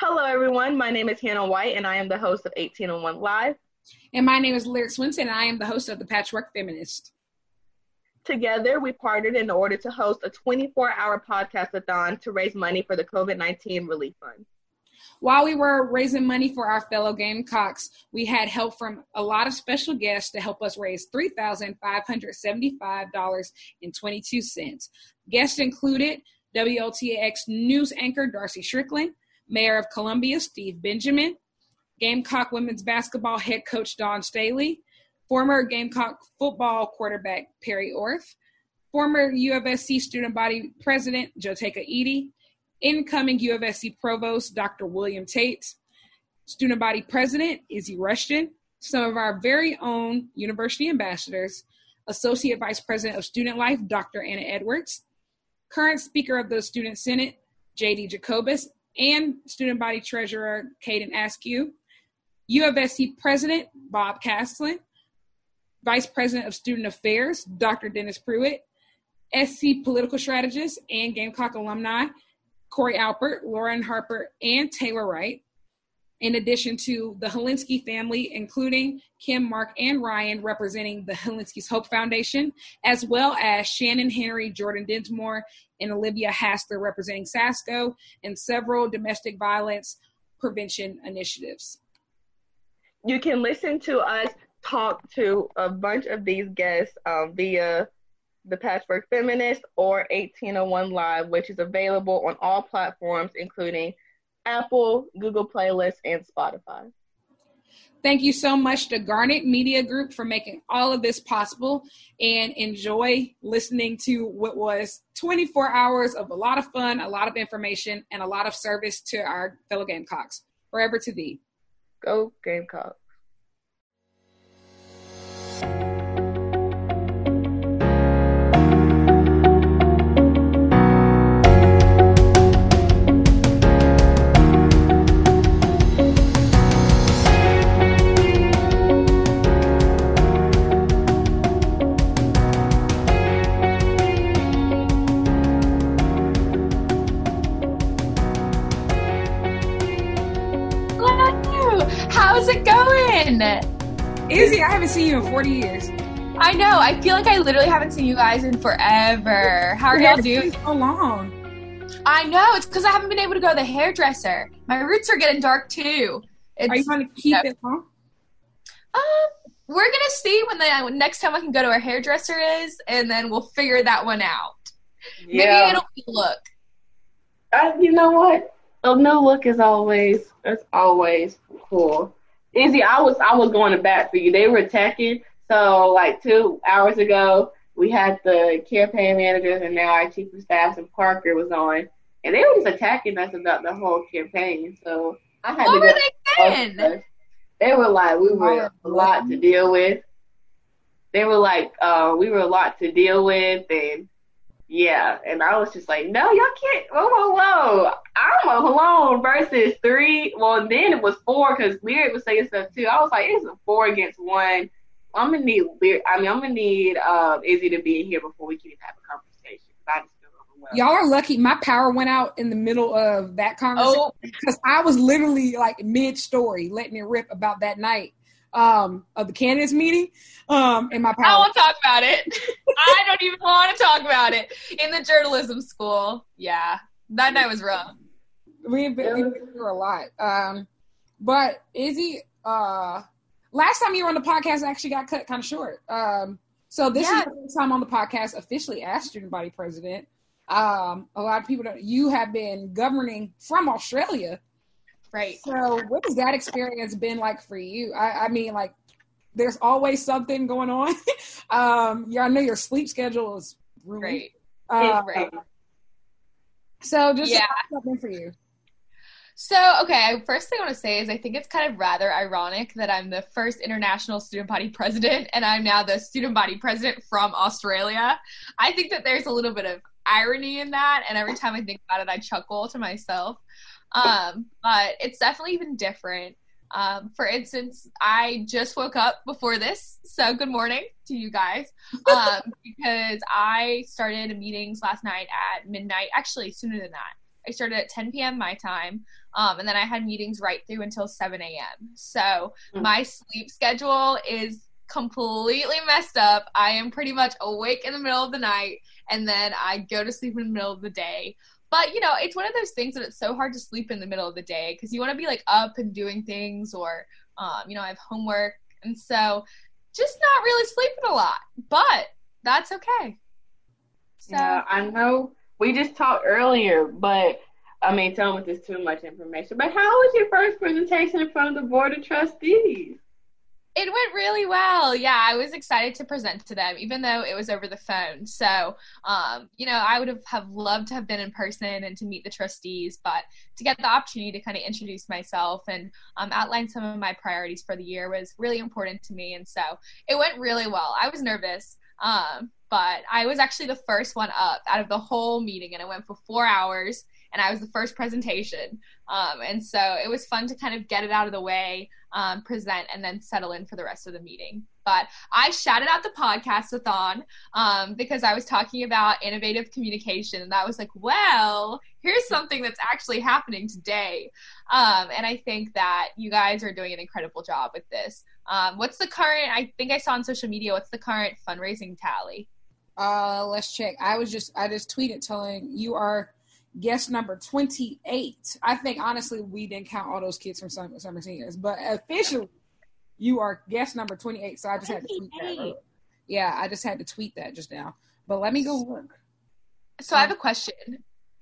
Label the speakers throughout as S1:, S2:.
S1: Hello, everyone. My name is Hannah White, and I am the host of 1801 Live.
S2: And my name is Lyric Swinson, and I am the host of The Patchwork Feminist.
S1: Together, we partnered in order to host a 24 hour podcast-a-thon to raise money for the COVID 19 relief fund.
S2: While we were raising money for our fellow Gamecocks, we had help from a lot of special guests to help us raise $3,575.22. Guests included WLTX news anchor Darci Strickland, Mayor of Columbia Steve Benjamin, Gamecock women's basketball head coach Dawn Staley, former Gamecock football quarterback Perry Orth, former UofSC student body president Joteka Edie, incoming UofSC provost Dr. William Tate, student body president Izzy Rushton, some of our very own university ambassadors, associate vice president of student life Dr. Anna Edwards, current speaker of the student senate JD Jacobus, and student body treasurer Caden Askew, UofSC president Bob Caslen, vice president of student affairs Dr. Dennis Pruitt, SC political strategist and Gamecock alumni Corey Alpert, Lauren Harper, and Taylor Wright, in addition to the Helinski family, including Kim, Mark, and Ryan, representing the Helinski's Hope Foundation, as well as Shannon Henry, Jordan Dinsmore, and Olivia Hassler, representing SASCO, and several domestic violence prevention initiatives.
S1: You can listen to us talk to a bunch of these guests um, via the Patchwork Feminist or 1801 Live, which is available on all platforms, including Apple, Google Playlists, and Spotify.
S2: Thank you so much to Garnet Media Group for making all of this possible and enjoy listening to what was 24 hours of a lot of fun, a lot of information, and a lot of service to our fellow Gamecocks. Forever to thee.
S1: Go Gamecocks.
S2: Izzy, I haven't seen you in 40 years.
S3: I know. I feel like I literally haven't seen you guys in forever. How are y'all doing?
S2: So long.
S3: I know. It's because I haven't been able to go to the hairdresser. My roots are getting dark too.
S2: It's, are you going to keep you know, it long?
S3: Um, we're gonna see when the next time I can go to a hairdresser is, and then we'll figure that one out. Yeah. Maybe it'll be look.
S1: Uh, you know what? A new look is always it's always cool. Izzy, I was I was going to bat for you. They were attacking. So like two hours ago, we had the campaign managers and now our chief of staff and Parker was on, and they were just attacking us about the whole campaign. So I had
S3: what
S1: to.
S3: Were they saying?
S1: They were like we were a lot to deal with. They were like uh, we were a lot to deal with, and yeah, and I was just like, no, y'all can't. Whoa, whoa, whoa! I'm alone versus three. Well, then it was four because Lyric was saying stuff too. I was like, it's a four against one. I'm gonna need Lyric. I mean, I'm gonna need uh, Izzy to be in here before we can even have a conversation. I just feel overwhelmed.
S2: Y'all are lucky. My power went out in the middle of that conversation because oh. I was literally like mid story, letting it rip about that night um, of the candidates meeting. Um, in my power.
S3: I won't talk about it. I don't even want to talk about it. In the journalism school, yeah, that night was rough.
S2: We've been, we've been through a lot. Um, but Izzy, uh, last time you were on the podcast actually got cut kind of short. Um, so this yeah. is the first time on the podcast officially as student body president. Um, a lot of people don't. You have been governing from Australia
S3: Right.
S2: So, what has that experience been like for you? I, I mean, like, there's always something going on. um, yeah, I know your sleep schedule is
S3: great.
S2: Uh, right. So, just yeah. something for you.
S3: So, okay, first thing I want to say is I think it's kind of rather ironic that I'm the first international student body president and I'm now the student body president from Australia. I think that there's a little bit of irony in that, and every time I think about it, I chuckle to myself. Um, but it's definitely been different. Um, for instance, I just woke up before this, so good morning to you guys. Um, because I started meetings last night at midnight, actually sooner than that. I started at 10 p.m. my time, um, and then I had meetings right through until 7 a.m. So mm-hmm. my sleep schedule is completely messed up. I am pretty much awake in the middle of the night, and then I go to sleep in the middle of the day. But you know, it's one of those things that it's so hard to sleep in the middle of the day because you want to be like up and doing things, or um, you know, I have homework, and so just not really sleeping a lot. But that's okay.
S1: So yeah, I know we just talked earlier, but I mean, tell me it's too much information. But how was your first presentation in front of the board of trustees?
S3: It went really well. Yeah, I was excited to present to them, even though it was over the phone. So, um, you know, I would have, have loved to have been in person and to meet the trustees, but to get the opportunity to kind of introduce myself and um, outline some of my priorities for the year was really important to me. And so it went really well. I was nervous, um, but I was actually the first one up out of the whole meeting, and it went for four hours and I was the first presentation. Um, and so it was fun to kind of get it out of the way, um, present, and then settle in for the rest of the meeting. But I shouted out the podcast-a-thon um, because I was talking about innovative communication, and that was like, well, here's something that's actually happening today. Um, and I think that you guys are doing an incredible job with this. Um, what's the current? I think I saw on social media. What's the current fundraising tally?
S2: Uh, let's check. I was just I just tweeted telling you are guest number 28. I think honestly we didn't count all those kids from summer, summer seniors, but officially you are guest number 28. So I just had to tweet that. Yeah, I just had to tweet that just now. But let me go look.
S3: So I have a question.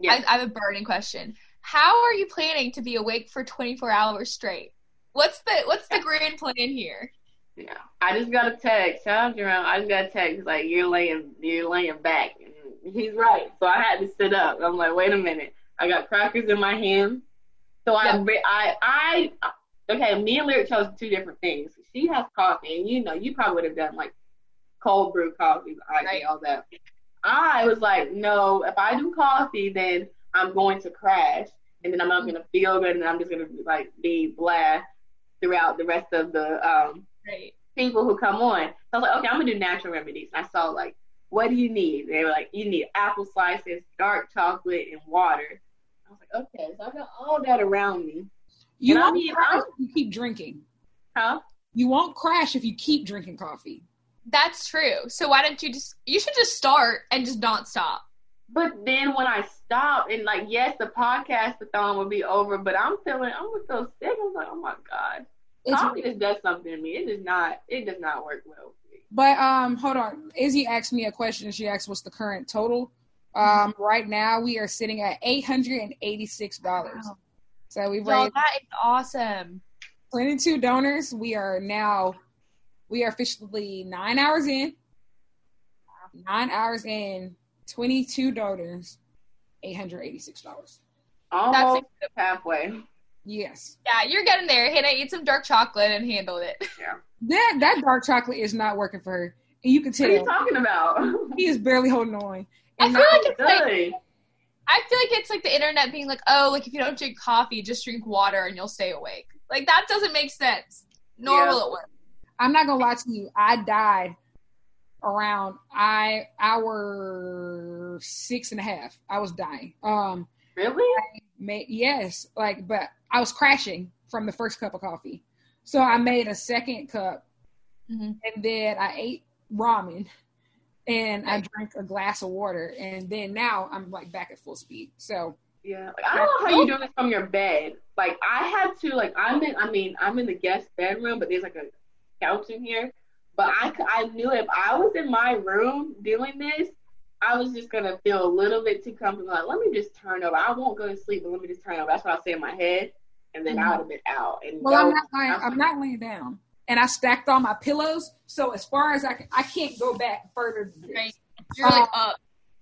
S3: Yeah. I, I have a burning question. How are you planning to be awake for 24 hours straight? What's the what's the grand plan here?
S1: Yeah, I just got a text. Shout out Jerome. I just got a text like you're laying you're laying back he's right. So I had to sit up. I'm like, wait a minute. I got crackers in my hand. So I, I, I, okay, me and Lyric chose two different things. She has coffee, and you know, you probably would have done like cold brew coffee, I right. all that. I was like, no, if I do coffee, then I'm going to crash, and then I'm not going to feel good, and I'm just going to like be blah throughout the rest of the um, right. people who come on. So I was like, okay, I'm gonna do natural remedies. And I saw like what do you need? They were like, you need apple slices, dark chocolate, and water. I was like, okay, so I got all that around me.
S2: You and won't I mean, crash if you keep drinking.
S1: Huh?
S2: You won't crash if you keep drinking coffee.
S3: That's true. So why don't you just? You should just start and just not stop.
S1: But then when I stop and like, yes, the podcast thon will be over, but I'm feeling, I'm so sick. I was like, oh my god, it's coffee just does something to me. It does not, it does not work well.
S2: But um, hold on. Izzy asked me a question. She asked, "What's the current total?" Um, right now we are sitting at eight hundred and eighty-six dollars. Wow. So we've raised.
S3: that is awesome.
S2: Twenty-two donors. We are now, we are officially nine hours in. Nine hours in, twenty-two donors, eight hundred eighty-six dollars.
S1: Almost That's halfway.
S2: Yes.
S3: Yeah, you're getting there. Hannah, eat some dark chocolate and handle it.
S1: Yeah.
S2: That that dark chocolate is not working for her. And you can tell.
S1: What are you talking about?
S2: he is barely holding on.
S3: And I feel like it's like I feel like it's like the internet being like, oh, like if you don't drink coffee, just drink water and you'll stay awake. Like that doesn't make sense. Nor yeah. will it work.
S2: I'm not gonna lie to you. I died around I hour six and a half. I was dying. Um
S1: Really?
S2: Made, yes, like but I was crashing from the first cup of coffee. So I made a second cup, mm-hmm. and then I ate ramen, and I drank a glass of water, and then now I'm like back at full speed. So
S1: yeah, like, I don't know how you do this from your bed. Like I had to, like I'm in. I mean, I'm in the guest bedroom, but there's like a couch in here. But I, I knew if I was in my room doing this, I was just gonna feel a little bit too comfortable. Like, let me just turn over. I won't go to sleep, but let me just turn over. That's what I say in my head and then mm-hmm. I would have been out. And
S2: well, I'm not lying. I'm not laying down, and I stacked all my pillows. So as far as I can, I can't go back further.
S3: Right. You're like uh, up.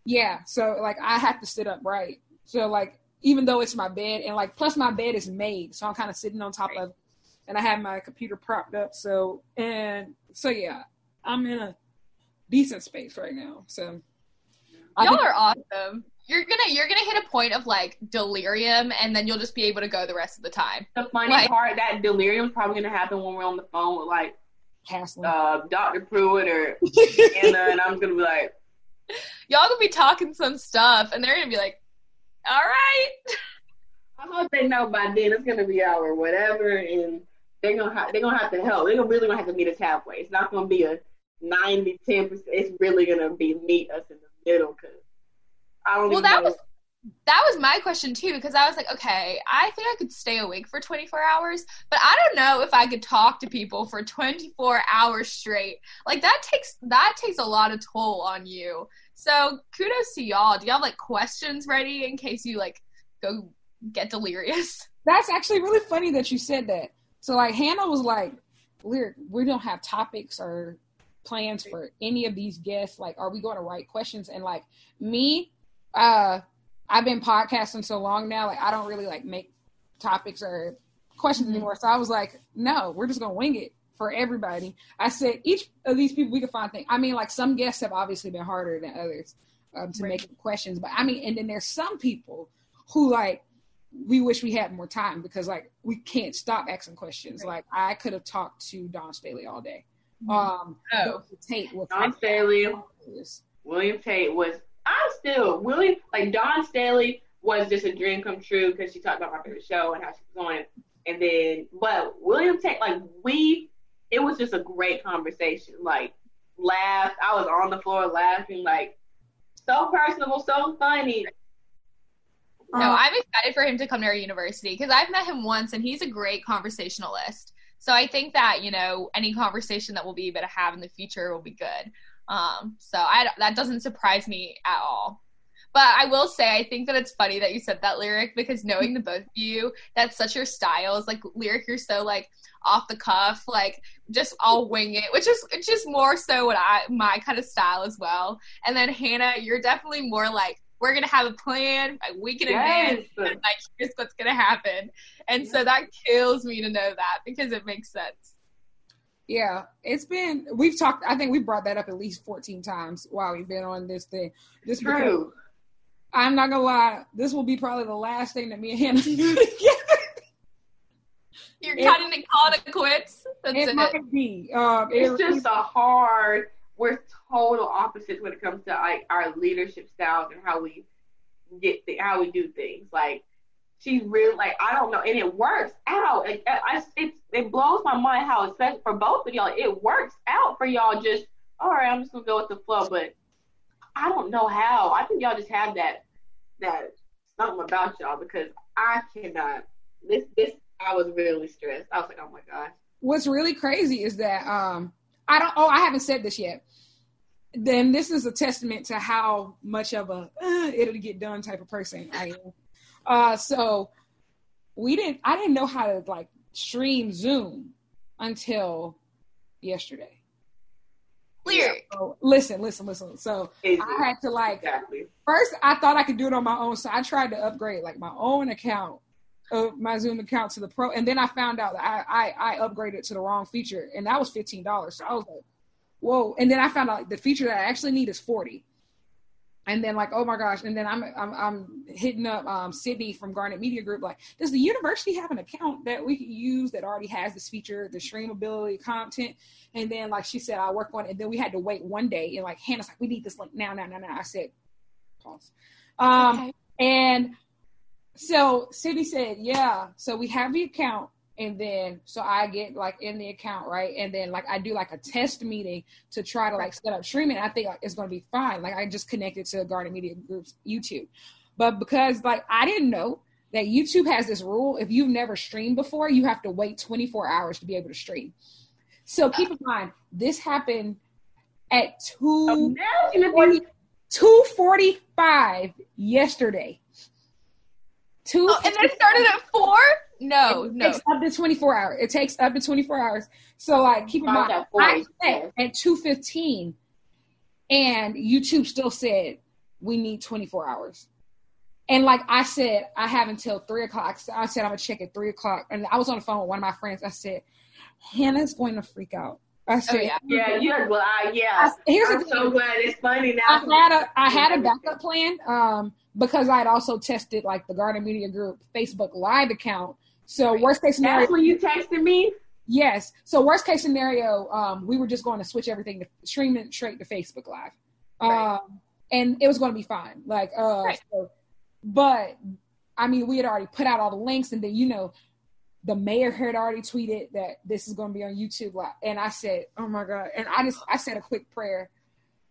S2: Yeah. So like I have to sit up right. So like even though it's my bed and like plus my bed is made, so I'm kind of sitting on top right. of, and I have my computer propped up. So and so yeah, I'm in a decent space right now. So
S3: y'all are awesome you're gonna you're gonna hit a point of like delirium and then you'll just be able to go the rest of the time.
S1: The funny like, part that delirium is probably gonna happen when we're on the phone with like uh, Dr. Pruitt or Anna and I'm gonna be like
S3: Y'all gonna be talking some stuff and they're gonna be like All right.
S1: I hope they know by then it's gonna be our whatever, and they're gonna have they're gonna have to help. They're gonna really gonna have to meet us halfway. It's not gonna be a 90, 10 percent. It's really gonna be meet us in the middle because I don't.
S3: Well,
S1: even
S3: that
S1: know.
S3: was that was my question too because I was like, okay, I think I could stay awake for 24 hours, but I don't know if I could talk to people for 24 hours straight. Like that takes that takes a lot of toll on you. So kudos to y'all. Do y'all have like questions ready in case you like go get delirious?
S2: That's actually really funny that you said that. So like Hannah was like, "Lyric, we don't have topics or plans for any of these guests. Like, are we going to write questions?" And like me, uh, I've been podcasting so long now, like I don't really like make topics or questions
S3: Mhm.
S2: anymore. So I was like, "No, we're just gonna wing it." For everybody, I said each of these people we can find things. I mean, like some guests have obviously been harder than others um, to
S3: Right.
S2: make questions, but I mean, and then there's some people who like we wish we had more time because like we can't stop asking questions. Like I could have talked to Dawn Staley all day. Um,
S3: Oh.
S2: Tate was
S1: Dawn Staley. William Tate was. I'm still William like Dawn Staley was just a dream come true because she talked about my favorite show and how she was going, and then but William Tate like we, it was just a great conversation. Like laughed, I was on the floor laughing, like so personable, so funny.
S3: No,
S2: Uh,
S3: I'm excited for him to come to our university because I've met him once and he's a great conversationalist. So I think that you know any conversation that we'll be able to have in the future will be good. Um, so I that doesn't surprise me at all. But I will say I think that it's funny that you said that lyric because knowing the both of you, that's such your style. styles. Like lyric, you're so like off the cuff, like just all wing it, which is just more so what I my kind of style as well. And then Hannah, you're definitely more like we're gonna have a plan a week in advance
S1: Yes.
S3: and like here's what's gonna happen. And so that kills me to know that because it makes sense.
S2: Yeah, it's been we've talked. I think we brought that up at least fourteen times while we've been on this thing. Just
S1: True.
S2: I'm not gonna lie, this will be probably the last thing that me and Hannah do together.
S3: You're
S2: It-
S3: cutting it calling it quits. That's
S2: It
S3: it.
S2: might be. Um, it
S1: It's just a hard. We're total opposites when it comes to like our leadership styles and how we get the, how we do things. Like she's really like I don't know, and it works out. Like, I, I- it it blows my mind how it's for both of y'all. It works out for y'all. Just all right, I'm just gonna go with the flow, but I don't know how. I think y'all just have that that something about y'all because I cannot. This this I was really stressed. I was like, oh my gosh.
S2: what's really crazy is that um I don't oh I haven't said this yet. Then this is a testament to how much of a uh, it'll get done type of person I am. Uh so we didn't I didn't know how to like stream Zoom until yesterday.
S3: Clear.
S2: So listen, listen, listen. So
S1: Is
S2: I had to like
S1: exactly.
S2: first I thought I could do it on my own, so I tried to upgrade like my own account of my Zoom account to the pro, and then I found out that I I, I upgraded to the wrong feature, and that was fifteen dollars. So I was like, whoa! And then I found out the feature that I actually need is forty. And then like, oh my gosh! And then I'm I'm, I'm hitting up um, Sydney from Garnet Media Group. Like, does the university have an account that we can use that already has this feature, the streamability content? And then like she said, I'll work on it. And then we had to wait one day, and like Hannah's like, we need this link now, now, now, now. I said, pause. Um,
S3: Okay.
S2: and so Sydney said, yeah. So we have the account, and then so I get like in the account, right? And then like I do like a test meeting to try to like set up streaming. I think like, it's gonna be fine. Like I just connected to Garnet Media Group's YouTube, but because like I didn't know that YouTube has this rule: if you've never streamed before, you have to wait 24 hours to be able to stream. So keep in mind, this happened at two
S1: Imagine if you
S2: two forty five yesterday. Two.
S3: Oh, and they started at four? No,
S2: it
S3: no.
S2: takes up to 24 hours. It takes up to 24 hours. So like keep in mind,
S1: at
S2: I set at 215 and YouTube still said we need 24 hours. And like I said, I have until three o'clock. So I said I'm gonna check at three o'clock. And I was on the phone with one of my friends. I said, Hannah's going to freak out. I said,
S3: yeah.
S1: Yeah, you're glad. Yeah.
S2: said, here's the
S1: I'm so glad it's funny now.
S2: I had a I had a backup plan um because I had also tested like the Garnet Media Group Facebook Live account. So
S3: Right.
S2: worst case scenario,
S1: That's when you texted me.
S2: yes. So worst case scenario, um, we were just going to switch everything to streaming straight to Facebook Live,
S3: Right.
S2: um, and it was going to be fine. Like, uh,
S3: Right.
S2: so but I mean, we had already put out all the links, and then you know, the mayor had already tweeted that this is going to be on YouTube, Live, and I said, "Oh my god!" And I just I said a quick prayer,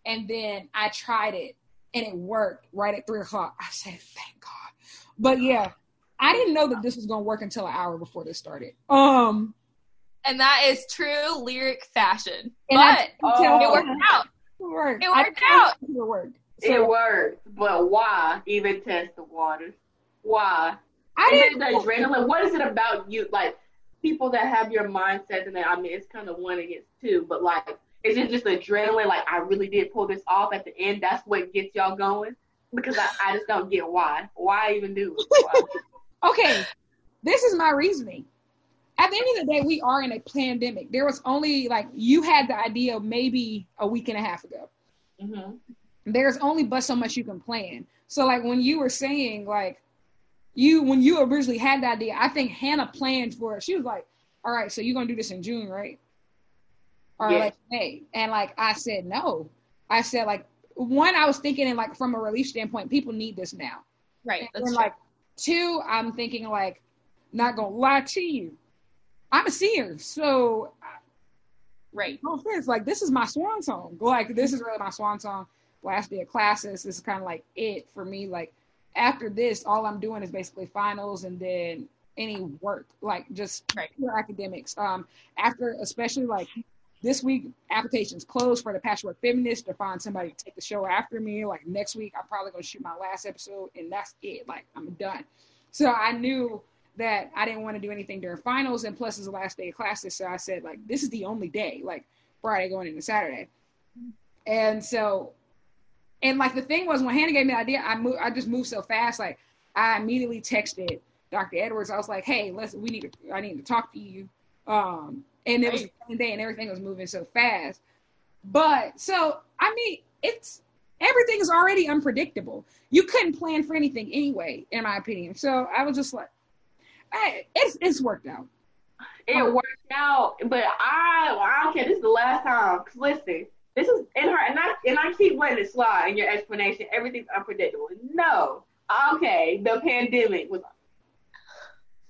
S2: and then I tried it, and it worked right at three o'clock. I said, "Thank God!" But yeah, I didn't know that this was going to work until an hour before this started. Um,
S3: and that is true lyric fashion.
S2: And
S3: but
S1: oh,
S3: it worked out.
S2: it worked.
S3: It worked out.
S2: It worked.
S1: it worked, but why even test the waters? Why?
S2: I didn't.
S1: it the adrenaline? What is it about you? Like people that have your mindset, and that I mean, it's kind of one against two, but like, is it just adrenaline? Like I really did pull this off at the end. That's what gets y'all going. Because I, I just don't get why. Why even do it?
S2: Okay, this is my reasoning. At the end of the day, we are in a pandemic. There was only like you had the idea maybe a week and a half ago.
S1: hmm
S2: There's only but so much you can plan. So like when you were saying like you when you originally had the idea, I think Hannah planned for it. She was like, "All right, so you're gonna do this in June, right?" Or
S1: Yeah.
S2: like May, and like I said no. I said like one, I was thinking in like from a relief standpoint, people need this now.
S3: Right.
S2: And
S3: true.
S2: like two, I'm thinking like, not gonna lie to you, I'm a seer, so
S3: right.
S2: no offense, like this is my swan song. Like this is really my swan song. Last day of classes this is kind of like it for me. Like after this, all I'm doing is basically finals and then any work, like just
S3: Right.
S2: pure academics. Um, after especially like this week, applications closed for the Patchwork Feminist to find somebody to take the show after me. Like next week, I'm probably gonna shoot my last episode, and that's it. Like I'm done. So I knew that I didn't want to do anything during finals, and plus it's the last day of classes. So I said like this is the only day, like Friday going into Saturday, and so. And like the thing was, when Hannah gave me the idea, I moved. I just moved so fast. Like I immediately texted Dr. Edwards. I was like, "Hey, let's. We need to. I need to talk to you." Um, and it was the same day, and everything was moving so fast. But so I mean, it's everything is already unpredictable. You couldn't plan for anything anyway, in my opinion. So I was just like, hey, it's it's worked out.
S1: It worked out, but I, I don't care. This is the last time. Cause listen, this is in her, and I and I keep letting it slide in your explanation. Everything's unpredictable. No, okay, the pandemic was.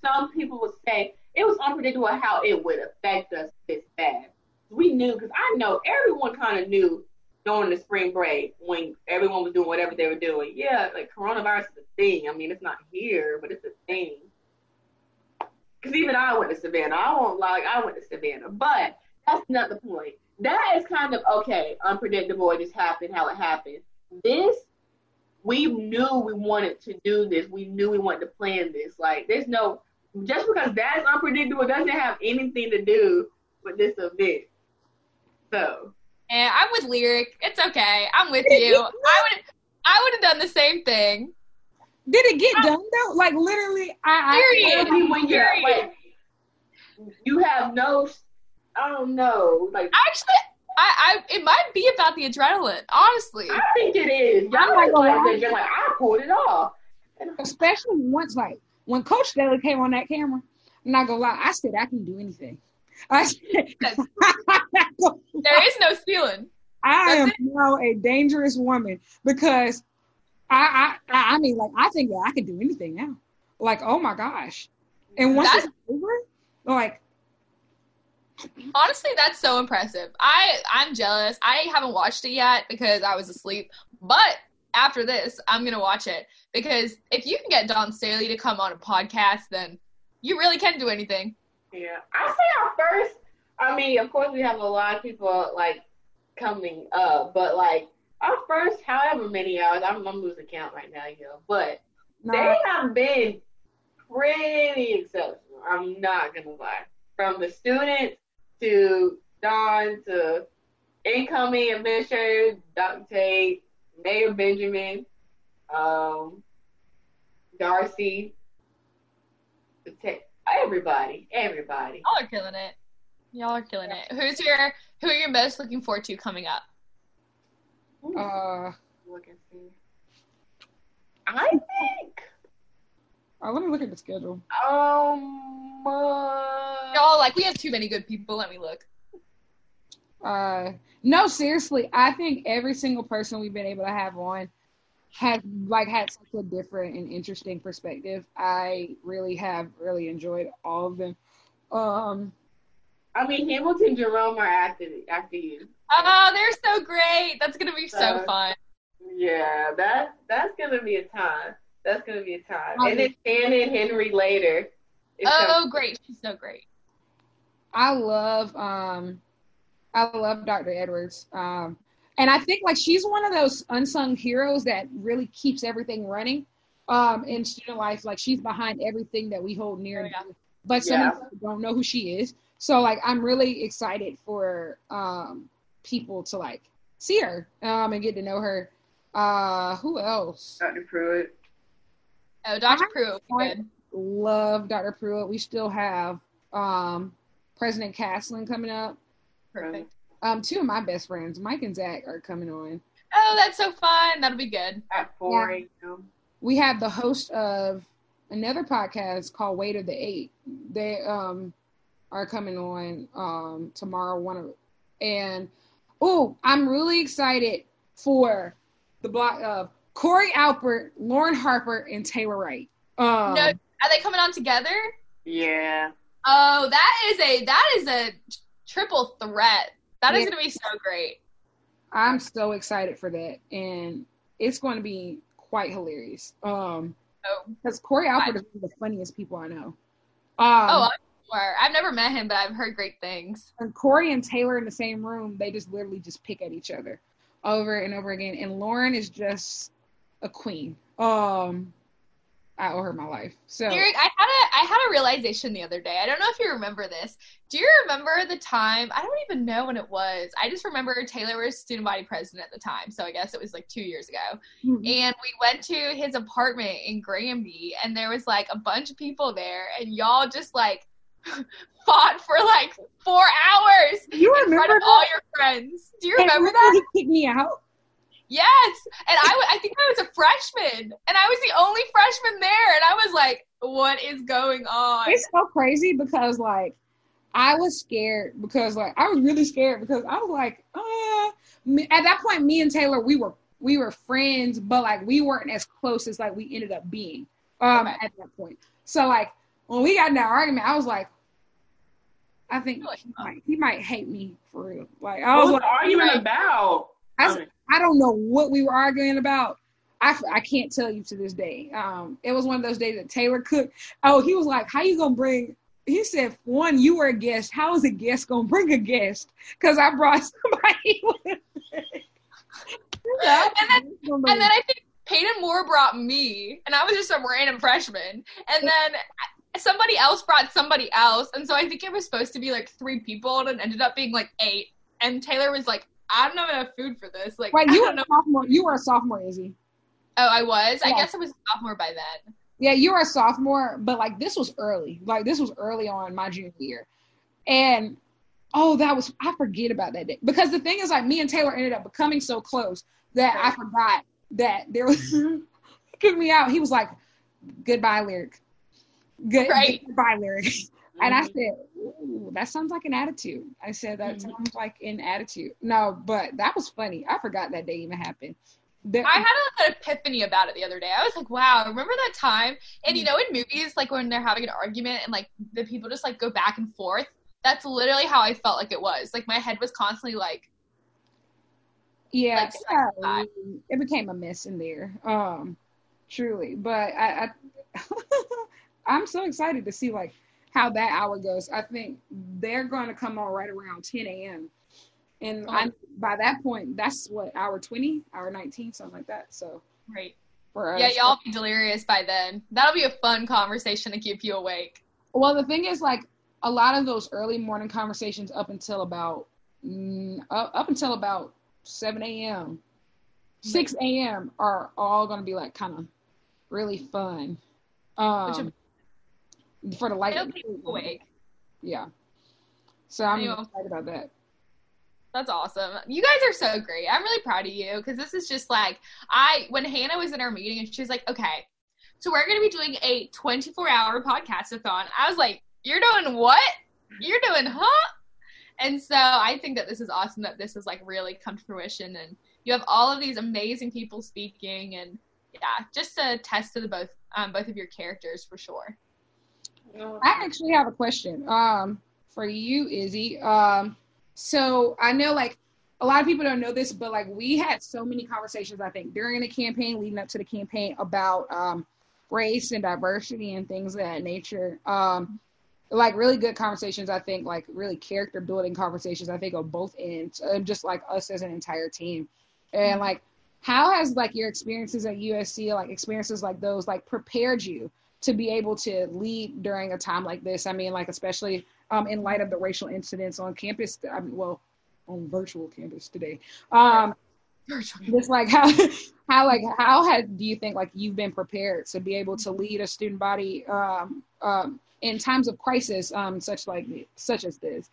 S1: Some people would say it was unpredictable how it would affect us this bad. We knew because I know everyone kind of knew during the spring break when everyone was doing whatever they were doing. Yeah, like coronavirus is a thing. I mean, it's not here, but it's a thing. Because even I went to Savannah. I won't lie, I went to Savannah. But that's not the point. That is kind of okay, unpredictable. It just happened how it happened. This, we knew we wanted to do this. We knew we wanted to plan this. Like, there's no, just because that's unpredictable doesn't have anything to do with this event. So,
S3: And I'm with Lyric. It's okay. I'm with you. I would I would have done the same thing.
S2: Did it get done though? Like literally, I,
S3: Period.
S2: I
S1: Maybe when you're
S3: Period.
S1: like, you have no, I don't know, like.
S3: Actually, I, I it might be about the adrenaline, honestly.
S1: I think it is. Y'all
S2: I'm
S1: like, like, like, I pulled it off.
S2: especially once like when Coach Daly came on that camera. I'm not gonna lie, I said I can do anything. I said,
S3: There is no ceiling.
S2: I am
S3: That's
S2: now a dangerous woman because I, I I mean like I think that I can do anything now. Like oh my gosh, and once
S3: That's-
S2: it's over, like
S3: Honestly, that's so impressive. I I'm jealous. I haven't watched it yet because I was asleep. But after this, I'm gonna watch it because if you can get Dawn Staley to come on a podcast, then you really can do anything.
S1: Yeah, I say our first. I mean, of course, we have a lot of people like coming up, but like our first, however many hours, I'm, I'm losing count right now, you know. But
S2: no,
S1: they have been pretty exceptional. I'm not gonna lie. From the students to Dawn to incoming administrator Dr. Tate, Mayor Benjamin, um, Darci, everybody, everybody.
S3: Y'all are killing it. Y'all are killing it. Who's your who are you most looking forward to coming up?
S2: uh,
S1: Look and see. I think
S2: uh, let me look at the schedule.
S1: um uh,
S3: Y'all like we have too many good people. Let me look.
S2: Uh, no, seriously, I think every single person we've been able to have on has like had such a different and interesting perspective. I really have really enjoyed all of them. Um,
S1: I mean, Hamilton, Jerome are after after you.
S3: Oh, they're so great. That's gonna be so
S1: Uh,
S3: fun.
S1: Yeah, that that's gonna be a time. That's gonna be a time.
S2: Oh,
S1: And then Shannon and Henry later. It's
S3: Oh,
S1: gonna-
S3: great. She's so great.
S2: I love um I love Dr. Edwards. Um and I think like she's one of those unsung heroes that really keeps everything running um in student life. Like she's behind everything that we hold near
S3: Oh,
S2: and
S3: yeah.
S2: dear. But some
S1: Yeah.
S2: people don't know who she is. So like I'm really excited for um people to like see her um and get to know her. Uh who else?
S1: Dr. Pruitt.
S3: Oh, Dr. Pruitt would.
S2: Love Dr. Pruitt. We still have um President Caslen coming up.
S3: Perfect.
S2: Um, two of my best friends, Mike and Zach, are coming on.
S3: Oh, that's so fun. That'll be good.
S1: At four a.m.
S2: We have the host of another podcast called Weight of the Eight. They um are coming on um tomorrow. One of and oh, I'm really excited for the block of Corey Alpert, Lauren Harper, and Taylor Wright. Um,
S3: No, are they coming on together?
S1: Yeah.
S3: Oh, that is a that is a triple threat. That is
S2: Yeah.
S3: gonna be so great.
S2: I'm so excited for that, and it's going to be quite hilarious. Um,
S3: Oh,
S2: because Corey Alpert is one of the funniest people I know. Um,
S3: oh, I'm sure. I've never met him, but I've heard great things.
S2: and Corey and Taylor in the same room, they just literally just pick at each other over and over again. And Lauren is just a queen. Um, I owe her my life. So
S3: Derek, I had a I had a realization the other day. I don't know if you remember this. Do you remember the time? I don't even know when it was. I just remember Taylor was student body president at the time, so I guess it was like two years ago.
S2: Mhm.
S3: And we went to his apartment in Granby, and there was like a bunch of people there, and y'all just like fought for like four hours
S2: you
S3: in front
S2: remember
S3: of all your friends. Do you remember
S2: remember
S3: that?
S2: He kicked me out.
S3: Yes. And I, wa- I think I was a freshman, and I was the only freshman there, and I was like, "What is going on?"
S2: It's so crazy because like I was scared because like I was really scared because I was like, uh, at that point, me and Taylor we were we were friends, but like we weren't as close as like we ended up being um
S3: Okay.
S2: at that point. So like when we got in that argument, I was like, I think
S3: Really?
S2: he might he might hate me for real. Like I
S1: What
S2: was
S1: was the
S2: like,
S1: argument about?
S2: I,
S1: I
S2: s-
S1: mean,
S2: I don't know what we were arguing about. I, I can't tell you to this day. Um, it was one of those days that Taylor Cook. Oh, he was like, "How you gonna bring?" He said, "One, you were a guest. How is a guest gonna bring a guest? Because I brought somebody with." me."
S3: And then- And then I think Peyton Moore brought me, and I was just some random freshman. And then somebody else brought somebody else, and so I think it was supposed to be like three people, and it ended up being like eight. And Taylor was like, "I don't have enough food for this." Like,
S2: Wait, you were a sophomore. You were a sophomore, Izzy.
S3: Oh, I was. I guess I was a sophomore by then.
S2: Yeah, you were a sophomore, but like this was early. Like this was early on my junior year. And oh, that was I forget about that day. Because the thing is like me and Taylor ended up becoming so close that I forgot that there was he me out. He was like, Goodbye lyric. Good
S3: Right.
S2: goodbye lyric. And I
S1: mhm.
S2: said, Ooh, that sounds like an attitude. I said that
S3: Mhm.
S2: sounds like an attitude. No, but that was funny. I forgot that day even happened. The-
S3: I had a, an epiphany about it the other day. I was like, "Wow, remember that time?" And you know, in movies, like when they're having an argument and like the people just like go back and forth. That's literally how I felt like it was. Like my head was constantly like,
S2: yeah,
S3: like,
S2: yeah,
S3: like
S2: it became a mess in there. Um, truly, but I, I I'm so excited to see like how that hour goes. I think they're going to come on right around 10 a.m. And I, by that point, that's what hour 20, hour 19, something like that. So
S3: "Right."
S2: for us,
S3: Yeah, y'all be delirious by then. That'll be a fun conversation to keep you awake.
S2: Well, the thing is, like a lot of those early morning conversations up until about mm, up, up until about 7 a.m., 6 a.m. are all going to be like kind of really fun. Um, for the light.
S3: Awake.
S2: Yeah. So I'm
S3: Anyway.
S2: excited about that.
S3: That's awesome. You guys are so great. I'm really proud of you because this is just like I when Hannah was in our meeting and she was like, "Okay, so we're going to be doing a 24 hour podcast-a-thon." I was like, "You're doing what? You're doing huh?" And so I think that this is awesome that this has like really come to fruition and you have all of these amazing people speaking, and yeah, just a test to the both um, both of your characters for sure.
S2: I actually have a question um, for you, Izzy. Um, so I know like a lot of people don't know this, but like we had so many conversations, I think, during the campaign, leading up to the campaign about um, race and diversity and things of that nature. Um, like really good conversations, I think, like really character building conversations, I think, on both ends, and just like us as an entire team. And like, how has like your experiences at USC, like experiences like those, like prepared you to be able to lead during a time like this? I mean, like especially um, in light of the racial incidents on campus. I mean, well, on virtual campus today. Um, just like how how like how had do you think like you've been prepared to be able to lead a student body um, um, in times of crisis um, such like such as this?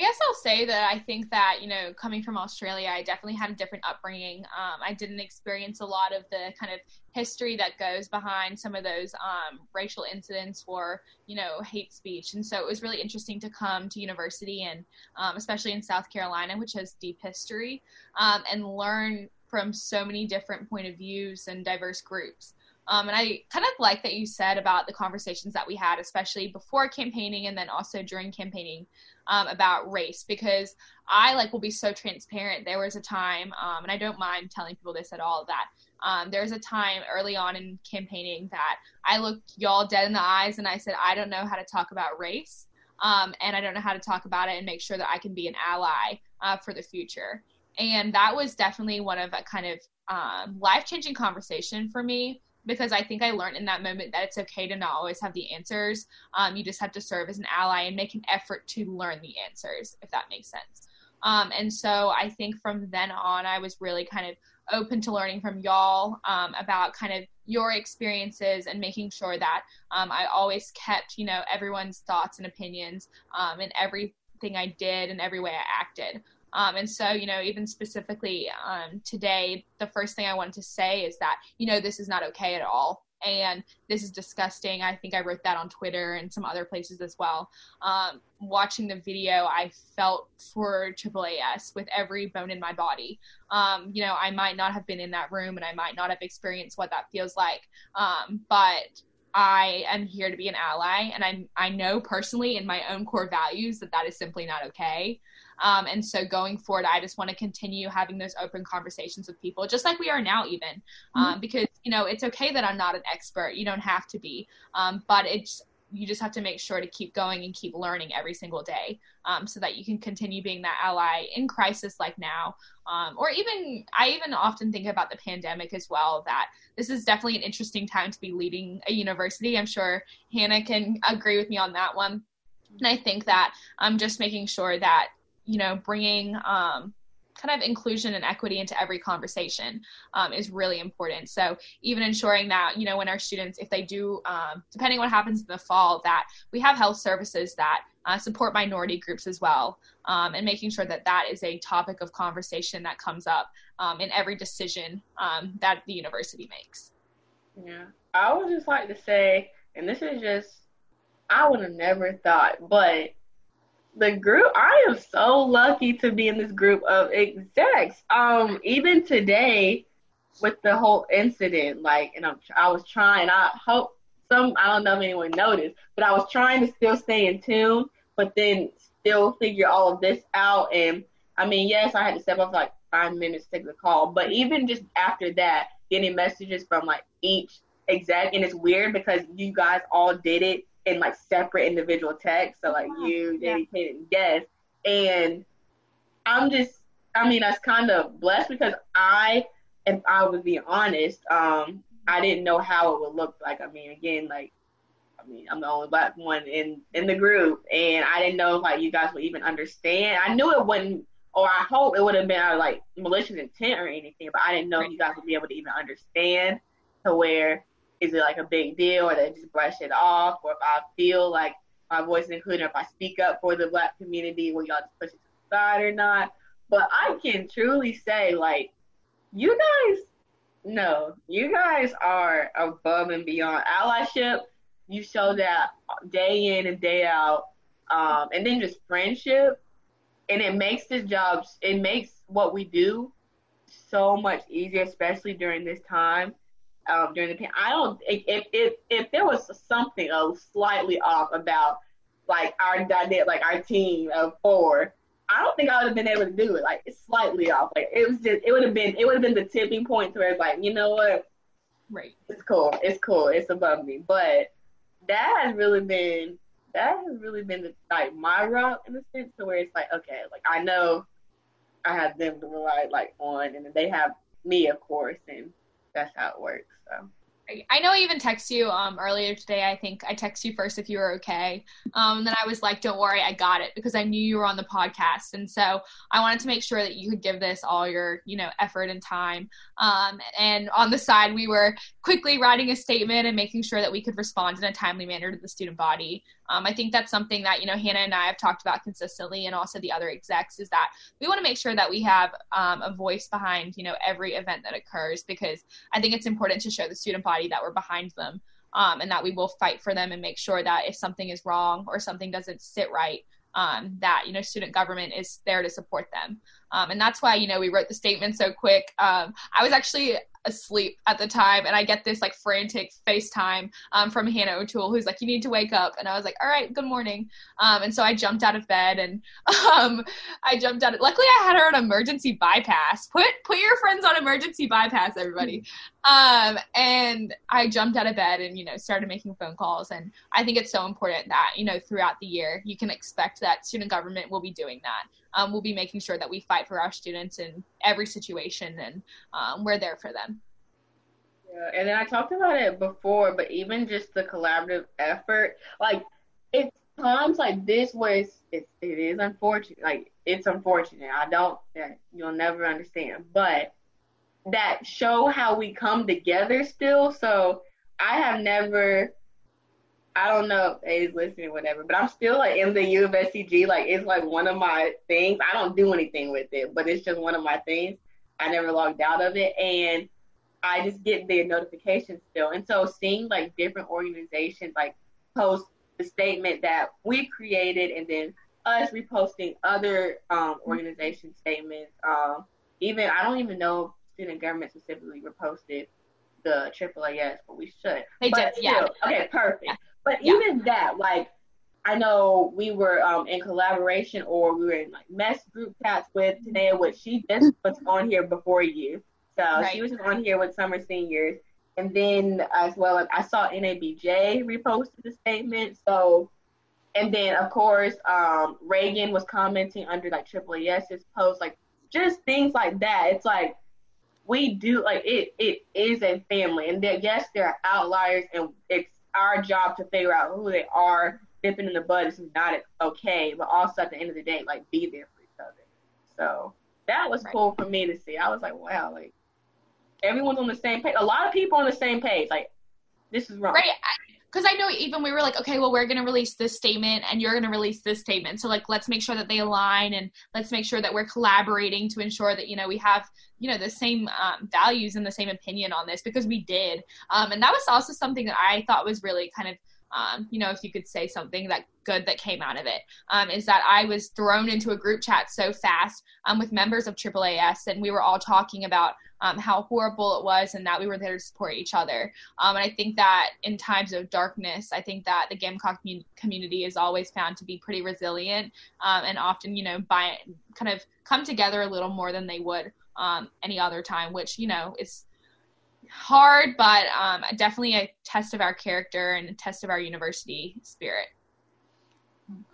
S3: I guess I'll say that I think that, you know, coming from Australia, I definitely had a different upbringing. Um, I didn't experience a lot of the kind of history that goes behind some of those um, racial incidents or, you know, hate speech. And so it was really interesting to come to university and um, especially in South Carolina, which has deep history, um, and learn from so many different point of views and diverse groups. Um, and I kind of like that you said about the conversations that we had, especially before campaigning and then also during campaigning um, about race, because I like will be so transparent. There was a time, um, and I don't mind telling people this at all, that um, there was a time early on in campaigning that I looked y'all dead in the eyes and I said, I don't know how to talk about race. Um, and I don't know how to talk about it and make sure that I can be an ally uh, for the future. And that was definitely one of a kind of um, life changing conversation for me because I think I learned in that moment that it's okay to not always have the answers. Um, you just have to serve as an ally and make an effort to learn the answers, if that makes sense. Um, and so I think from then on, I was really kind of open to learning from y'all um, about kind of your experiences and making sure that um, I always kept, you know, everyone's thoughts and opinions um, in everything I did and every way I acted. Um, and so, you know, even specifically um, today, the first thing I wanted to say is that, you know, this is not okay at all. And this is disgusting. I think I wrote that on Twitter and some other places as well. Um, watching the video, I felt for AAAS with every bone in my body. Um, you know, I might not have been in that room and I might not have experienced what that feels like. Um, but I am here to be an ally, and I I know personally in my own core values that that is simply not okay. Um, and so going forward, I just want to continue having those open conversations with people, just like we are now, even um, mm-hmm. because you know it's okay that I'm not an expert. You don't have to be, um, but it's you just have to make sure to keep going and keep learning every single day um, so that you can continue being that ally in crisis like now um, or even i even often think about the pandemic as well that this is definitely an interesting time to be leading a university i'm sure hannah can agree with me on that one and i think that i'm um, just making sure that you know, bringing um, kind of inclusion and equity into every conversation um, is really important. So even ensuring that, you know, when our students, if they do, um, depending on what happens in the fall, that we have health services that uh, support minority groups as well, um, and making sure that that is a topic of conversation that comes up um, in every decision um, that the university makes.
S1: Yeah, I would just like to say, and this is just, I would have never thought, but the group i am so lucky to be in this group of execs um even today with the whole incident like and I'm, i was trying i hope some i don't know if anyone noticed but i was trying to still stay in tune but then still figure all of this out. And i mean yes i had to step off like five minutes to take the call but even just after that getting messages from like each exec and it's weird because you guys all did it in like separate individual texts. So like oh, you, dedicated, yeah. guest, and I'm just, I mean, that's kind of blessed because I, if I would be honest, um, I didn't know how it would look like. I mean, again, like, I mean, I'm the only black one in in the group, and I didn't know like you guys would even understand. I knew it wouldn't, or I hope it would have been like malicious intent or anything, but I didn't know you guys would be able to even understand to where is it like a big deal or they just brush it off or if I feel like my voice is included, or if I speak up for the black community, will y'all just push it to the side or not? But I can truly say, like, you guys, no, you guys are above and beyond allyship. You show that day in and day out, um, and then just friendship, and it makes this job, it makes what we do so much easier, especially during this time. Um, during the pandemic, I don't if if if there was something uh, slightly off about like our dynamic, like our team of four, I don't think I would have been able to do it. Like it's slightly off. Like it was just it would have been it would have been the tipping point to where it's like you know what,
S3: right?
S1: It's cool. It's cool. It's above me. But that has really been that has really been the, like my route in a sense to where it's like okay, like I know I have them to rely like on, and they have me, of course, and that's how it works. So.
S3: I know I even texted you um, earlier today. I think I texted you first if you were okay. Um, and then I was like, don't worry, I got it because I knew you were on the podcast. And so I wanted to make sure that you could give this all your, you know, effort and time. Um, and on the side, we were quickly writing a statement and making sure that we could respond in a timely manner to the student body. Um, I think that's something that, you know, Hannah and I have talked about consistently and also the other execs is that we want to make sure that we have um, a voice behind, you know, every event that occurs because I think it's important to show the student body that we're behind them um, and that we will fight for them and make sure that if something is wrong or something doesn't sit right, um, that you know student government is there to support them. Um, and that's why you know we wrote the statement so quick. Um, i was actually asleep at the time and I get this like frantic FaceTime um, from Hannah O'Toole who's like, you need to wake up. And I was like, all right, good morning. Um, and so I jumped out of bed and um, I jumped out. Of, luckily I had her on emergency bypass. Put, put your friends on emergency bypass, everybody. Um, and I jumped out of bed and, you know, started making phone calls. And I think it's so important that, you know, throughout the year, you can expect that student government will be doing that um, we'll be making sure that we fight for our students in every situation and um, we're there for them.
S1: Yeah, and then I talked about it before, but even just the collaborative effort, like it's times like this where it's, it is unfortunate. Like it's unfortunate. I don't. You'll never understand, but that show how we come together still. So I have never I don't know if A's listening or whatever, but I'm still like in the U of SCG. Like it's like one of my things. I don't do anything with it, but it's just one of my things. I never logged out of it, and I just get the notifications still. And so seeing like different organizations like post the statement that we created, and then us reposting other um, organization statements. Um, even I don't even know if student government specifically reposted the AAAS, but we should.
S3: They
S1: but
S3: did, still, yeah.
S1: Okay, perfect. Yeah. But yeah. even that, like, I know we were um, in collaboration or we were in like mess group chats with Tanea, which she just was on here before you. So right. she was on here with summer seniors. And then as well as I saw NABJ reposted the statement. So and then of course um, Reagan was commenting under like AAAS's post, like just things like that. It's like we do like it it is a family and that yes there are outliers and it's our job to figure out who they are. Dipping in the bud is not okay, but also at the end of the day, like be there for each other. So that was right. cool for me to see. I was like, wow, like everyone's on the same page. A lot of people on the same page. Like this is wrong.
S3: Right. Because I know even we were like, okay, well, we're going to release this statement and you're going to release this statement. So, like, let's make sure that they align and let's make sure that we're collaborating to ensure that, you know, we have, you know, the same um, values and the same opinion on this because we did. Um, and that was also something that I thought was really kind of um, you know, if you could say something that good that came out of it, um, is that I was thrown into a group chat so fast um, with members of AAAS, and we were all talking about um, how horrible it was and that we were there to support each other. Um, and I think that in times of darkness, I think that the Gamecock community is always found to be pretty resilient um, and often, you know, by kind of come together a little more than they would any other time, which, you know, is hard, but um, definitely a test of our character and a test of our university spirit.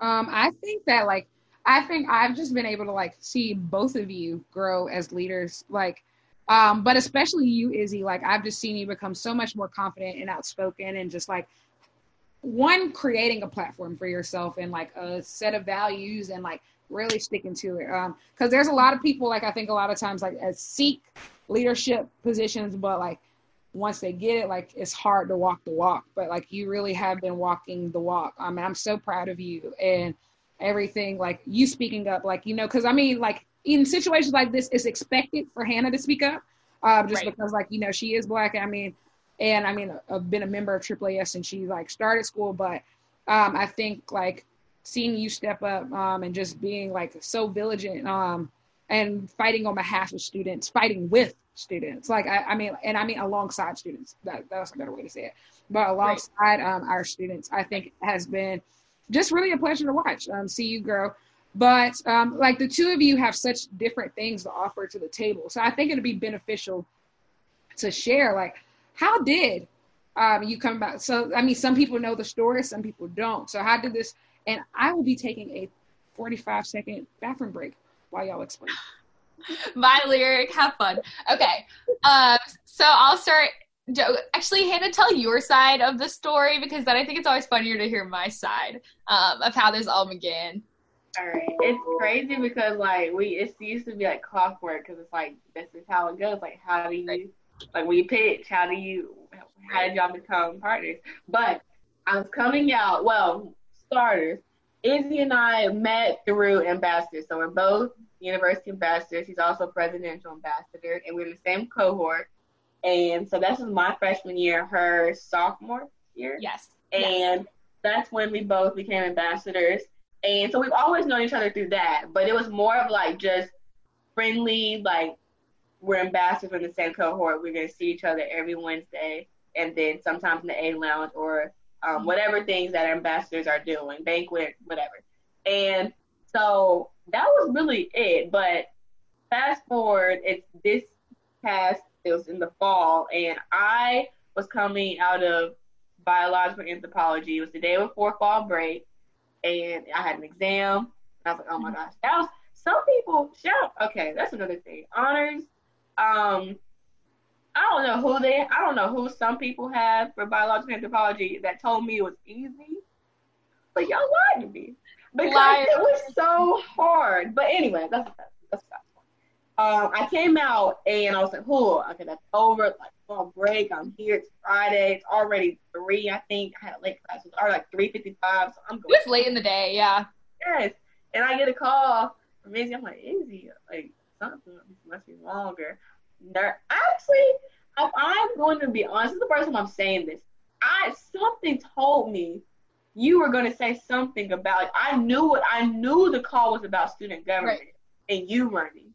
S2: Um, I think that like I think I've just been able to like see both of you grow as leaders, like, um, but especially you, Izzy. Like I've just seen you become so much more confident and outspoken, and just like one creating a platform for yourself and like a set of values and like really sticking to it. Um, because there's a lot of people like I think a lot of times like as seek leadership positions, but like once they get it, like it's hard to walk the walk. But like you really have been walking the walk. I mean, I'm so proud of you and everything. Like you speaking up, like you know, because I mean, like in situations like this, it's expected for Hannah to speak up, uh, just right. because like you know she is black. I mean, and I mean, I've been a member of AAAS and she like started school, but um, I think like seeing you step up um, and just being like so vigilant um, and fighting on behalf of students, fighting with students. Like I, I mean, and I mean alongside students. That that's a better way to say it. But alongside right. um, our students, I think has been just really a pleasure to watch. Um, see you grow. But um, like the two of you have such different things to offer to the table, so I think it'd be beneficial to share. Like, how did um, you come about? So I mean, some people know the story, some people don't. So how did this? And I will be taking a 45 second bathroom break while y'all explain.
S3: My lyric, have fun. Okay, um, so I'll start. Actually, Hannah, tell your side of the story because then I think it's always funnier to hear my side um, of how this all began.
S1: All right, it's crazy because like we it used to be like clockwork because it's like this is how it goes. Like how do you like when you pitch? How do you how did y'all become partners? But I was coming out. Well, starters. Izzy and I met through ambassadors, so we're both university ambassadors. He's also presidential ambassador, and we're in the same cohort. And so this was my freshman year, her sophomore year.
S3: Yes.
S1: And
S3: yes.
S1: that's when we both became ambassadors. And so we've always known each other through that, but it was more of like just friendly, like we're ambassadors in the same cohort. We're gonna see each other every Wednesday, and then sometimes in the A lounge or um, whatever things that ambassadors are doing, banquet, whatever. And so that was really it. But fast forward, it's this past, it was in the fall, and I was coming out of biological anthropology. It was the day before fall break, and I had an exam. And I was like, oh my gosh, that was some people shout. Okay, that's another thing. Honors. Um, I don't know who they. I don't know who some people have for biological anthropology that told me it was easy, but y'all lied to me because it was so hard. But anyway, that's that's that. Um, I came out and I was like, "Oh, okay, that's over. Like fall break. I'm here. It's Friday. It's already three. I think I had a late class. It was already like three fifty-five. So I'm going.
S3: It was late in the day. Yeah.
S1: Yes, and I get a call from Izzy. I'm like, Izzy, like something must be longer. There, actually, if I'm going to be honest, this is the first time I'm saying this. I something told me you were going to say something about. I knew what I knew. The call was about student government right. and you running,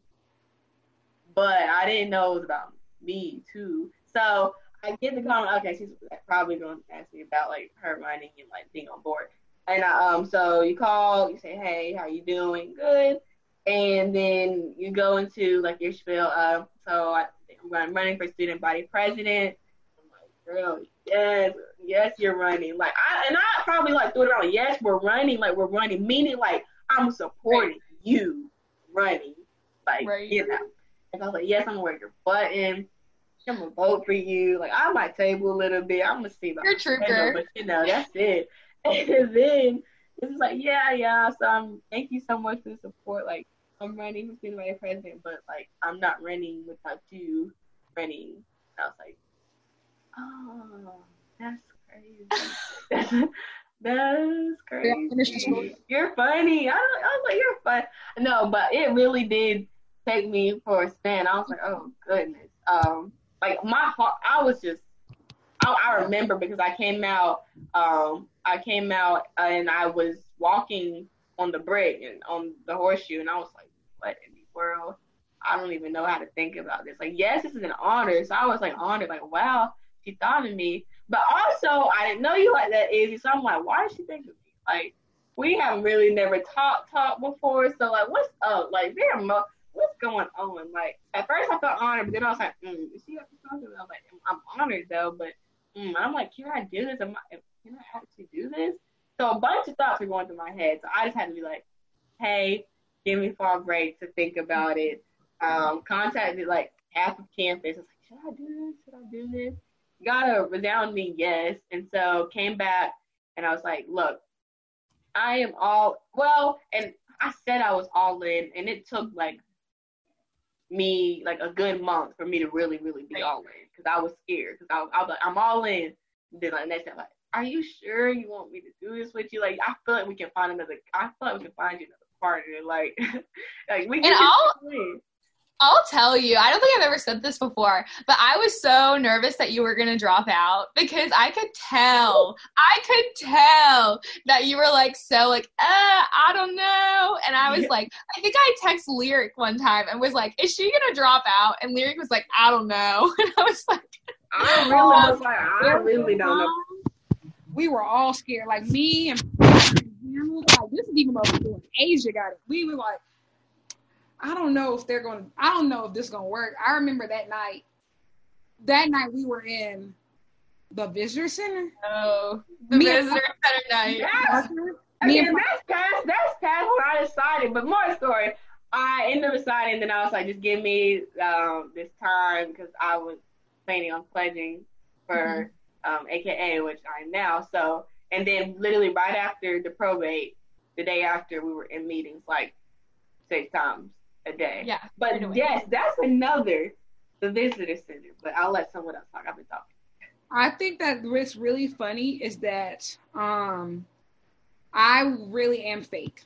S1: but I didn't know it was about me too. So I get the call. Okay, she's probably going to ask me about like her running and like being on board. And I, um, so you call, you say, "Hey, how you doing? Good." And then you go into like your spiel. Uh, so I, I'm running for student body president. I'm like, girl, yes, yes, you're running. Like I and I probably like threw it around. Yes, we're running. Like we're running, meaning like I'm supporting right. you running. Like right. you know. And I was like, yes, I'm gonna wear your button. I'm gonna vote for you. Like I might table a little bit. I'm gonna see about
S3: You're trooper.
S1: But you know, that's it. And then it's like, yeah, yeah. So I'm thank you so much for the support. Like I'm running for student body president, but like I'm not running without you running. I was like, oh, that's crazy. that's crazy. You're funny. I, don't I was like, you're fun. No, but it really did take me for a spin. I was like, oh goodness. Um, like my heart, I was just. I, I remember because I came out. Um, I came out and I was walking on the brick and on the horseshoe, and I was like, what in the world? I don't even know how to think about this. Like, yes, this is an honor. So I was like honored, like, wow, she thought of me. But also, I didn't know you like that, Izzy. So I'm like, why did she think of me? Like, we have really never talked talked before. So like, what's up? Like, there, mo- what's going on? Like, at first I felt honored, but then I was like, mm, is she talking about? I was like, I'm honored though, but mm, I'm like, can I do this? Am I, can I actually do this? So a bunch of thoughts were going through my head. So I just had to be like, hey, give me fall break to think about it. Um, contacted like half of campus. I was like, should I do this? Should I do this? Got a resounding yes. And so came back and I was like, look, I am all well, and I said I was all in, and it took like me like a good month for me to really, really be all in because I was scared because I, I was like, I'm all in. Then like next time, like, are you sure you want me to do this with you? Like, I feel like we can find another. I feel like we can find you another partner. Like, like we can.
S3: And all, I'll tell you, I don't think I've ever said this before, but I was so nervous that you were going to drop out because I could tell, I could tell that you were like, so like, uh, I don't know. And I was yeah. like, I think I text Lyric one time and was like, is she going to drop out? And Lyric was like, I don't know. And I was like,
S1: I really was like, I really don't know.
S2: We were all scared, like me and like, this is even before Asia got it. We were like, I don't know if they're going to, I don't know if this is going to work. I remember that night, that night we were in the visitor center.
S3: Oh, the Me visitor center night.
S1: Yes. I mean, that's past, that's past what I decided, but more story. I ended up deciding, then I was like, just give me um, this time because I was planning on pledging for mm-hmm. um, AKA, which I am now. So, and then literally right after the probate, the day after, we were in meetings like six times a day.
S3: Yeah.
S1: But anyway. yes, that's another the visitor center. But I'll let someone else talk. I've been talking.
S2: I think that what's really funny is that um, I really am fake.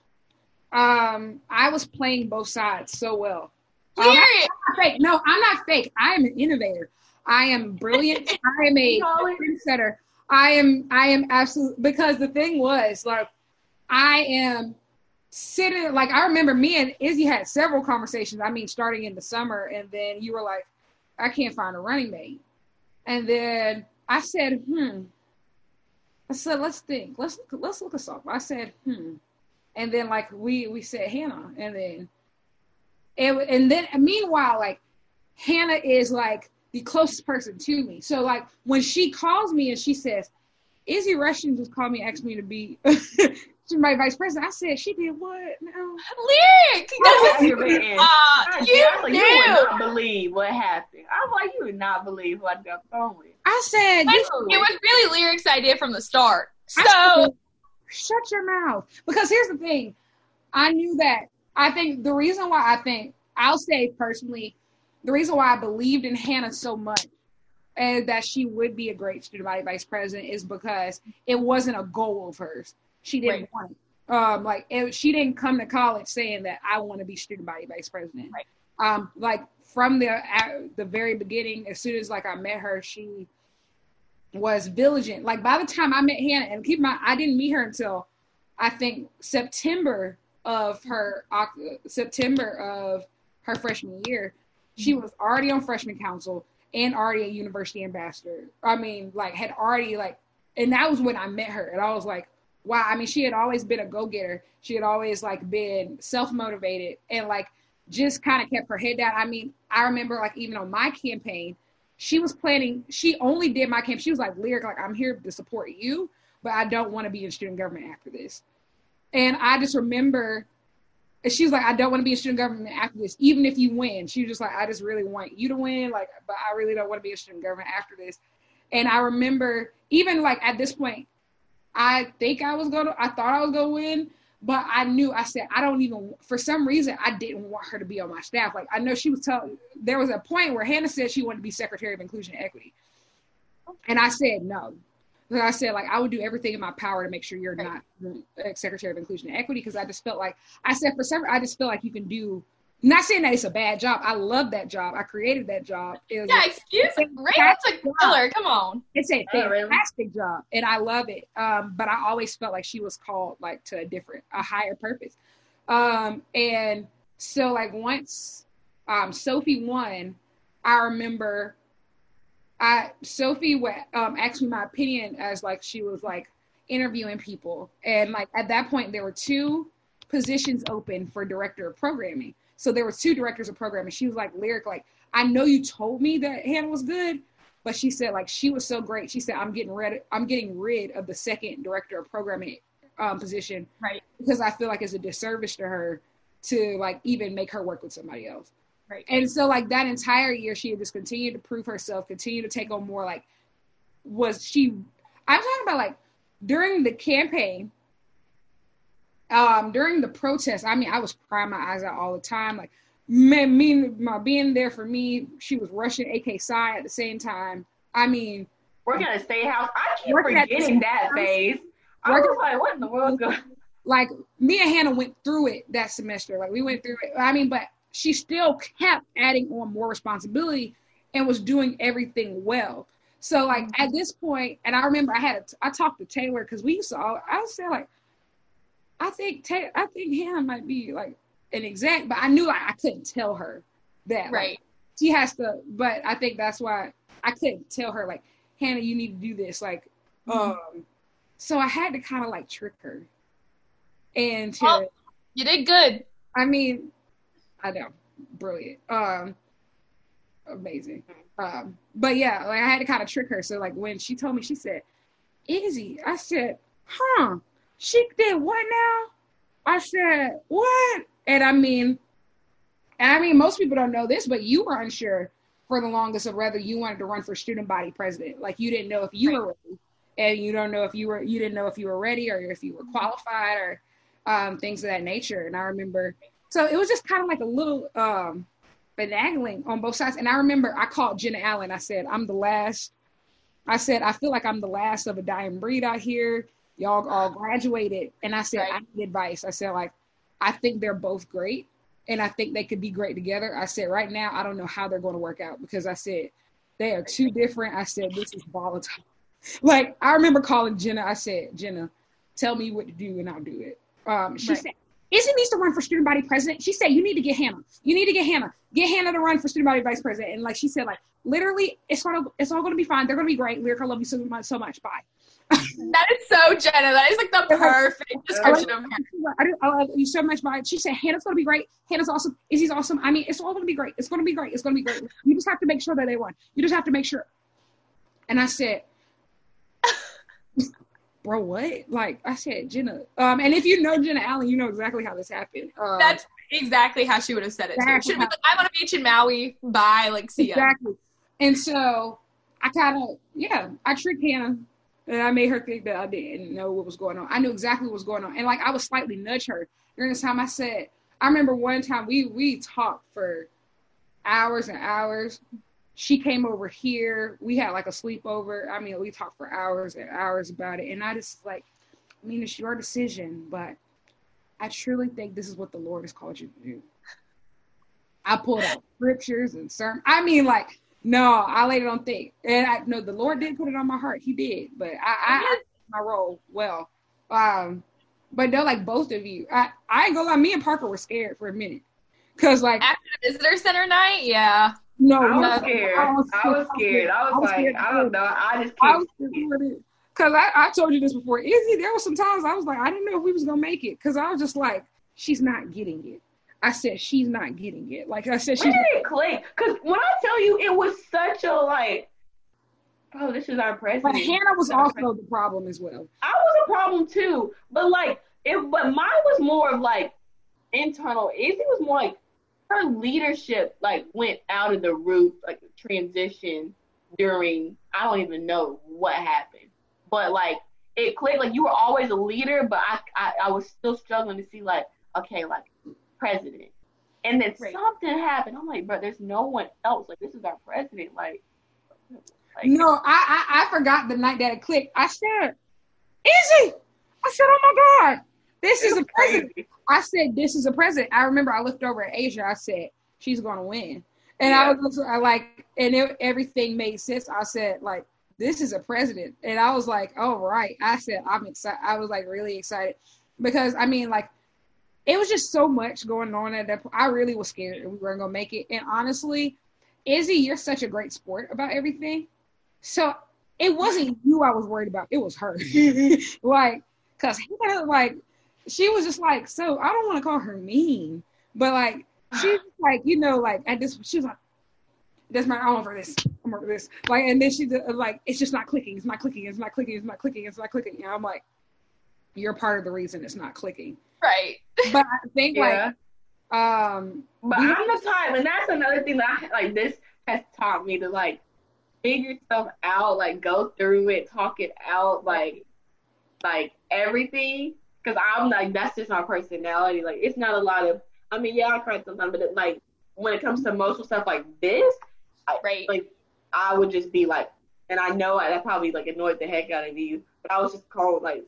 S2: Um, I was playing both sides so well.
S3: Um, I'm
S2: not fake. No, I'm not fake. I am an innovator. I am brilliant. I am a trendsetter. I am. I am absolutely because the thing was like, I am sitting like I remember me and Izzy had several conversations. I mean, starting in the summer, and then you were like, "I can't find a running mate," and then I said, "Hmm." I said, "Let's think. Let's let's look us up." I said, "Hmm," and then like we we said Hannah, and then it and then meanwhile like Hannah is like the closest person to me. So like when she calls me and she says, Izzy Rushing just called me, asked me to be to my vice president. I said, she did what? No.
S3: Lyric! That was, uh, you,
S1: like, you would not believe what happened. I was like, you would not believe what I got thrown with.
S2: I said,
S3: it was really Lyric's idea from the start. So. Said,
S2: Shut your mouth. Because here's the thing. I knew that. I think the reason why I think, I'll say personally, the reason why I believed in Hannah so much and that she would be a great student body vice president is because it wasn't a goal of hers. She didn't right. want it. Um, like it, she didn't come to college saying that I want to be student body vice president.
S3: Right.
S2: Um, like from the the very beginning, as soon as like I met her, she was vigilant. Like by the time I met Hannah, and keep my I didn't meet her until I think September of her September of her freshman year. She mm-hmm. was already on freshman council and already a university ambassador. I mean, like had already like, and that was when I met her, and I was like, wow. I mean, she had always been a go getter. She had always like been self motivated and like just kind of kept her head down. I mean, I remember like even on my campaign, she was planning. She only did my camp. She was like lyric, like I'm here to support you, but I don't want to be in student government after this. And I just remember she was like, I don't want to be a student government after this, even if you win. She was just like, I just really want you to win, like, but I really don't want to be a student government after this. And I remember even like at this point, I think I was gonna, I thought I was gonna win, but I knew I said I don't even. For some reason, I didn't want her to be on my staff. Like I know she was telling. There was a point where Hannah said she wanted to be Secretary of Inclusion and Equity, and I said no. Like I said, like I would do everything in my power to make sure you're not uh, Secretary of Inclusion and Equity because I just felt like I said for some, I just feel like you can do. Not saying that it's a bad job. I love that job. I created that job.
S3: It was yeah, excuse me. Raymon's a killer. Come on.
S2: It's a fantastic oh, job, and I love it. Um, but I always felt like she was called like to a different, a higher purpose. Um, and so like once um, Sophie won, I remember I Sophie um, asked me my opinion as like she was like interviewing people, and like at that point there were two positions open for director of programming. So there were two directors of programming. She was like lyric, like I know you told me that Hannah was good, but she said like she was so great. She said I'm getting rid, I'm getting rid of the second director of programming um, position,
S3: right?
S2: Because I feel like it's a disservice to her to like even make her work with somebody else.
S3: Right.
S2: And so like that entire year she had just continued to prove herself, continue to take on more like was she I'm talking about like during the campaign, um, during the protest, I mean I was crying my eyes out all the time. Like man, me my being there for me, she was rushing AK Psi at the same time. I mean
S1: working at a state house. I keep forgetting that phase. I was like, what in the world's going
S2: like me and Hannah went through it that semester. Like we went through it. I mean, but she still kept adding on more responsibility and was doing everything well. So like at this point, and I remember I had a, I talked to Taylor because we used to. All, I was saying like, I think Taylor, I think Hannah might be like an exact, but I knew like, I couldn't tell her that.
S3: Right.
S2: Like, she has to, but I think that's why I couldn't tell her like, Hannah, you need to do this. Like, mm-hmm. um, so I had to kind of like trick her. And to,
S3: well, you did good.
S2: I mean, I know, brilliant, um, amazing. Um, but yeah, like I had to kind of trick her. So like when she told me, she said, "Izzy," I said, "Huh?" She did what now? I said, "What?" And I mean, and I mean, most people don't know this, but you were unsure for the longest of whether you wanted to run for student body president. Like you didn't know if you right. were ready, and you don't know if you were you didn't know if you were ready or if you were qualified or um, things of that nature. And I remember, so it was just kind of like a little um, finagling on both sides. And I remember I called Jenna Allen. I said, "I'm the last." I said, "I feel like I'm the last of a dying breed out here. Y'all all graduated," and I said, right. "I need advice." I said, "Like, I think they're both great." and I think they could be great together. I said right now I don't know how they're going to work out because I said they are too different. I said this is volatile. like I remember calling Jenna. I said Jenna, tell me what to do and I'll do it. Um, she right. said. Izzy needs to run for student body president. She said, "You need to get Hannah. You need to get Hannah. Get Hannah to run for student body vice president." And like she said, like literally, it's gonna, it's all gonna be fine. They're gonna be great. Lyric, I love you so much, so much. Bye
S3: that is so Jenna. That is like the perfect description of
S2: her. I, I love you so much, but she said Hannah's gonna be great. Hannah's awesome. Izzy's awesome. I mean, it's all gonna be great. It's gonna be great. It's gonna be great. You just have to make sure that they won. You just have to make sure. And I said, bro, what? Like I said, Jenna. Um, and if you know Jenna Allen, you know exactly how this happened. Um,
S3: That's exactly how she would have said it. Exactly She'd be like, "I'm on a beach in Maui. Bye. Like, see ya."
S2: Exactly. And so I kind of, yeah, I tricked Hannah and I made her think that I didn't know what was going on. I knew exactly what was going on. And like I would slightly nudge her during the time I said, I remember one time we we talked for hours and hours. She came over here. We had like a sleepover. I mean, we talked for hours and hours about it. And I just like, I mean, it's your decision, but I truly think this is what the Lord has called you to do. I pulled out scriptures and sermon. I mean, like no, I laid it on thick. And I know the Lord did put it on my heart. He did. But I, I, I my role well. Um, but they're like both of you. I, I ain't gonna lie, me and Parker were scared for a minute. Cause like
S3: after the visitor center night, yeah.
S1: No, I was, scared. I was, I was scared. I was, I was like, I don't know. I just can't. I was
S2: scared. Cause I, I told you this before. Izzy, there was some times I was like, I didn't know if we was gonna make it. Cause I was just like, she's not getting it. I said she's not getting it. Like I said, she's.
S1: When did it click? Because when I tell you, it was such a like, oh, this is our president.
S2: But Hannah was also president. the problem as well.
S1: I was a problem too, but like it. But mine was more of like internal. Izzy was more like her leadership like went out of the roof, like transition during I don't even know what happened, but like it clicked. Like you were always a leader, but I I, I was still struggling to see like okay like president. And then right. something happened. I'm like, bro, there's no one else. Like, this is our president. Like,
S2: like no, I, I, I forgot the night that it clicked. I said, Izzy. I said, oh my God, this is a president. I said, this is a president. I remember I looked over at Asia. I said, she's going to win. And yeah. I was I like, and it, everything made sense. I said, like, this is a president. And I was like, oh, right. I said, I'm excited. I was like really excited because I mean, like, it was just so much going on at that point. I really was scared we weren't gonna make it. And honestly, Izzy, you're such a great sport about everything. So it wasn't you I was worried about. It was her. like, cause like she was just like, so I don't want to call her mean, but like she's like, you know, like at this, she was like, that's my, I'm over this, I'm over this. Like, and then she's like, it's just not clicking, it's not clicking, it's not clicking, it's not clicking, it's not clicking. And I'm like, you're part of the reason it's not clicking.
S3: Right.
S2: But I think yeah. like um
S1: But I'm the type and that's another thing that I like this has taught me to like figure stuff out, like go through it, talk it out, like like everything. Cause I'm like that's just my personality. Like it's not a lot of I mean, yeah, I cry sometimes, but it, like when it comes to emotional stuff like this,
S3: right?
S1: I, like I would just be like, and I know I, that probably like annoyed the heck out of you, but I was just cold, like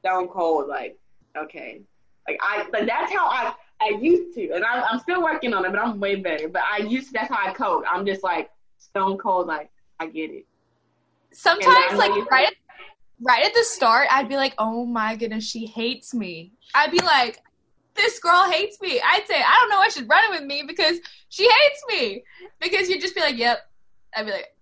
S1: stone cold, like okay, like I like that's how I I used to, and I, I'm still working on it, but I'm way better. But I used to. That's how I code. I'm just like stone cold. Like I get it.
S3: Sometimes, like right, at, right at the start, I'd be like, "Oh my goodness, she hates me." I'd be like, "This girl hates me." I'd say, "I don't know. I should run it with me because she hates me." Because you'd just be like, "Yep." I'd be like,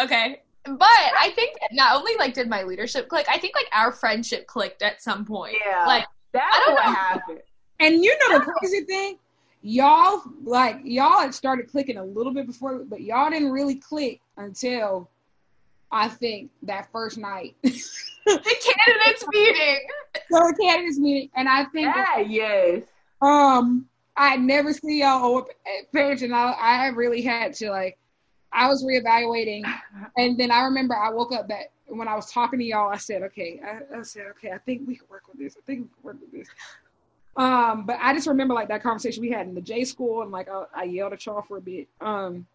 S3: "Okay." But I think not only like did my leadership click, I think like our friendship clicked at some point.
S1: Yeah,
S3: like
S1: that's what know. happened.
S2: And you know the crazy thing, y'all like y'all had started clicking a little bit before, but y'all didn't really click until I think that first night.
S3: the candidates meeting.
S2: So the candidates meeting, and I think
S1: yeah, yes.
S2: Um, I never see y'all on page, and I I really had to like. I was reevaluating, and then I remember I woke up that when I was talking to y'all, I said, "Okay," I, I said, "Okay, I think we can work with this. I think we can work with this." Um, but I just remember like that conversation we had in the J school, and like I, I yelled at y'all for a bit. Um,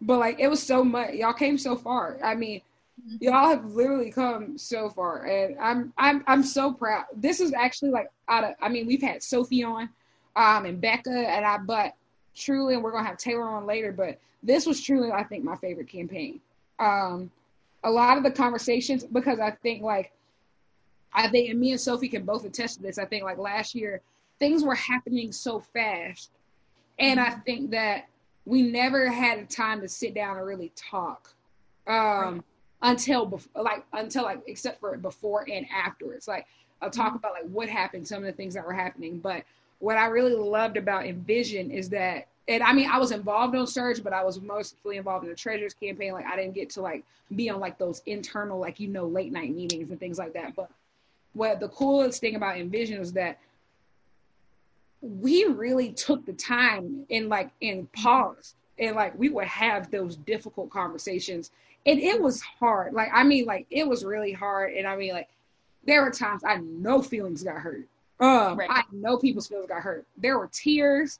S2: but like it was so much. Y'all came so far. I mean, mm-hmm. y'all have literally come so far, and I'm I'm I'm so proud. This is actually like out of. I mean, we've had Sophie on, um, and Becca, and I. But truly, and we're gonna have Taylor on later. But this was truly, I think, my favorite campaign. Um, a lot of the conversations because I think like I think, and me and Sophie can both attest to this. I think like last year, things were happening so fast. And I think that we never had a time to sit down and really talk um, right. until like until like except for before and afterwards. Like I'll talk mm-hmm. about like what happened, some of the things that were happening. But what I really loved about Envision is that, and I mean, I was involved on Surge, but I was mostly involved in the Treasures campaign. Like I didn't get to like be on like those internal, like you know, late night meetings and things like that. But what the coolest thing about Envision was that we really took the time and like and paused and like we would have those difficult conversations and it was hard like i mean like it was really hard and i mean like there were times i know feelings got hurt um right. i know people's feelings got hurt there were tears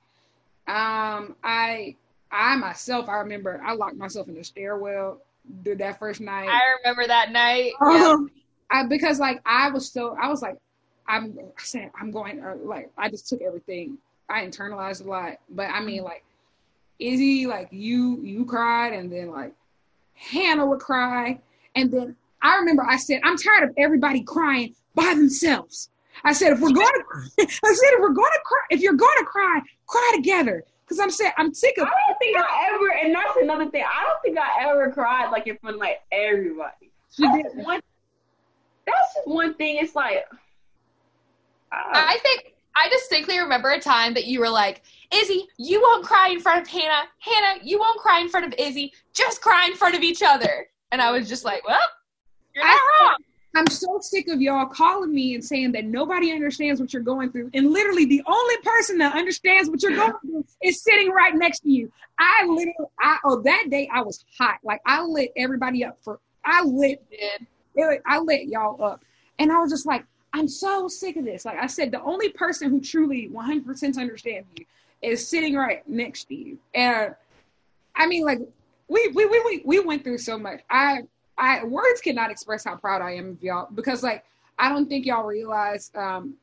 S2: um i i myself i remember i locked myself in the stairwell did that first night.
S3: I remember that night.
S2: Um, I because like I was so I was like I'm I said I'm going uh, like I just took everything. I internalized a lot. But I mean like Izzy like you you cried and then like Hannah would cry. And then I remember I said I'm tired of everybody crying by themselves. I said if we're going to I said if we're going to cry if you're going to cry cry together because I'm saying I'm sick of.
S1: I don't think I ever, and that's another thing. I don't think I ever cried like in front of like everybody. She did. One that's just one thing. It's like
S3: I, I think I distinctly remember a time that you were like, Izzy, you won't cry in front of Hannah. Hannah, you won't cry in front of Izzy. Just cry in front of each other. And I was just like, well, you're not I, wrong.
S2: I'm so sick of y'all calling me and saying that nobody understands what you're going through. And literally, the only person that understands what you're going through is sitting right next to you. I literally, I oh that day I was hot. Like I lit everybody up for. I lit. It, it, I lit y'all up. And I was just like, I'm so sick of this. Like I said, the only person who truly 100% understands you is sitting right next to you. And I mean, like, we, we, we, we, we went through so much. I, I, words cannot express how proud I am of y'all because, like, I don't think y'all realize, um,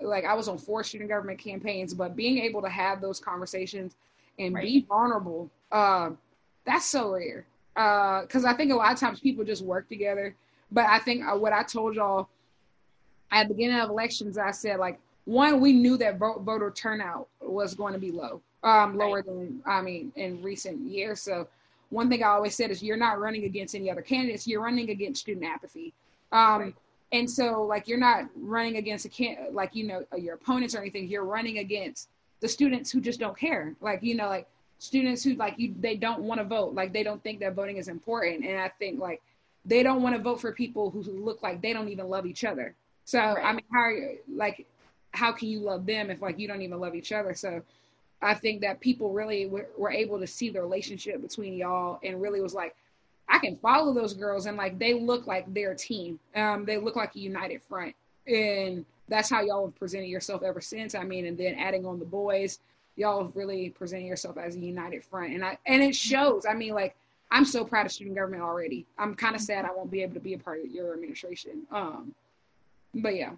S2: like, I was on four student government campaigns, but being able to have those conversations and right. be vulnerable, uh, that's so rare. Because uh, I think a lot of times people just work together but I think uh, what I told y'all at the beginning of elections, I said like one, we knew that vote, voter turnout was going to be low, um, lower right. than I mean in recent years. So one thing I always said is you're not running against any other candidates. You're running against student apathy. Um, right. And so like you're not running against a can like you know your opponents or anything. You're running against the students who just don't care. Like you know like students who like you they don't want to vote. Like they don't think that voting is important. And I think like they don't want to vote for people who look like they don't even love each other. So right. I mean, how are you, like how can you love them if like you don't even love each other? So I think that people really were, were able to see the relationship between y'all and really was like, I can follow those girls and like they look like their team. Um, they look like a united front, and that's how y'all have presented yourself ever since. I mean, and then adding on the boys, y'all have really presented yourself as a united front, and I and it shows. I mean, like I'm so proud of student government already. I'm kind of sad I won't be able to be a part of your administration. Um, but yeah,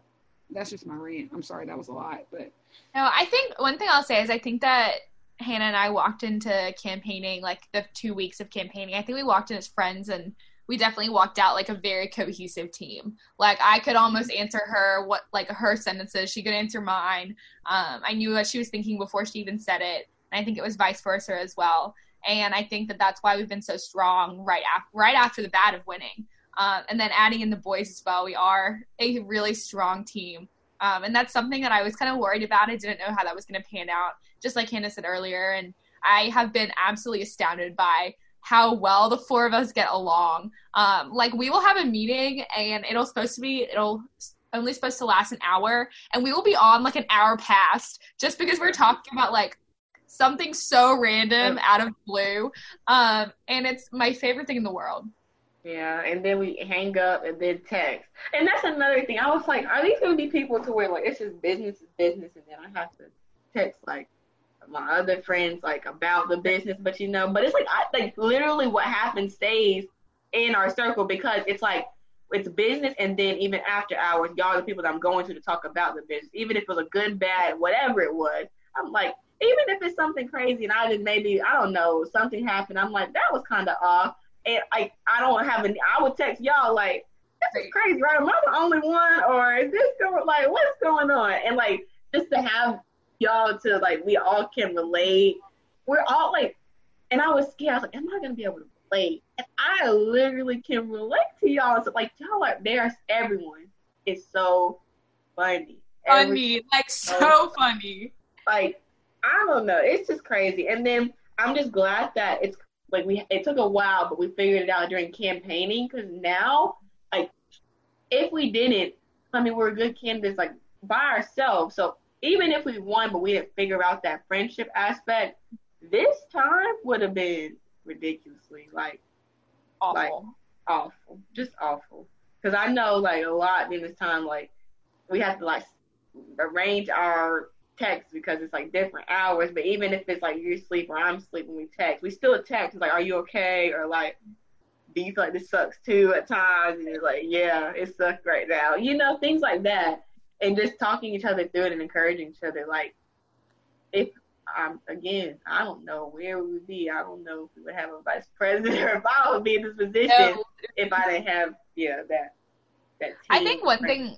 S2: that's just my rant. I'm sorry that was a lot, but
S3: no, I think one thing I'll say is I think that Hannah and I walked into campaigning like the two weeks of campaigning. I think we walked in as friends and we definitely walked out like a very cohesive team. Like I could almost answer her what like her sentences, she could answer mine. Um, I knew what she was thinking before she even said it, and I think it was vice versa as well. And I think that that's why we've been so strong right after right after the bat of winning. Um, and then adding in the boys as well, we are a really strong team. Um, and that's something that I was kind of worried about. I didn't know how that was going to pan out, just like Hannah said earlier. And I have been absolutely astounded by how well the four of us get along. Um, like we will have a meeting and it'll supposed to be it'll only supposed to last an hour and we will be on like an hour past just because we're talking about like something so random out of blue. Um, and it's my favorite thing in the world.
S1: Yeah, and then we hang up and then text. And that's another thing. I was like, are these gonna be people to where like it's just business is business and then I have to text like my other friends like about the business, but you know, but it's like I like literally what happens stays in our circle because it's like it's business and then even after hours, y'all are the people that I'm going to to talk about the business. Even if it was a good, bad, whatever it was, I'm like, even if it's something crazy and I did maybe I don't know something happened, I'm like that was kind of off and like I don't have any. I would text y'all like, "This is crazy, right? Am I the only one, or is this going like what's going on?" And like just to have y'all to like we all can relate. We're all like, and I was scared. I was like, "Am I gonna be able to relate?" And I literally can relate to y'all. So like y'all are there's everyone. It's so funny.
S3: Funny, Every, like so funny.
S1: Like I don't know. It's just crazy. And then I'm just glad that it's like we it took a while, but we figured it out during campaigning. Because now, like, if we didn't, I mean, we're a good candidates like by ourselves. So even if we won, but we didn't figure out that friendship aspect, this time would have been ridiculously like
S3: awful,
S1: like, awful, just awful. Because I know like a lot in this time, like we have to like arrange our text because it's like different hours. But even if it's like you sleep or I'm sleeping, we text. We still text. It's like, are you okay? Or like, do you feel like this sucks too at times? And you're like, yeah, it sucks right now. You know, things like that. And just talking each other through it and encouraging each other. Like, if um, again, I don't know where we would be. I don't know if we would have a vice president or if I would be in this position no. if I didn't have yeah that that.
S3: I think one thing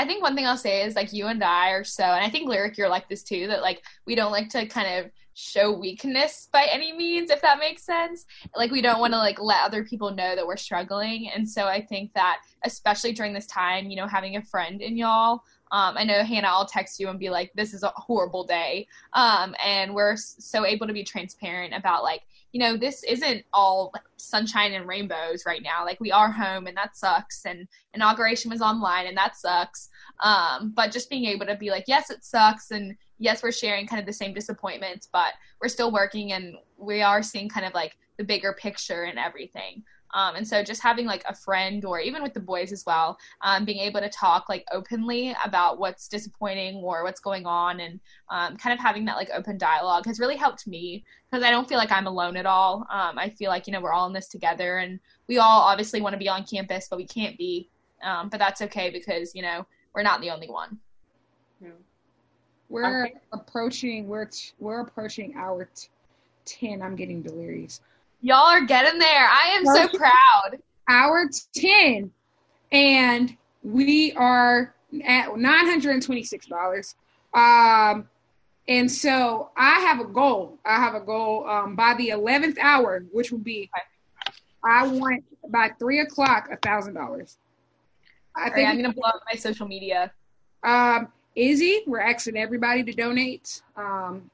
S3: I think one thing I'll say is like you and I are so, and I think Lyric, you're like this too, that like we don't like to kind of show weakness by any means, if that makes sense. Like we don't want to like let other people know that we're struggling. And so I think that especially during this time, you know, having a friend in y'all, um, I know Hannah, I'll text you and be like, this is a horrible day. Um, and we're so able to be transparent about like, you know, this isn't all sunshine and rainbows right now. Like we are home and that sucks. And inauguration was online and that sucks. Um, but just being able to be like, yes, it sucks. And yes, we're sharing kind of the same disappointments, but we're still working and we are seeing kind of like the bigger picture and everything. Um, and so just having like a friend or even with the boys as well, um, being able to talk like openly about what's disappointing or what's going on and um, kind of having that like open dialogue has really helped me because I don't feel like I'm alone at all. Um, I feel like, you know, we're all in this together and we all obviously want to be on campus, but we can't be. Um, but that's okay because, you know, we're not the only one.
S2: We're okay. approaching, we're, t- we're approaching hour t- 10. I'm getting delirious.
S3: Y'all are getting there. I am so proud.
S2: Hour 10. And we are at $926. Um, and so I have a goal. I have a goal um, by the 11th hour, which will be, I want by three o'clock, a thousand dollars.
S3: I think right, I'm gonna blow up my social media.
S2: Um, Izzy, we're asking everybody to donate. Um,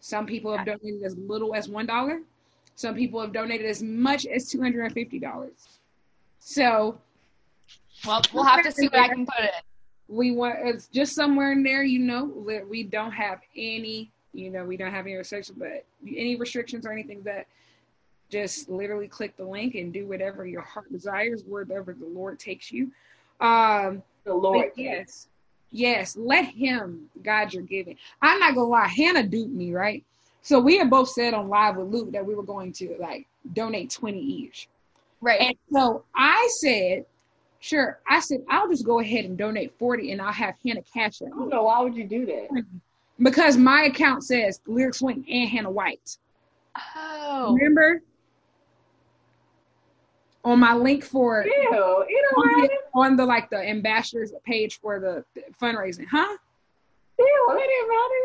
S2: some people have donated as little as one dollar. Some people have donated as much as two hundred and fifty dollars. So,
S3: well, we'll have to see what I can put it.
S2: We want it's just somewhere in there. You know, we don't have any. You know, we don't have any restrictions, but any restrictions or anything that just literally click the link and do whatever your heart desires, wherever the Lord takes you. Um,
S1: the Lord,
S2: yes, yes, let Him guide your giving. I'm not gonna lie, Hannah duped me, right? So we had both said on live with Luke that we were going to like donate 20 each.
S3: Right.
S2: And so I said, Sure. I said, I'll just go ahead and donate 40 and I'll have Hannah cash it.
S1: I don't know why would you do that.
S2: Because my account says Lyric Swing and Hannah White.
S3: Oh.
S2: Remember? On my link for
S1: Ew,
S2: on the, on the like the ambassadors page for the fundraising, huh?
S1: Ew, it didn't matter.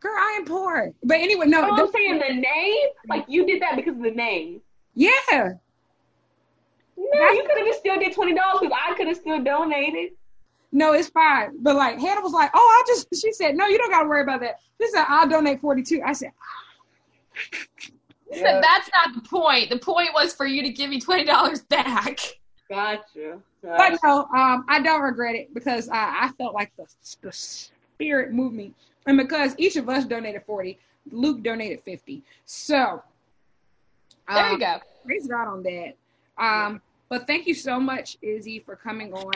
S2: Girl, I am poor. But anyway, no,
S1: Oh, I'm saying the name, like you did that because of the name.
S2: yeah.
S1: No, you could have still did twenty dollars because I could have still donated.
S2: No, it's fine. But like Hannah was like, Oh, I just she said, No, you don't gotta worry about that. She said, I'll donate 42. I said,
S3: So that's not the point. The point was for you to give me twenty dollars back.
S1: Gotcha.
S2: But no, um, I don't regret it because I, I felt like the the spirit moved me, and because each of us donated forty, Luke donated fifty. So
S3: There
S2: um,
S3: you go.
S2: Praise God on that. Um, but thank you so much, Izzy, for coming on.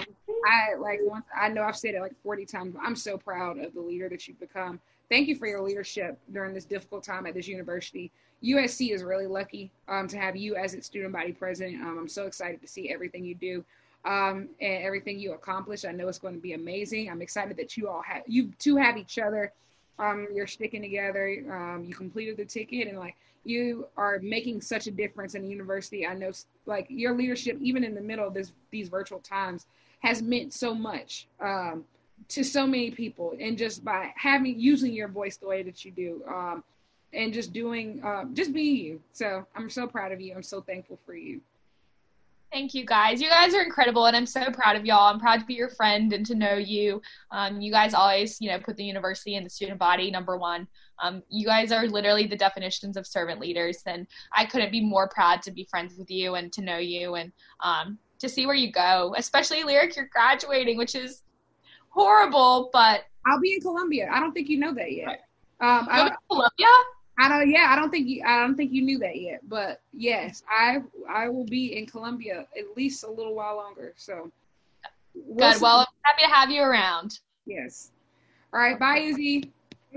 S2: I like once I know I've said it like forty times. But I'm so proud of the leader that you've become. Thank you for your leadership during this difficult time at this university. USC is really lucky um, to have you as its student body president. Um, I'm so excited to see everything you do um, and everything you accomplish. I know it's going to be amazing. I'm excited that you all have you two have each other. Um, you're sticking together. Um, you completed the ticket, and like you are making such a difference in the university. I know, like your leadership, even in the middle of this these virtual times, has meant so much um, to so many people, and just by having using your voice the way that you do. Um, and just doing, uh, just being you. So I'm so proud of you. I'm so thankful for you.
S3: Thank you guys. You guys are incredible, and I'm so proud of y'all. I'm proud to be your friend and to know you. Um, you guys always, you know, put the university and the student body number one. Um, you guys are literally the definitions of servant leaders, and I couldn't be more proud to be friends with you and to know you and um, to see where you go. Especially lyric, you're graduating, which is horrible, but
S2: I'll be in Columbia. I don't think you know that yet. Um,
S3: you'll
S2: I,
S3: be in
S2: I don't. Yeah, I don't think you. I don't think you knew that yet. But yes, I I will be in Columbia at least a little while longer. So we'll
S3: Good.
S2: see.
S3: Well, I'm happy to have you around.
S2: yes. All right. Bye, Izzy.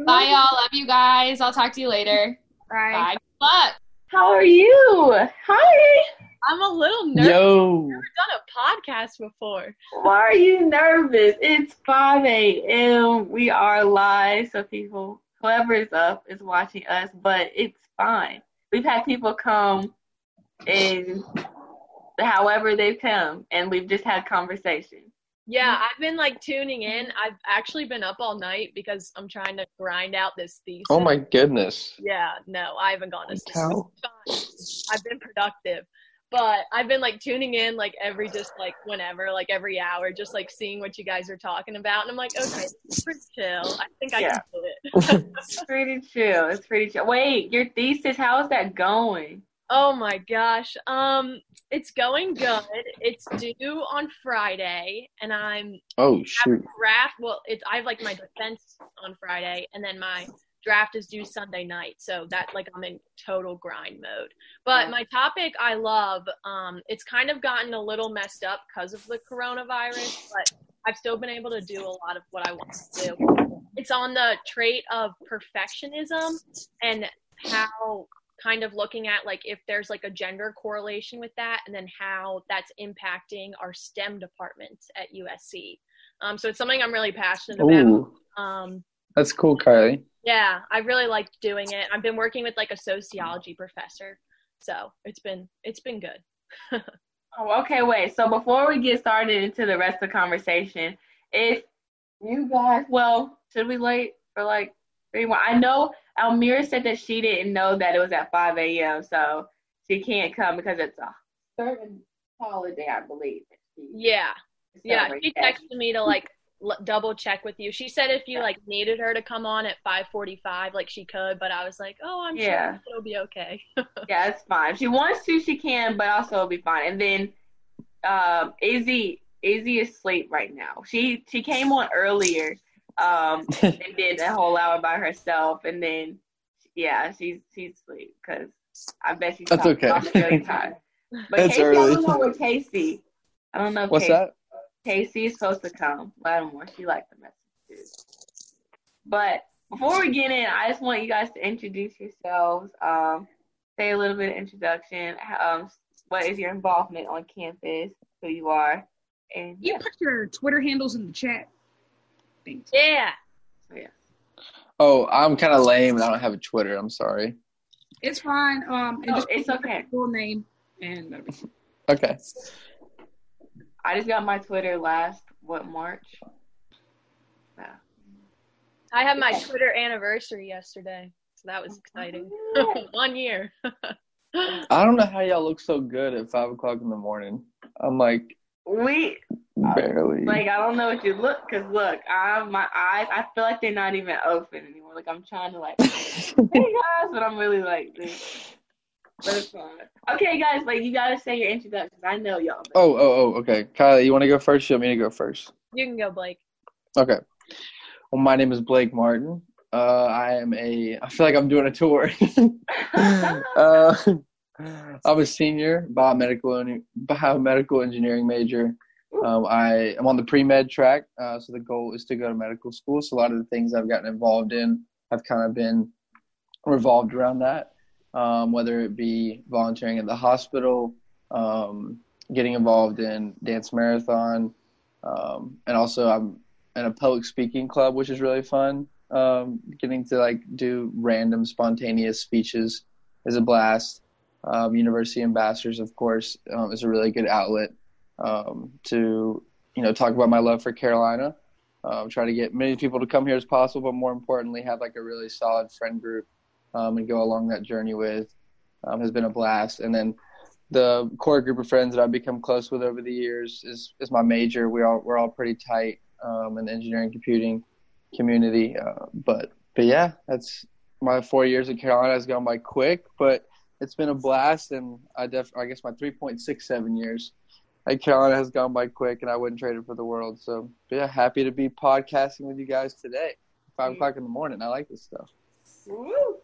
S3: Bye, y'all. Love you guys. I'll talk to you later.
S2: Bye.
S3: Bye. Good luck.
S1: How are you? Hi.
S4: I'm a little nervous.
S5: Yo.
S4: I've never done a podcast before.
S1: Why are you nervous? It's 5 a.m. We are live, so people, whoever is up is watching us, but it's fine. We've had people come and however they've come, and we've just had conversation.
S4: Yeah, I've been like tuning in. I've actually been up all night because I'm trying to grind out this thesis.
S5: Oh my goodness.
S4: Yeah, no, I haven't gone to sleep.
S5: How?
S4: It's fine. I've been productive. But I've been like tuning in like every just like whenever, like every hour, just like seeing what you guys are talking about. And I'm like, okay, this is pretty chill. I think I
S1: Yeah.
S4: can do it.
S1: It's pretty chill. It's pretty chill. Wait, your thesis, how's that going?
S4: Oh my gosh. Um, it's going good. It's due on Friday, and I'm
S5: Oh
S4: have
S5: shoot.
S4: draft. Well, it's I have like my defense on Friday, and then my draft is due Sunday night. So that like I'm in total grind mode. But my topic I love. Um, it's kind of gotten a little messed up because of the coronavirus, but I've still been able to do a lot of what I want to do. It's on the trait of perfectionism and how kind of looking at like if there's like a gender correlation with that and then how that's impacting our STEM departments at USC. Um, so it's something I'm really passionate about. Um,
S5: That's cool, Kylie.
S4: yeah, I really liked doing it. I've been working with like a sociology professor, so it's been it's been good.
S1: Oh, okay, wait. So before we get started into the rest of the conversation, if you guys, well, should we wait for like three more? I know Almira said that she didn't know that it was at 5 a.m., so she can't come because it's a certain holiday, I believe.
S4: Yeah, yeah. She texted me to like l- double check with you. She said if you like needed her to come on at 5:45, like she could, but I was like, oh, I'm
S1: Yeah.
S4: sure it'll be okay.
S1: Yeah, it's fine. If she wants to, she can, but also it'll be fine. And then um Izzy Izzy is asleep right now. She she came on earlier, um, and did a whole hour by herself and then yeah, she's she's asleep because I bet she's
S5: That's
S1: probably-
S5: okay.
S1: probably really tired. But
S5: That's
S1: Casey, I
S5: early.
S1: don't know where Casey. I don't know if
S5: What's
S1: Casey,
S5: that?
S1: Casey is supposed to come. Lattimore, she liked the messages. But before we get in, I just want you guys to introduce yourselves. Um, say a little bit of introduction. Um, what is your involvement on campus, who you are, and
S2: You put your Twitter handles in the chat. Thanks.
S4: Yeah.
S1: Yeah.
S5: Oh, I'm kind of lame and I don't have a Twitter. I'm sorry.
S2: It's fine. Um, and
S1: No,
S2: just
S1: it's okay.
S2: full name and that'll be
S5: Okay.
S1: I just got my Twitter last what March. Yeah.
S4: I had my Twitter anniversary yesterday, so that was exciting. Oh, One year.
S5: I don't know how y'all look so good at five o'clock in the morning. I'm like
S1: We
S5: barely.
S1: like I don't know what you look because look, I my eyes I feel like they're not even open anymore. Like I'm trying to like hey guys, but I'm really like this. But it's. Okay, guys, like you gotta say your introductions. I know y'all. but-
S5: oh, oh, oh. Okay, Kylie, you want to go first? You want me to go first?
S4: you can go, Blake.
S5: Okay. Well, my name is Blake Martin. Uh, I am a. I feel like I'm doing a tour. uh, I'm a senior biomedical biomedical engineering major. Um, I am on the pre med track, uh, so the goal is to go to medical school. So a lot of the things I've gotten involved in have kind of been revolved around that, um, whether it be volunteering at the hospital, um, getting involved in dance marathon, um, and also I'm in a public speaking club, which is really fun. Um, getting to like do random spontaneous speeches is a blast. Um, University ambassadors, of course, um, is a really good outlet to you know talk about my love for Carolina. Um, try to get many people to come here as possible, but more importantly, have like a really solid friend group um, and go along that journey with. Um, has been a blast, and then the core group of friends that I've become close with over the years is is my major. We all we're all pretty tight um, in the engineering computing community, uh, but but yeah, that's my four years at Carolina has gone by quick, but it's been a blast, and I def I guess my three point six seven years at Carolina has gone by quick, and I wouldn't trade it for the world. So yeah, happy to be podcasting with you guys today. Five o'clock in the morning. I like this stuff.
S1: Woo.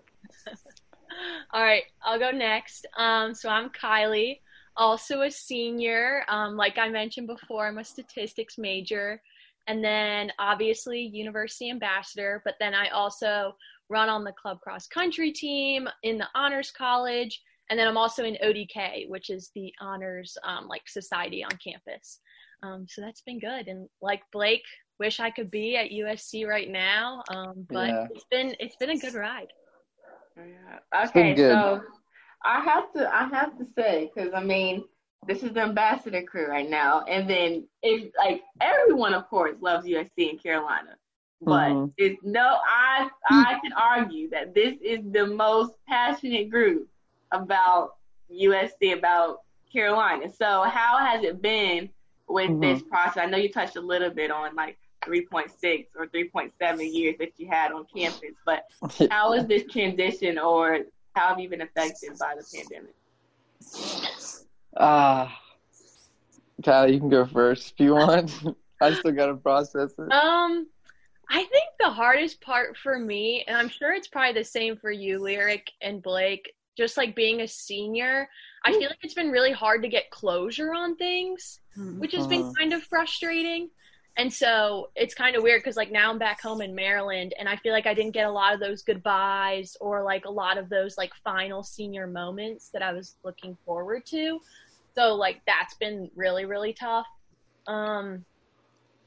S4: All right, I'll go next. Um, so I'm Kylie, also a senior. Um, like I mentioned before, I'm a statistics major, and then obviously university ambassador. But then I also run on the club cross country team in the honors college, and then I'm also in ODK, which is the honors um, like society on campus. Um, so that's been good. And like Blake, wish I could be at USC right now, um, but
S5: Yeah.
S4: it's been it's been a good ride.
S1: Yeah. Okay, so I have to I have to say because I mean this is the ambassador crew right now, and then it's like everyone, of course, loves USC and Carolina, but
S5: Mhm.
S1: it's no I I can argue that this is the most passionate group about USC about Carolina. So how has it been with this process? I know you touched a little bit on like 3.6 or 3.7 years that you had on campus, but how is this transition or how have you been affected by the pandemic?
S5: Ah, Kylie, you can go first if you want. I still gotta process it.
S4: Um, I think the hardest part for me, and I'm sure it's probably the same for you, Lyric and Blake, just like being a senior, I feel like it's been really hard to get closure on things, which has been
S5: Mhm.
S4: kind of frustrating. And so it's kind of weird because like now I'm back home in Maryland, and I feel like I didn't get a lot of those goodbyes or like a lot of those like final senior moments that I was looking forward to. So like that's been really really tough. Um,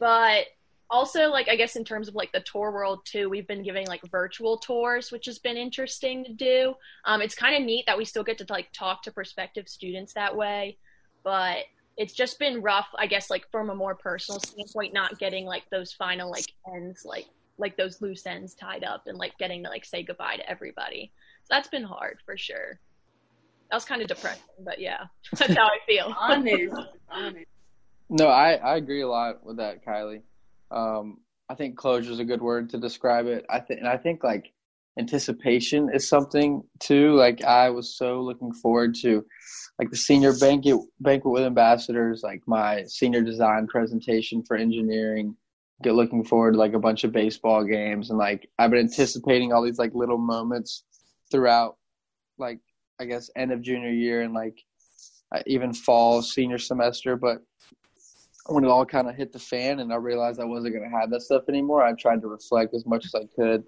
S4: but also like I guess in terms of like the tour world too, we've been giving like virtual tours, which has been interesting to do. Um, it's kind of neat that we still get to like talk to prospective students that way, but it's just been rough, I guess, like from a more personal standpoint, not getting like those final like ends, like like those loose ends tied up, and like getting to like say goodbye to everybody. So that's been hard for sure. That was kind of depressing, but yeah, that's how I feel.
S1: Honest, honest.
S5: No, I, I agree a lot with that, Kylie. Um, I think closure is a good word to describe it. I think, and I think like anticipation is something too. Like I was so looking forward to like the senior banquet banquet with ambassadors, like my senior design presentation for engineering. Get looking forward to like a bunch of baseball games and like I've been anticipating all these like little moments throughout like I guess end of junior year and like uh, even fall senior semester, but when it all kind of hit the fan and I realized I wasn't going to have that stuff anymore, I tried to reflect as much as I could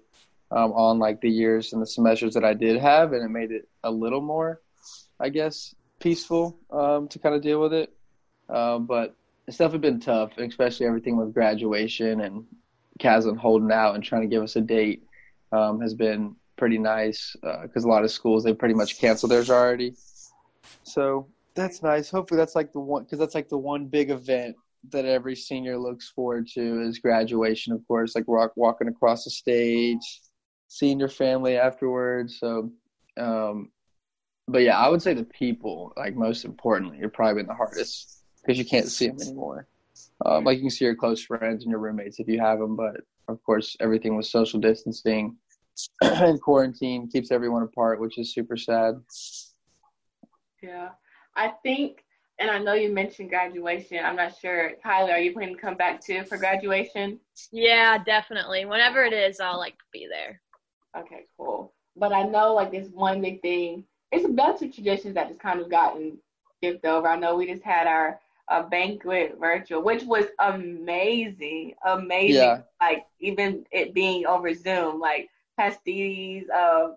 S5: um, on like the years and the semesters that I did have, and it made it a little more, I guess, peaceful um, to kind of deal with it. Um, but it's definitely been tough, especially everything with graduation and Caslen holding out and trying to give us a date um, has been pretty nice because uh, a lot of schools they pretty much canceled theirs already. So that's nice. Hopefully that's like the one because that's like the one big event that every senior looks forward to is graduation. Of course, like walk, walking across the stage, seeing your family afterwards. So, um, but yeah, I would say the people, like most importantly, you're probably been the hardest because you can't see them anymore. Um, like you can see your close friends and your roommates if you have them, but of course, everything with social distancing and quarantine keeps everyone apart, which is super sad.
S1: Yeah, I think, and I know you mentioned graduation. I'm not sure, Tyler, are you planning to come back too for graduation?
S4: Yeah, definitely. Whenever it is, I'll like be there.
S1: Okay, cool. But I know like this one big thing. It's a bunch of traditions that just kind of gotten skipped over. I know we just had our a banquet virtual, which was amazing, amazing. Yeah. Like even it being over Zoom, like Pastides, uh,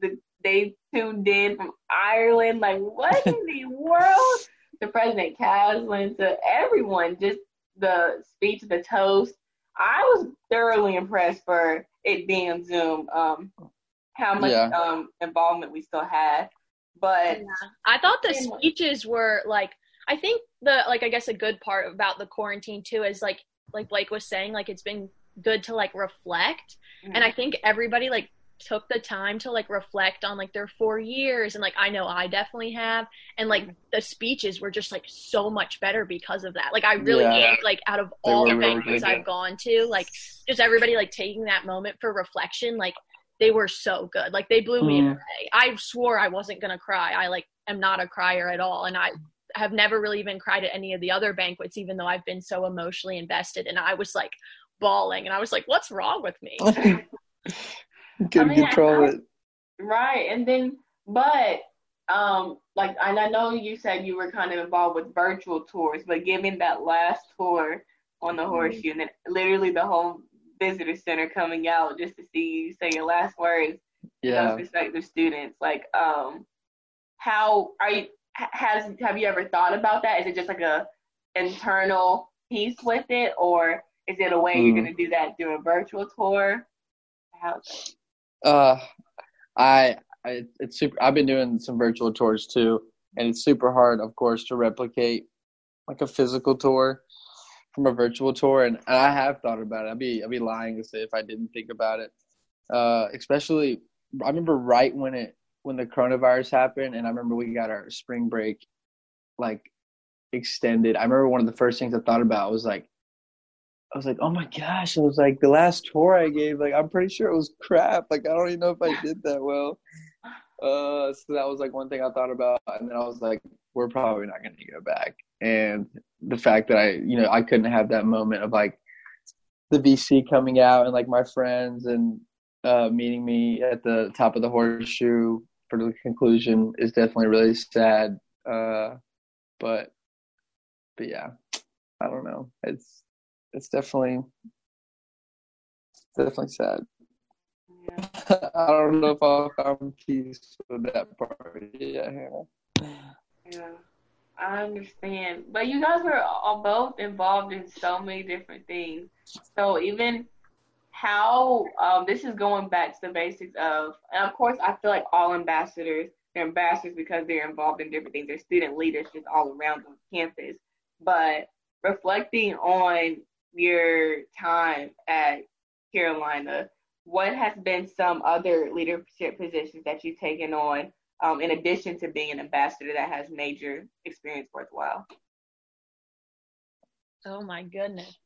S1: the they tuned in from Ireland. Like what in the world? To President Caslen, to everyone, just the speech, the toast. I was thoroughly impressed for it being Zoom. Um, how much yeah. um involvement we still had. But yeah.
S4: I thought the speeches were like I think the like I guess a good part about the quarantine too is like like Blake was saying like it's been good to like reflect mm-hmm. and I think everybody like took the time to like reflect on like their four years and like I know I definitely have and like mm-hmm. the speeches were just like so much better because of that like I really yeah. like out of all the venues I've gone to like just everybody like taking that moment for reflection like they were so good like they blew me mm. away I swore I wasn't gonna cry I like am not a crier at all and I have never really even cried at any of the other banquets, even though I've been so emotionally invested. And I was like bawling, and I was like, "What's wrong with me?"
S5: Can I mean, control it.
S1: Right, and then, but um, like, and I know you said you were kind of involved with virtual tours, but giving that last tour on the mm-hmm. horseshoe, and then literally the whole visitor center coming out just to see you say your last words yeah. to those prospective students, like, um, how are you? has have you ever thought about that? Is it just like a internal piece with it, or is it a way mm. you're hmm. gonna do that through a virtual tour? How's?
S5: Uh, I, I it's super. I've been doing some virtual tours too, and it's super hard, of course, to replicate like a physical tour from a virtual tour. And, and I have thought about it. I'd be I'd be lying to say if I didn't think about it. Uh, especially, I remember right when it when the coronavirus happened, and I remember we got our spring break like extended. I remember one of the first things I thought about was like, I was like, oh my gosh, it was like the last tour I gave, like I'm pretty sure it was crap. Like I don't even know if I did that well. Uh, so that was like one thing I thought about, and then I was like, we're probably not going to go back. And the fact that I, you know, I couldn't have that moment of like the VC coming out and like my friends and uh, meeting me at the top of the horseshoe for the conclusion is definitely really sad. Uh, but but yeah, I don't know. It's it's definitely it's definitely sad. Yeah. I don't know if I'll come peace with that part. Yeah,
S1: yeah, I understand. But you guys were all both involved in so many different things. So even how um, this is going back to the basics of, and of course, I feel like all ambassadors, they're ambassadors because they're involved in different things. They're student leaders just all around on campus. But reflecting on your time at Carolina, what has been some other leadership positions that you've taken on um, in addition to being an ambassador that has major experience worthwhile?
S4: Oh my goodness.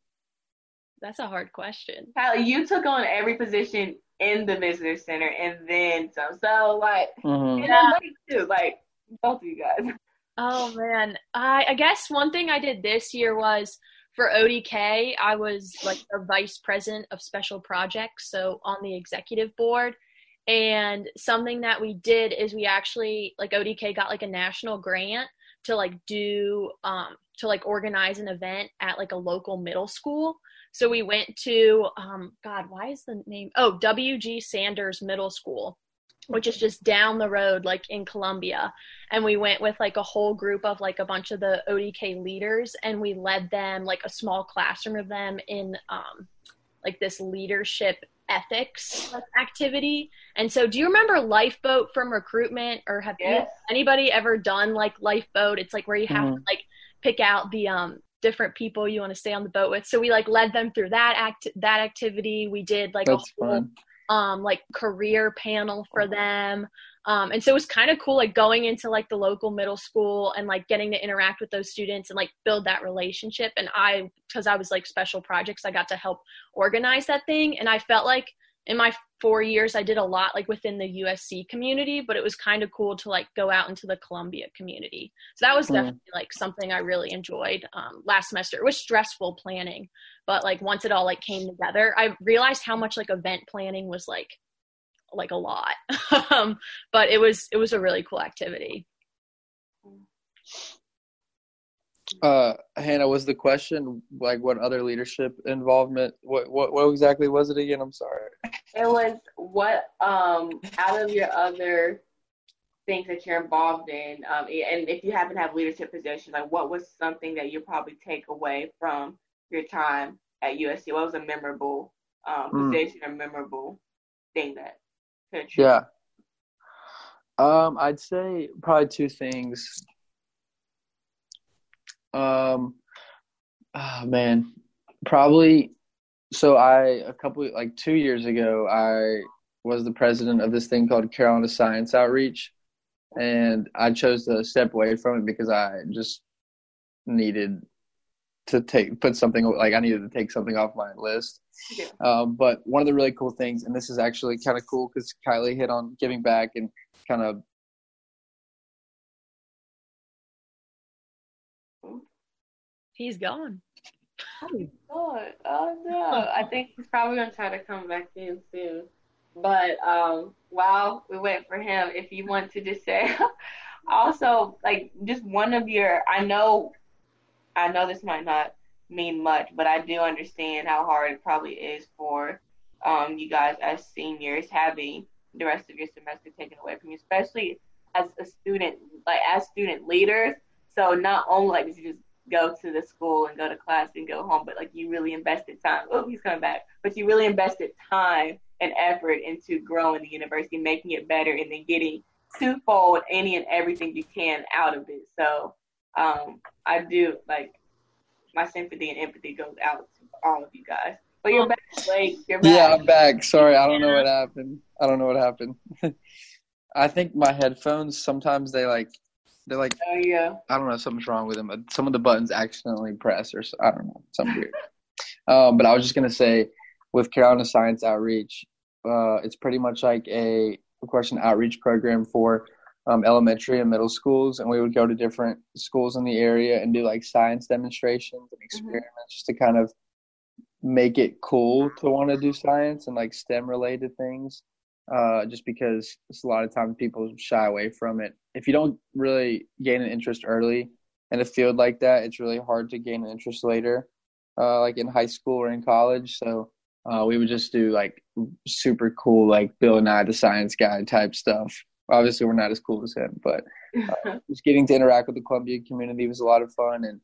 S4: That's a hard question.
S1: Tyler, you took on every position in the visitor center and then some. So like mm-hmm. you know, too, like both of you guys.
S4: Oh man. I I guess one thing I did this year was for ODK, I was like the vice president of special projects, so on the executive board. And something that we did is we actually like ODK got like a national grant to like do um to like organize an event at like a local middle school. So we went to, um, God, why is the name? Oh, W.G. Sanders Middle School. Which is just down the road, like in Columbia. And we went with like a whole group of like a bunch of the ODK leaders, and we led them like a small classroom of them in um, like this leadership ethics activity. And so, do you remember Lifeboat from recruitment, or have
S1: Yes.
S4: anybody ever done like Lifeboat? It's like where you have to like pick out the um different people you want to stay on the boat with. So we like led them through that act that activity. We did like
S5: That's
S4: a whole
S5: fun.
S4: Um like career panel for them. Um, and so it was kind of cool like going into like the local middle school and like getting to interact with those students and like build that relationship. And i because i was like special projects i got to help organize that thing. And i felt like in my four years i did a lot like within the usc community but it was kind of cool to like go out into the columbia community. So that was
S5: Mm.
S4: definitely like something i really enjoyed um, last semester. It was stressful planning but like once it all like came together i realized how much like event planning was like like a lot. Um, but it was it was a really cool activity
S5: Uh, Hannah, was the question like what other leadership involvement? What what what exactly was it again? I'm sorry.
S1: It was what um out of your other things that you're involved in, um, and if you happen to have leadership positions, like what was something that you probably take away from your time at USC? What was a memorable um,
S5: Hmm.
S1: position or memorable thing that? could
S5: Yeah. Um, I'd say probably two things. Um, oh man, probably. So I a couple like two years ago, I was the president of this thing called Carolina Science Outreach, and I chose to step away from it because I just needed to take put something like I needed to take something off my list.
S1: Yeah.
S5: Um, but one of the really cool things, and this is actually kind of cool because Kylie hit on giving back and kind of
S4: he's gone
S1: Oh, oh no! I think he's probably gonna try to come back in soon. But um, while we wait for him, if you want to just say, also like just one of your, I know, I know this might not mean much, but I do understand how hard it probably is for um you guys as seniors having the rest of your semester taken away from you, especially as a student, like as student leaders. So not only like did you just go to the school and go to class and go home, but like you really invested time. Oh, he's coming back. But you really invested time and effort into growing the university, making it better, and then getting twofold any and everything you can out of it. So um, I do like my sympathy and empathy goes out to all of you guys. But you're back, Blake. You're back.
S5: Yeah, I'm back. Sorry, I don't know what happened. I don't know what happened. I think my headphones sometimes they like they're like
S1: Oh yeah.
S5: I don't know something's wrong with them. Some of the buttons accidentally press or I don't know something weird. Um, but I was just gonna say with Carolina Science Outreach, uh, it's pretty much like a of course an outreach program for um, elementary and middle schools, and we would go to different schools in the area and do like science demonstrations and experiments just to kind of make it cool to want to do science and like STEM related things. Uh, just because it's a lot of times people shy away from it. If you don't really gain an interest early in a field like that, it's really hard to gain an interest later, uh, like in high school or in college. So uh, we would just do like super cool, like Bill Nye, the Science Guy type stuff. Obviously, we're not as cool as him, but uh, just getting to interact with the Columbia community was a lot of fun, and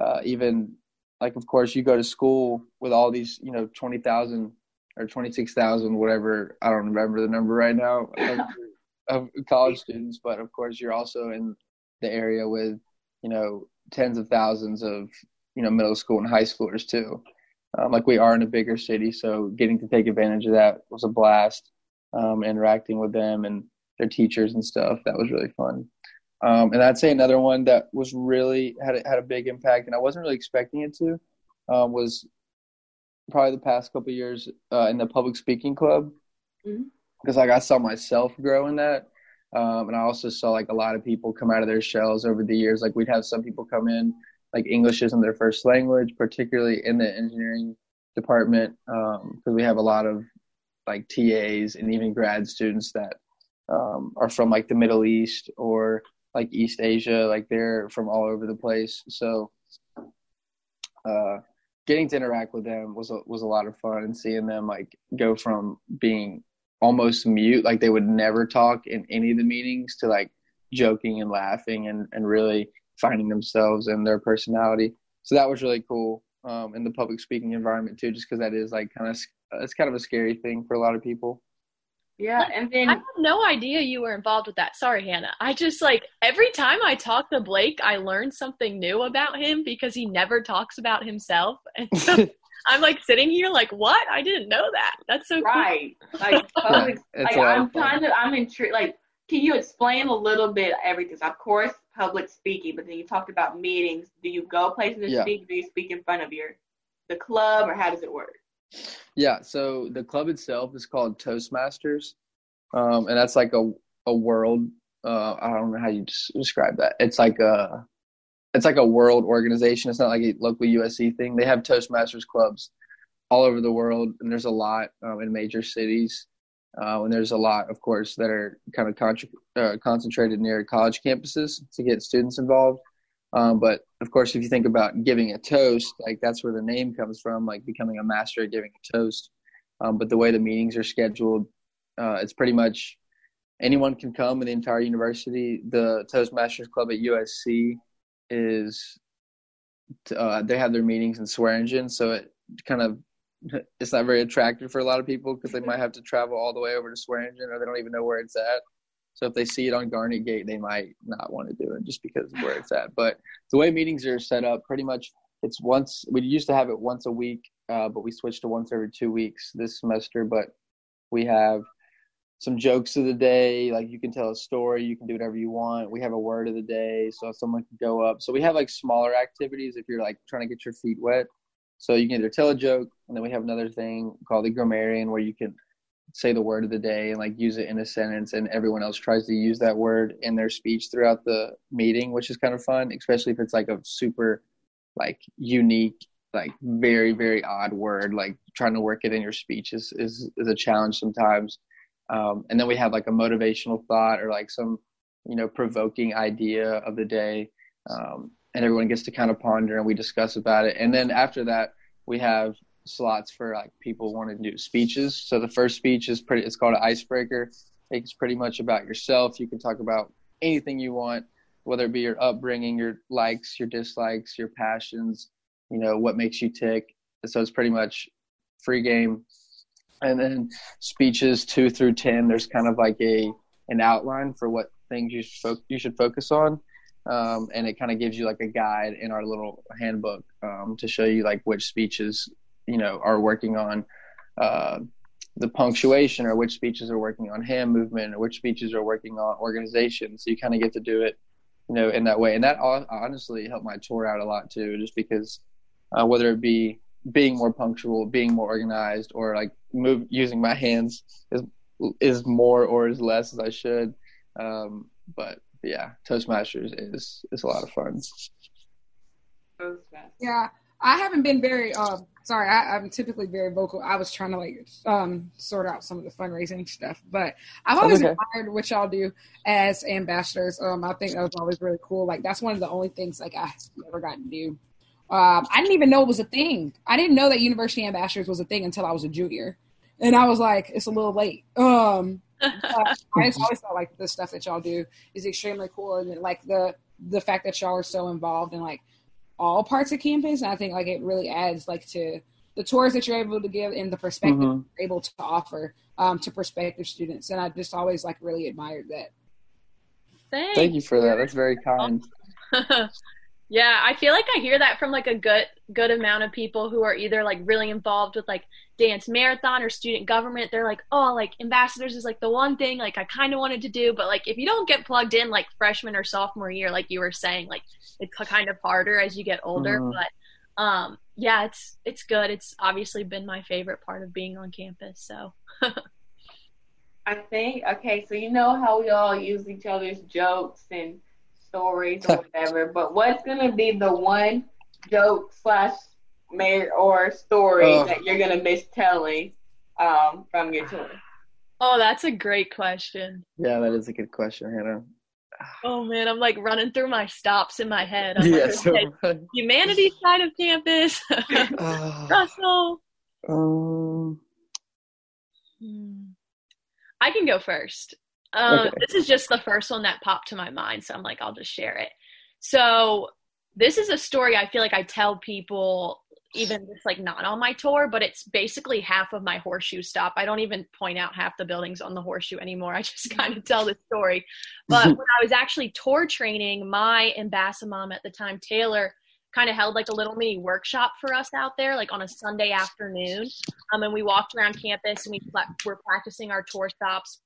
S5: uh, even like of course you go to school with all these you know twenty thousand or twenty six thousand whatever I don't remember the number right now of, of college students, but of course you're also in the area with you know tens of thousands of you know middle school and high schoolers too. Um, like we are in a bigger city, so getting to take advantage of that was a blast. Um, interacting with them and their teachers and stuff that was really fun. Um, and I'd say another one that was really had a, had a big impact, and I wasn't really expecting it to, um, was probably the past couple of years uh, in the public speaking club, because like I saw myself grow in that, um, and I also saw like a lot of people come out of their shells over the years. Like we'd have some people come in like English isn't their first language, particularly in the engineering department, because we have a lot of like TAs and even grad students that um, are from like the Middle East or like East Asia, like they're from all over the place. So, uh, getting to interact with them was a, was a lot of fun and seeing them like go from being almost mute, like they would never talk in any of the meetings, to like joking and laughing and and really finding themselves and their personality. So that was really cool um, in the public speaking environment too, just because that is like kind of it's kind of a scary thing for a lot of people.
S1: Yeah, and then
S4: I had no idea you were involved with that. Sorry, Hannah. I just like every time I talk to Blake, I learn something new about him because he never talks about himself. And so I'm like sitting here like, what? I didn't know that. That's so
S1: right. Like, public, like I'm kind of I'm intrigued. Like, can you explain a little bit everything? So of course, public speaking, but then you talked about meetings. Do you go places to
S5: Yeah.
S1: speak? Do you speak in front of your the club, or how does it work?
S5: Yeah, so the club itself is called Toastmasters, um, and that's like a a world. Uh, I don't know how you describe that. It's like a it's like a world organization. It's not like a local USC thing. They have Toastmasters clubs all over the world, and there's a lot um, in major cities. Uh, and there's a lot, of course, that are kind of con- uh, concentrated near college campuses to get students involved. Um, but of course, if you think about giving a toast, like that's where the name comes from, like becoming a master at giving a toast. Um, but the way the meetings are scheduled, uh, it's pretty much anyone can come in the entire university. The Toastmasters Club at USC is uh, they have their meetings in Swearingen, so it kind of it's not very attractive for a lot of people because they might have to travel all the way over to Swearingen or they don't even know where it's at. So if they see it on Garnet Gate, they might not want to do it just because of where it's at. But the way meetings are set up, pretty much it's once. We used to have it once a week, uh, but we switched to once every two weeks this semester. But we have some jokes of the day, like you can tell a story, you can do whatever you want. We have a word of the day, so someone can go up. So we have like smaller activities if you're like trying to get your feet wet. So you can either tell a joke, and then we have another thing called the grammarian where you can say the word of the day and like use it in a sentence and everyone else tries to use that word in their speech throughout the meeting which is kind of fun especially if it's like a super like unique like very very odd word like trying to work it in your speech is is, is a challenge sometimes. Um, and then we have like a motivational thought or like some you know provoking idea of the day um, and everyone gets to kind of ponder and we discuss about it. And then after that we have slots for like people wanting to do speeches. So the first speech is pretty. It's called an icebreaker. It's pretty much about yourself. You can talk about anything you want, whether it be your upbringing, your likes, your dislikes, your passions. You know what makes you tick. So it's pretty much free game. And then speeches two through ten. There's kind of like a an outline for what things you should fo- you should focus on. Um, and it kind of gives you like a guide in our little handbook um, to show you like which speeches you know are working on uh, the punctuation or which speeches are working on hand movement or which speeches are working on organization. So you kind of get to do it you know in that way. And that honestly helped my tour out a lot too just because uh, whether it be being more punctual being more organized or like move using my hands is is more or is less as i should. Um, but yeah toastmasters is is a lot of fun.
S2: Yeah, I haven't been very. Um, sorry, I, I'm typically very vocal. I was trying to like um, sort out some of the fundraising stuff, but I've always
S5: okay.
S2: admired what y'all do as ambassadors. Um, I think that was always really cool. Like that's one of the only things like I never got to do. Um, I didn't even know it was a thing. I didn't know that university ambassadors was a thing until I was a junior, and I was like, it's a little late. Um, I just always felt like the stuff that y'all do is extremely cool, and like the the fact that y'all are so involved and like all parts of campus. And I think like it really adds like to the tours that you're able to give and the perspective
S5: Mhm.
S2: you're able to offer um, to prospective students. And I just always like really admired that.
S4: Thanks.
S5: thank you for that that's very kind
S4: yeah, I feel like I hear that from like a good good amount of people who are either like really involved with like dance marathon or student government. They're like, "Oh, like ambassadors is like the one thing like I kind of wanted to do, but like if you don't get plugged in like freshman or sophomore year like you were saying, like it's kind of harder as you get older,
S5: Mhm.
S4: but um yeah, it's it's good. It's obviously been my favorite part of being on campus. So,
S1: I think okay, so you know how we all use each other's jokes and stories or whatever, but what's gonna be the one joke slash mayor or story
S5: Oh.
S1: that you're gonna miss telling um, from your tour?
S4: oh, that's a great question.
S5: yeah that is a good question hannah
S4: Oh man, I'm like running through my stops in my head. I'm
S5: yeah
S4: like,
S5: so
S4: okay, humanities side of campus,
S5: uh,
S4: Russell.
S5: um
S4: Hmm. I can go first. Um,
S5: Okay.
S4: This is just the first one that popped to my mind, so I'm like, I'll just share it. So this is a story I feel like I tell people even just like not on my tour, but it's basically half of my horseshoe stop. I don't even point out half the buildings on the horseshoe anymore. I just kind of tell the story. But when I was actually tour training, my ambassador mom at the time, Taylor, kind of held like a little mini workshop for us out there, like on a Sunday afternoon. Um, and we walked around campus and we were practicing our tour stops.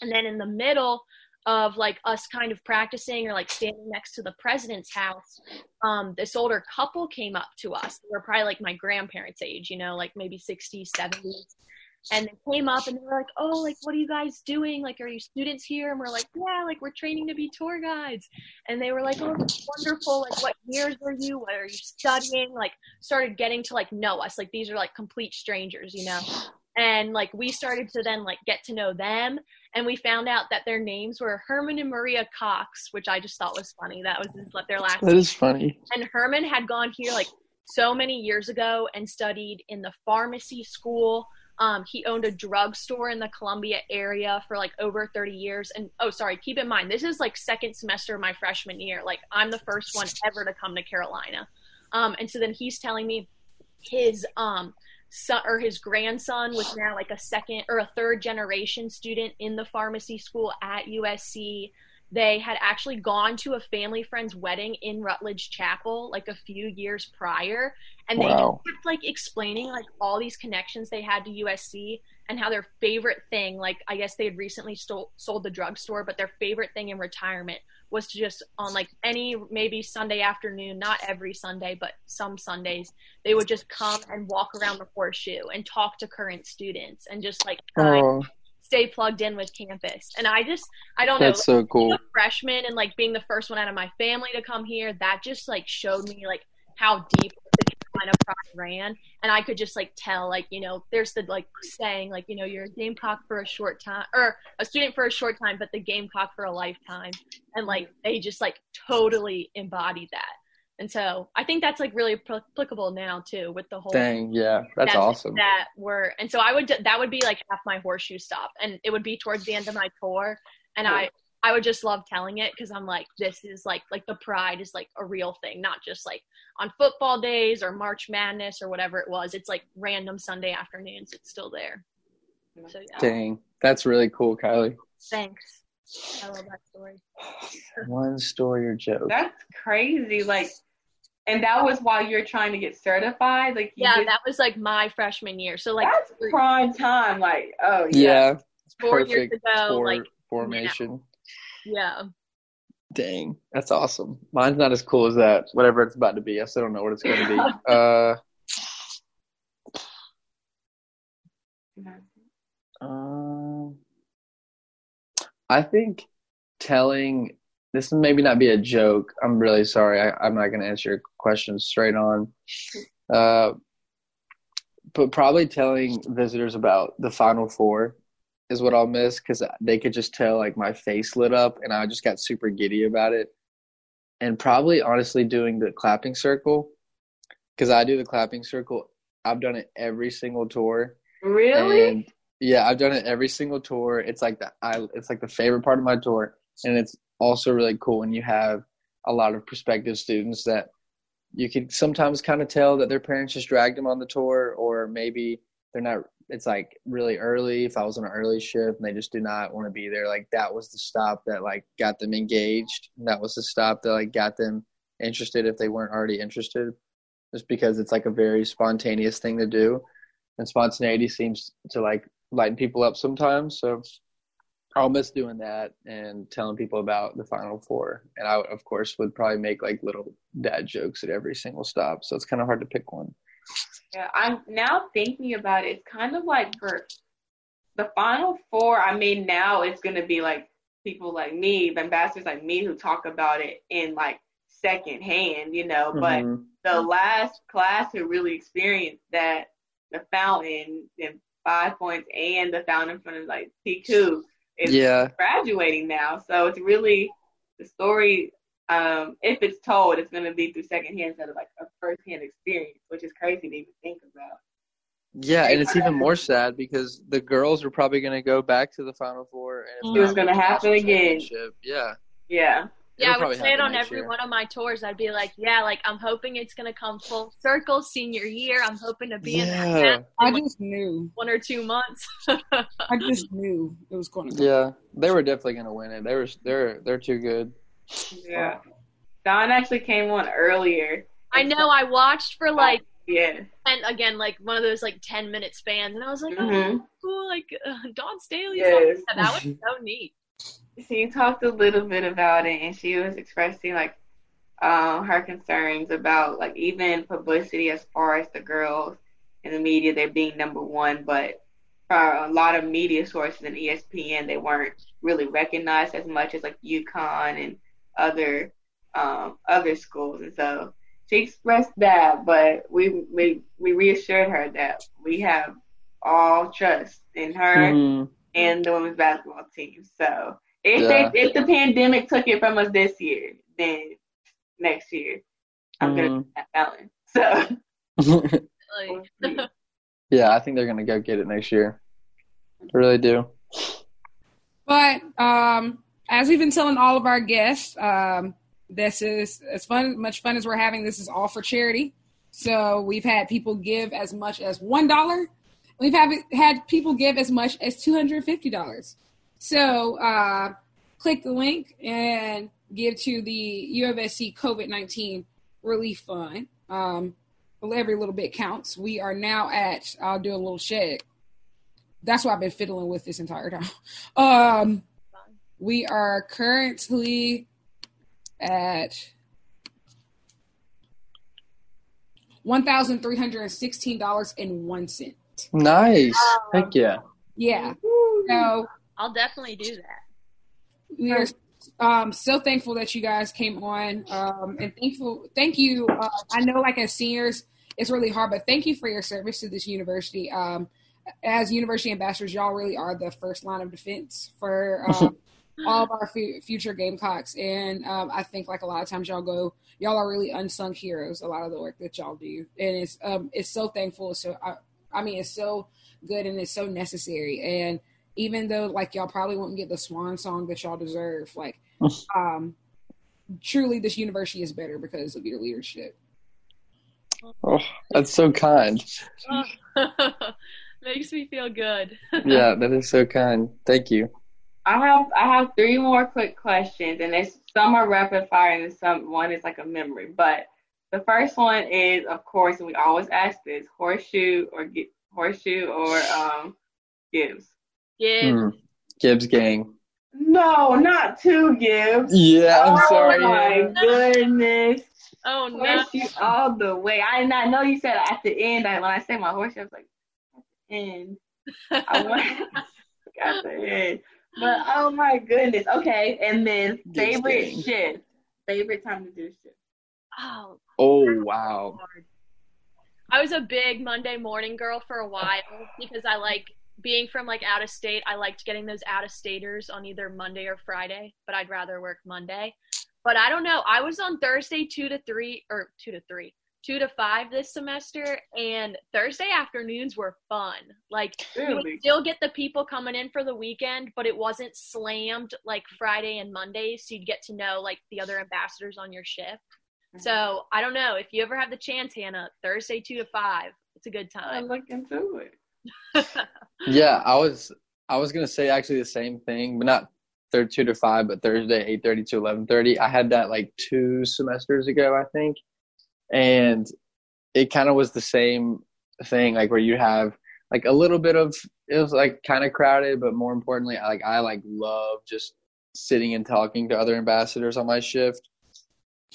S4: And then in the middle of like us kind of practicing or like standing next to the president's house, um, this older couple came up to us. They were probably like my grandparents' age, you know, like maybe 60s, 70s. And they came up and they were like, Oh, like, what are you guys doing? Like, are you students here? And we're like, Yeah, like, we're training to be tour guides. And they were like, Oh, that's wonderful. Like, what years are you? What are you studying? Like, started getting to like know us. Like, these are like complete strangers, you know? And like, we started to then like get to know them. And we found out that their names were Herman and Maria Cox, which I just thought was funny. That was their last
S5: That is funny.
S4: and Herman had gone here like so many years ago and studied in the pharmacy school. Um, he owned a drugstore in the Columbia area for like over 30 years. And oh, sorry, keep in mind, this is like second semester of my freshman year. Like, I'm the first one ever to come to Carolina. Um, and so then he's telling me his um, son or his grandson was now like a second or a third generation student in the pharmacy school at USC they had actually gone to a family friend's wedding in Rutledge Chapel like a few years prior and they
S5: Wow.
S4: kept like explaining like all these connections they had to USC and how their favorite thing like I guess they had recently stole, sold the drugstore but their favorite thing in retirement was to just on like any maybe Sunday afternoon not every Sunday but some Sundays they would just come and walk around the horseshoe and talk to current students and just like
S5: Oh,
S4: stay plugged in with campus and I just I don't know
S5: that's so cool.
S4: freshman and like being the first one out of my family to come here, that just like showed me like how deep the Carolina pride ran, and I could just like tell like you know there's the like saying like you know you're a Gamecock for a short time or a student for a short time, but the Gamecock for a lifetime, and like they just like totally embodied that. And so I think that's like really pl- applicable now too with the whole
S5: Dang, yeah, that's awesome.
S4: that were and so i would that would be like half my horseshoe stop and it would be towards the end of my tour and i i would just love telling it because i'm like this is like like the pride is like a real thing not just like on football days or march madness or whatever it was it's like random sunday afternoons it's still there so yeah
S5: Dang, that's really cool, Kylie.
S4: thanks i love that story
S5: One story or joke.
S1: That's crazy. Like, and that was while you're trying to get certified. Like, you
S4: yeah
S1: did-
S4: that was like my freshman year so like
S1: that's prime time. Like, oh yeah.
S5: yeah, it's
S4: Four years ago,
S5: sport
S4: like,
S5: formation.
S4: Yeah
S5: Dang, that's awesome. Mine's not as cool as that. Whatever it's about to be, I still don't know what it's going to be. Uh, um, I think telling this may maybe not be a joke. I'm really sorry. I, I'm not going to answer your question straight on. Uh, but probably telling visitors about the Final Four is what I'll miss because they could just tell like my face lit up and I just got super giddy about it. And probably honestly doing the clapping circle because I do the clapping circle. I've done it every single tour.
S1: Really?
S5: And yeah, I've done it every single tour. It's like the I it's like the favorite part of my tour, and it's also really cool when you have a lot of prospective students that you can sometimes kind of tell that their parents just dragged them on the tour, or maybe they're not. It's like really early. If I was on an early shift and they just do not want to be there, like that was the stop that like got them engaged. That was the stop that like got them interested if they weren't already interested. Just because it's like a very spontaneous thing to do and spontaneity seems to like lighten people up sometimes. So I'll miss doing that and telling people about the Final Four. And I, of course, would probably make like little dad jokes at every single stop. So it's kind of hard to pick one.
S1: Yeah, I'm now thinking about it. It's kind of like for the final four. I mean, now it's gonna be like people like me, the ambassadors like me, who talk about it in like second hand, you know. But
S5: Mhm.
S1: the last class who really experienced that, the fountain and five points and the fountain in front of like Tiku is
S5: yeah,
S1: graduating now. So it's really the story. Um, if it's told, it's going to be through secondhand instead of like a firsthand experience, which is crazy to even think about.
S5: Yeah, and it's even more sad because the girls are probably going to go back to the Final Four, and
S2: Mm.
S1: It was gonna happen again.
S5: Yeah,
S1: Yeah.
S4: Yeah,
S5: It'll
S4: I would say it on every
S5: year.
S4: one of my tours. I'd be like, yeah, like I'm hoping it's gonna come full circle senior year. I'm hoping to be in that
S5: Yeah.
S2: I
S4: in like
S2: just knew.
S4: one or two months.
S2: I just knew it was going to go.
S5: yeah, they were definitely going to win it. They were, they're, they're too good.
S1: Yeah. Dawn actually came on earlier.
S4: I know. I watched for like,
S1: Yeah.
S4: and again, like one of those like ten minute spans, and I was like, oh,
S1: hmm
S4: cool, like uh, Dawn Staley's
S1: Yes.
S4: Yeah, that was so neat.
S1: She talked a little bit about it, and she was expressing like um, her concerns about like even publicity as far as the girls in the media, they're being number one, but for a lot of media sources and ESPN, they weren't really recognized as much as like UConn and other um, other schools, and so she expressed that, but we we we reassured her that we have all trust in her
S5: Mhm.
S1: and the women's basketball team. So if
S5: Yeah.
S1: they if the pandemic took it from us this year, then next year I'm gonna
S5: Mhm.
S1: be that Ellen. So
S4: Like,
S1: we'll see.
S5: yeah, I think they're going to go get it next year. I really do.
S2: But um, as we've been telling all of our guests, um, this is as fun, much fun as we're having. This is all for charity. So we've had people give as much as one dollar. We've have, had people give as much as two hundred fifty dollars. So uh, click the link and give to the U of SC COVID nineteen relief fund. Um, every little bit counts. We are now at. I'll do a little check. That's what I've been fiddling with this entire time. Um, we are currently at one thousand three hundred and sixteen dollars and one cent.
S5: Nice. Heck yeah.
S2: Yeah. So
S4: I'll definitely do that.
S2: we are um, so thankful that you guys came on, um, and thankful. Thank you. Uh, I know, like as seniors, it's really hard, but thank you for your service to this university. Um, as university ambassadors, y'all really are the first line of defense for um, all of our fu- future Gamecocks, and um, I think like a lot of times y'all go, y'all are really unsung heroes. A lot of the work that y'all do, and it's um, it's so thankful. So I, I mean, it's so good and it's so necessary, and even though like y'all probably won't get the swan song that y'all deserve, like um truly this university is better because of your leadership.
S5: Oh, that's so kind.
S4: Makes me feel good.
S5: Yeah, that is so kind. Thank you.
S1: I have I have three more quick questions, and it's some are rapid fire, and some one is like a memory. But the first one is, of course, and we always ask this: horseshoe or Gi- horseshoe or um Gibbs.
S4: Yeah.
S5: Hmm. Gibbs gang.
S1: No, not two Gibbs.
S5: Yeah, I'm
S1: oh
S5: sorry.
S1: my goodness.
S4: Oh no.
S1: Horseshoe all the way. I did not know you said at the end. I, when I say my horseshoe, I was like, at the end. I went at the end. But oh my goodness. Okay, and then favorite
S5: gang.
S1: shift. Favorite time to do shift.
S4: Oh,
S5: Oh wow.
S4: hard. I was a big Monday morning girl for a while because I like being from like out of state. I liked getting those out of staters on either Monday or Friday, but I'd rather work Monday. But I don't know. I was on Thursday two to three or two to three, two to five this semester, and Thursday afternoons were fun. Like you would still get the people coming in for the weekend, but it wasn't slammed like Friday and Mondays. So you'd get to know like the other ambassadors on your shift. Mm-hmm. So I don't know if you ever have the chance, Hannah. Thursday two to five, it's a good time.
S1: I
S4: time.
S1: look into it.
S5: Yeah, I was I was gonna say actually the same thing, but not third two to five, but Thursday eight thirty to eleven thirty. I had that like two semesters ago, I think, and it kind of was the same thing, like where you have like a little bit of it was like kind of crowded, but more importantly, I, like I like love just sitting and talking to other ambassadors on my shift,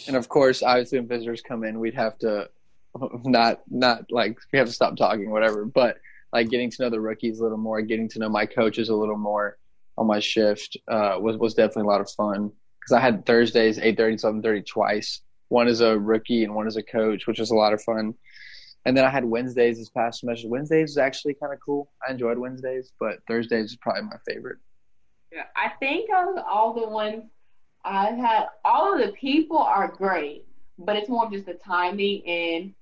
S5: and of course, obviously, when visitors come in, we'd have to not not like we have to stop talking, whatever, but like getting to know the rookies a little more, getting to know my coaches a little more on my shift uh, was was definitely a lot of fun because I had Thursdays eight thirty seven thirty twice. One as a rookie and one as a coach, which was a lot of fun. And then I had Wednesdays this past semester. Wednesdays was actually kind of cool. I enjoyed Wednesdays, but Thursdays is probably my favorite.
S1: Yeah, I think of all the ones I've had, all of the people are great, but it's more of just the timing and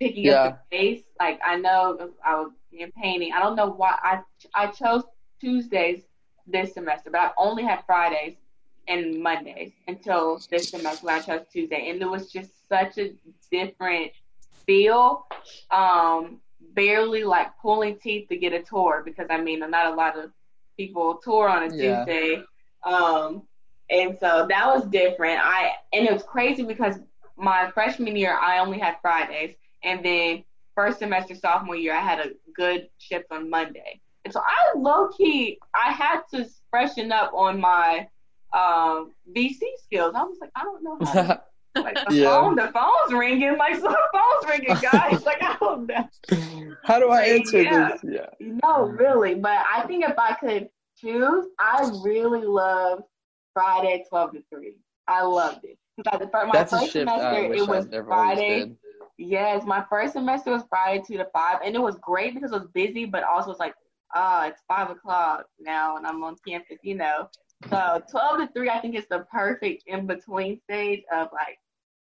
S1: picking
S5: Yeah.
S1: up the pace. Like I know I was in painting. I don't know why I I chose Tuesdays this semester, but I only had Fridays and Mondays until this semester when I chose Tuesday, and it was just such a different feel. Um, barely like pulling teeth to get a tour because I mean not a lot of people tour on a
S5: Yeah.
S1: Tuesday. Um, and so that was different. I and it was crazy because my freshman year I only had Fridays, and then first semester sophomore year I had a good shift on Monday. And so I low key I had to freshen up on my um VC skills. I was like, I don't know how to like the
S5: Yeah.
S1: phone the phone's ringing, like the phone's ringing, guys. like I don't know.
S5: How do I answer
S1: Yeah.
S5: this? Yeah.
S1: No, really. But I think if I could choose, I really love Friday twelve to three. I loved it. Because the first, my
S5: That's a
S1: first
S5: shift I
S1: semester
S5: wish
S1: it was
S5: I never always
S1: Friday.
S5: did.
S1: Yes, my first semester was Friday two to five, and it was great because it was busy, but also it's like, ah, it's five o'clock now, and I'm on campus, you know. So twelve to three, I think is the perfect in between stage of like,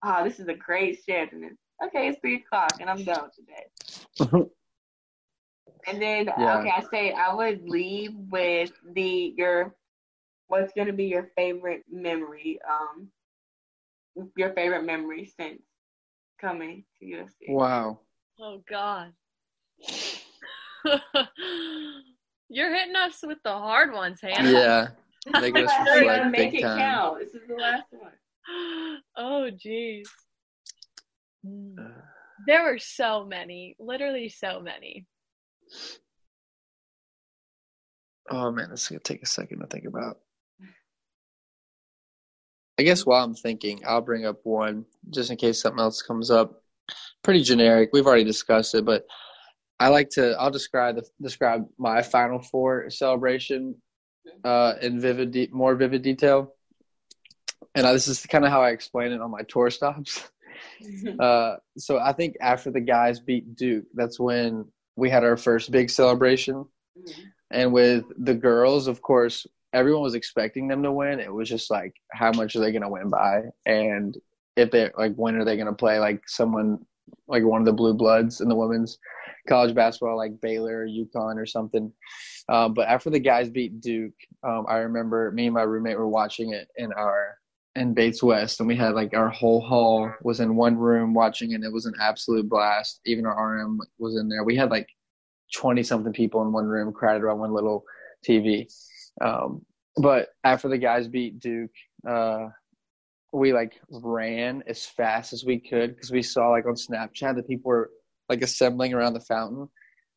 S1: oh, this is a great shift, and then okay, it's three o'clock, and I'm done with today. And then
S5: Yeah.
S1: okay, I say I would leave with the your what's gonna be your favorite memory, um your favorite memory since coming to USC.
S5: Wow.
S4: Oh God. You're hitting us with the hard ones, Hannah.
S5: Yeah. Making us reflect
S1: make
S5: big
S1: it
S5: time.
S1: count. This is the last one.
S4: oh jeez.
S5: Uh,
S4: There were so many, literally so many.
S5: Oh man, this is gonna take a second to think about. I guess while I'm thinking, I'll bring up one just in case something else comes up. Pretty generic. We've already discussed it, but I like to. I'll describe the, describe my Final Four celebration uh, in vivid, de- more vivid detail. And uh, this is kind of how I explain it on my tour stops. Uh, so I think after the guys beat Duke, that's when we had our first big celebration. And with the girls, of course, everyone was expecting them to win. It was just like, how much are they going to win by? And if they like, when are they going to play like someone like one of the blue bloods in the women's college basketball, like Baylor or UConn or something? Um, but after the guys beat Duke, um, I remember me and my roommate were watching it in our in Bates West, and we had like our whole hall was in one room watching, and it was an absolute blast. Even our RM was in there. We had like twenty something people in one room, crowded around one little TV. Um, but after the guys beat Duke, uh, we like ran as fast as we could because we saw like on Snapchat that people were like assembling around the fountain,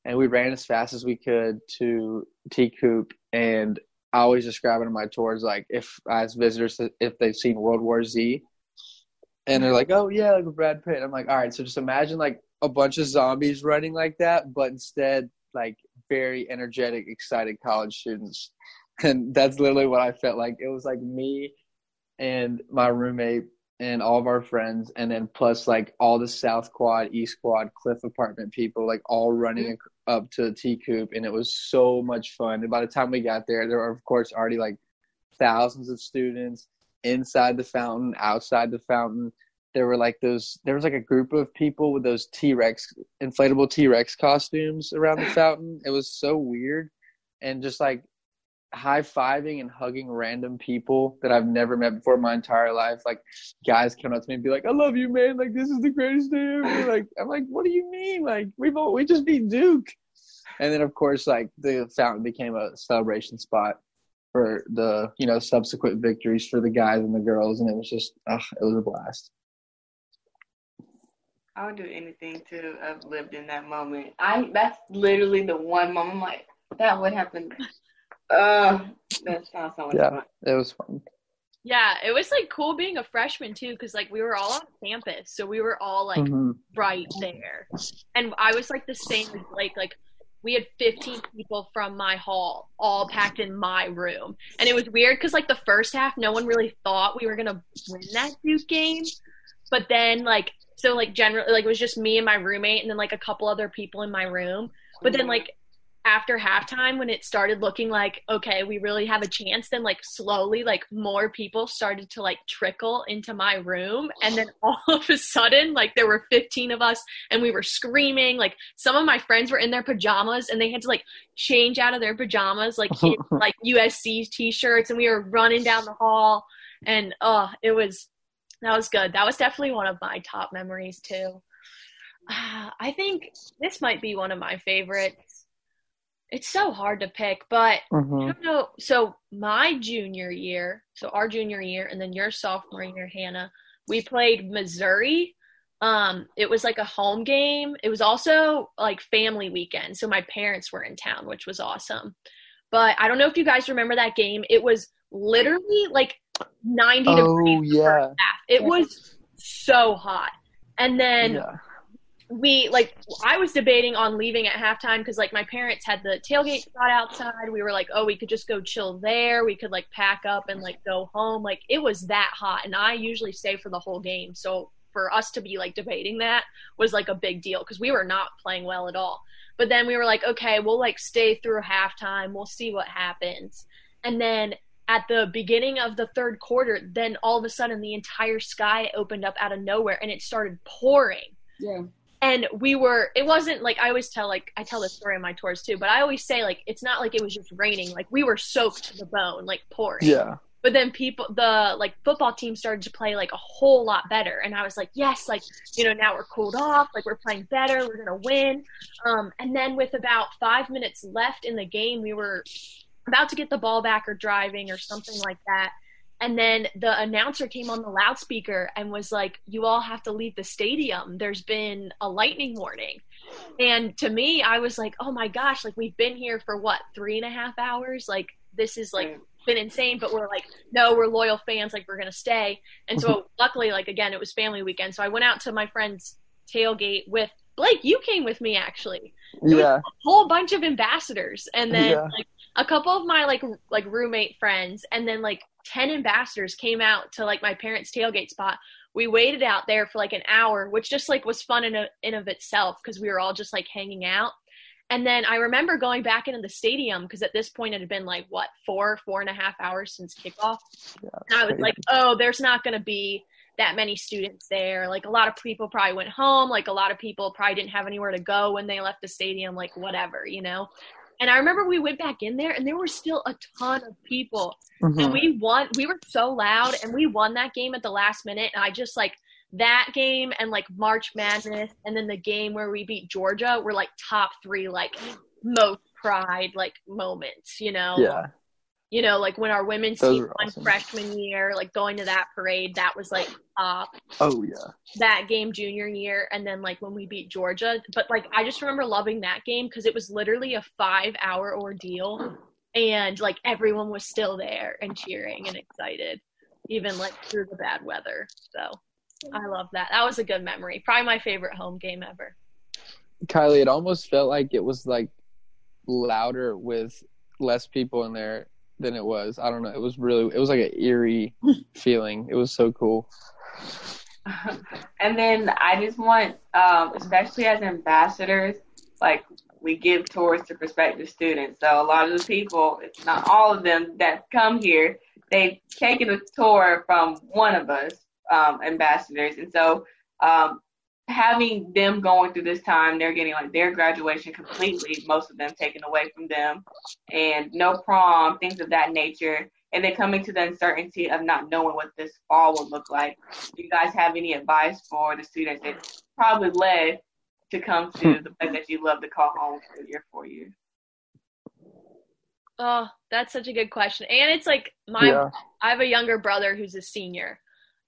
S5: and we ran as fast as we could to T Coop and I always describe it in my tours like if I ask visitors if they've seen World War Z, and they're like, "Oh yeah, like Brad Pitt." I'm like, "All right, so just imagine like a bunch of zombies running like that, but instead like very energetic, excited college students." And that's literally what I felt like. It was like me and my roommate and all of our friends, and then plus like all the South Quad, East Quad, Cliff Apartment people, like all running mm-hmm. up to the T Coop, and it was so much fun. And by the time we got there, there were of course already like thousands of students inside the fountain, outside the fountain. There were like those. There was like a group of people with those T Rex inflatable T Rex costumes around the fountain. It was so weird, and just like high fiving and hugging random people that I've never met before in my entire life. Like guys come up to me and be like, "I love you, man! Like this is the greatest day ever!" Like I'm like, "What do you mean? Like we've we just beat Duke." And then of course, like the fountain became a celebration spot for the you know subsequent victories for the guys and the girls, and it was just ugh, it was a blast.
S1: I would do anything to have lived in that moment. I that's literally the one moment I'm like that would happen. Uh, that sounds so much
S5: Yeah.
S1: fun.
S5: It was fun.
S4: Yeah, it was like cool being a freshman too, because like we were all on campus, so we were all like
S5: Mhm.
S4: right there. And I was like the same as Blake. Like we had 15 people from my hall all packed in my room, and it was weird because like the first half, no one really thought we were gonna win that Duke game, but then like so like generally like it was just me and my roommate, and then like a couple other people in my room. But then like after halftime when it started looking like okay we really have a chance then like slowly like more people started to like trickle into my room. And then all of a sudden like there were 15 of us and we were screaming. Like some of my friends were in their pajamas and they had to like change out of their pajamas like in, like USC t-shirts. And we were running down the hall. And oh it was that was good. That was definitely one of my top memories too. Uh, I think this might be one of my favorites it's so hard to pick, but
S5: Mm-hmm.
S4: I don't know. So my junior year, so our junior year, and then your sophomore year, Hannah, we played Missouri. Um, it was like a home game. It was also like family weekend, so my parents were in town, which was awesome. But I don't know if you guys remember that game. It was literally like 90
S5: Oh
S4: degrees
S5: yeah.
S4: It was so hot. And then
S5: yeah.
S4: We like I was debating on leaving at halftime because like my parents had the tailgate spot outside. We were like, oh, we could just go chill there. We could like pack up and like go home. Like it was that hot, and I usually stay for the whole game. So for us to be like debating that was like a big deal because we were not playing well at all. But then we were like, okay, we'll like stay through halftime. We'll see what happens. And then at the beginning of the third quarter, then all of a sudden the entire sky opened up out of nowhere and it started pouring
S2: Yeah.
S4: And we were it wasn't like i always tell like i tell this story on my tours too but i always say like it's not like it was just raining. Like we were soaked to the bone like pouring.
S5: Yeah.
S4: but then people the like football team started to play like a whole lot better. And i was like yes like you know now we're cooled off like we're playing better we're gonna win. Um, and then with about five minutes left in the game we were about to get the ball back or driving or something like that and then the announcer came on the loudspeaker and was like you all have to leave the stadium. There's been a lightning warning. And to me i was like oh my gosh like we've been here for what three and a half hours? Like this is like been insane. But we're like no we're loyal fans. Like we're gonna stay. And so luckily like again it was family weekend. So i went out to my friend's tailgate with blake. You came with me actually. Was
S5: Yeah.
S4: a whole bunch of ambassadors and then
S5: Yeah.
S4: like a couple of my like r- like roommate friends and then like 10 ambassadors came out to like my parents tailgate spot. We waited out there for like an hour which just like was fun in, a, in of itself because we were all just like hanging out. And then i remember going back into the stadium because at this point it had been like what four four and a half hours since kickoff?
S5: Yeah,
S4: and i was
S5: crazy.
S4: like oh there's not going to be that many students there. Like a lot of people probably went home. Like a lot of people probably didn't have anywhere to go when they left the stadium like whatever you know and i remember we went back in there and there were still a ton of people and
S5: Mhm.
S4: we won we were so loud and we won that game at the last minute and i just like that game and like march madness and then the game where we beat georgia were like top three like most pride like moments you know
S5: Yeah.
S4: You know like when our women's
S5: Those
S4: team won
S5: awesome.
S4: freshman year like going to that parade that was like top
S5: Oh yeah.
S4: that game junior year and then like when we beat Georgia. But like I just remember loving that game because it was literally a five hour ordeal and like everyone was still there and cheering and excited, even like through the bad weather. So I love that. That was a good memory. Probably my favorite home game ever.
S5: Kylie, it almost felt like it was like louder with less people in there than it was. I don't know. It was really, it was like an eerie feeling. It was so cool.
S1: and then I just want, um, especially as ambassadors, like we give tours to prospective students. So a lot of the people, it's not all of them that come here, they've taken a tour from one of us, um, ambassadors. And so um, having them going through this time, they're getting like their graduation completely, most of them taken away from them, and no prom, things of that nature. And then coming to the uncertainty of not knowing what this fall would look like. Do you guys have any advice for the students that probably led to come to hmm. the place that you love to call home for your four years?
S4: Oh, that's such a good question. And it's like my
S5: yeah.
S4: I have a younger brother who's a senior,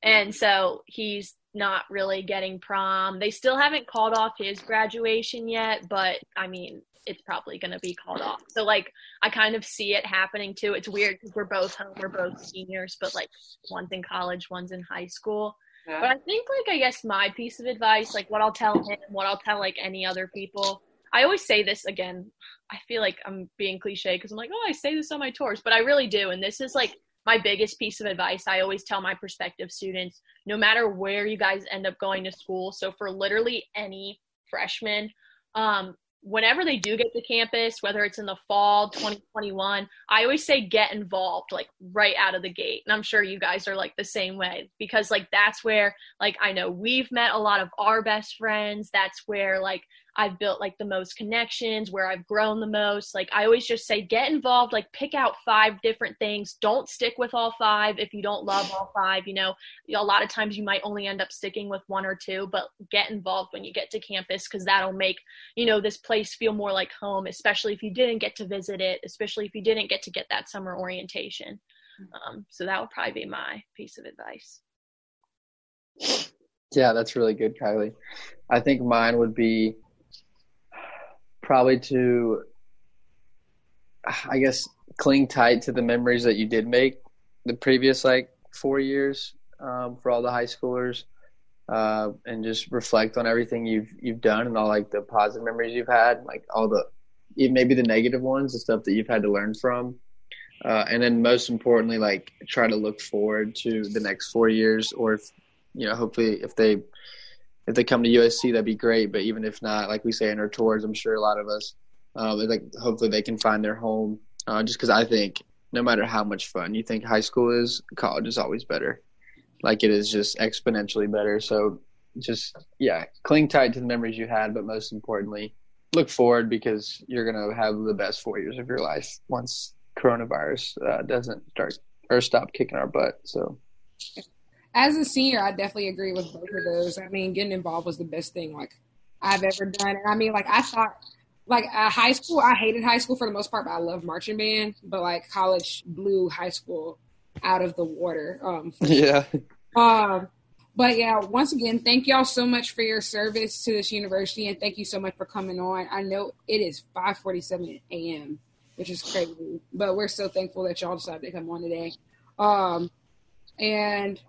S4: and so he's not really getting prom. They still haven't called off his graduation yet, but I mean, it's probably going to be called off. So like, I kind of see it happening too. It's weird because we're both home, we're both seniors, but like one's in college, one's in high school. But I think like I guess my piece of advice, like what I'll tell him, what I'll tell like any other people. I always say this again. I feel like I'm being cliche because I'm like, oh, I say this on my tours, but I really do. And this is like my biggest piece of advice. I always tell my prospective students, no matter where you guys end up going to school. So for literally any freshman, um, whenever they do get to campus, whether it's in the fall 2021, I always say get involved like right out of the gate. And I'm sure you guys are like the same way because like that's where like I know we've met a lot of our best friends. That's where like I've built like the most connections, where I've grown the most. Like I always just say get involved, like pick out five different things. Don't stick with all five if you don't love all five, you know. A lot of times you might only end up sticking with one or two, but get involved when you get to campus cuz that'll make, you know, this place feel more like home, especially if you didn't get to visit it, especially if you didn't get to get that summer orientation. Um, so that would probably be my piece of advice.
S5: Yeah, that's really good, Kylie. I think mine would be probably to i guess cling tight to the memories that you did make the previous like four years um, for all the high schoolers uh, and just reflect on everything you've you've done and all like the positive memories you've had like all the maybe the negative ones the stuff that you've had to learn from. Uh, and then most importantly like try to look forward to the next four years or if you know hopefully if they if they come to USC, that'd be great. But even if not, like we say in our tours, I'm sure a lot of us, um, like hopefully they can find their home. Uh, just because I think no matter how much fun you think high school is, college is always better. Like it is just exponentially better. So just yeah, cling tight to the memories you had, but most importantly, look forward because you're gonna have the best four years of your life once coronavirus uh, doesn't start or stop kicking our butt. So
S2: as a senior, I definitely agree with both of those. I mean, getting involved was the best thing like I've ever done. And I mean, like I thought, like uh, high school, I hated high school for the most part, but I love marching band. But like college blew high school out of the water. Um,
S5: yeah.
S2: Um, but yeah, once again, thank y'all so much for your service to this university, and thank you so much for coming on. I know it is 5:47 a.m., which is crazy, but we're so thankful that y'all decided to come on today. Um, and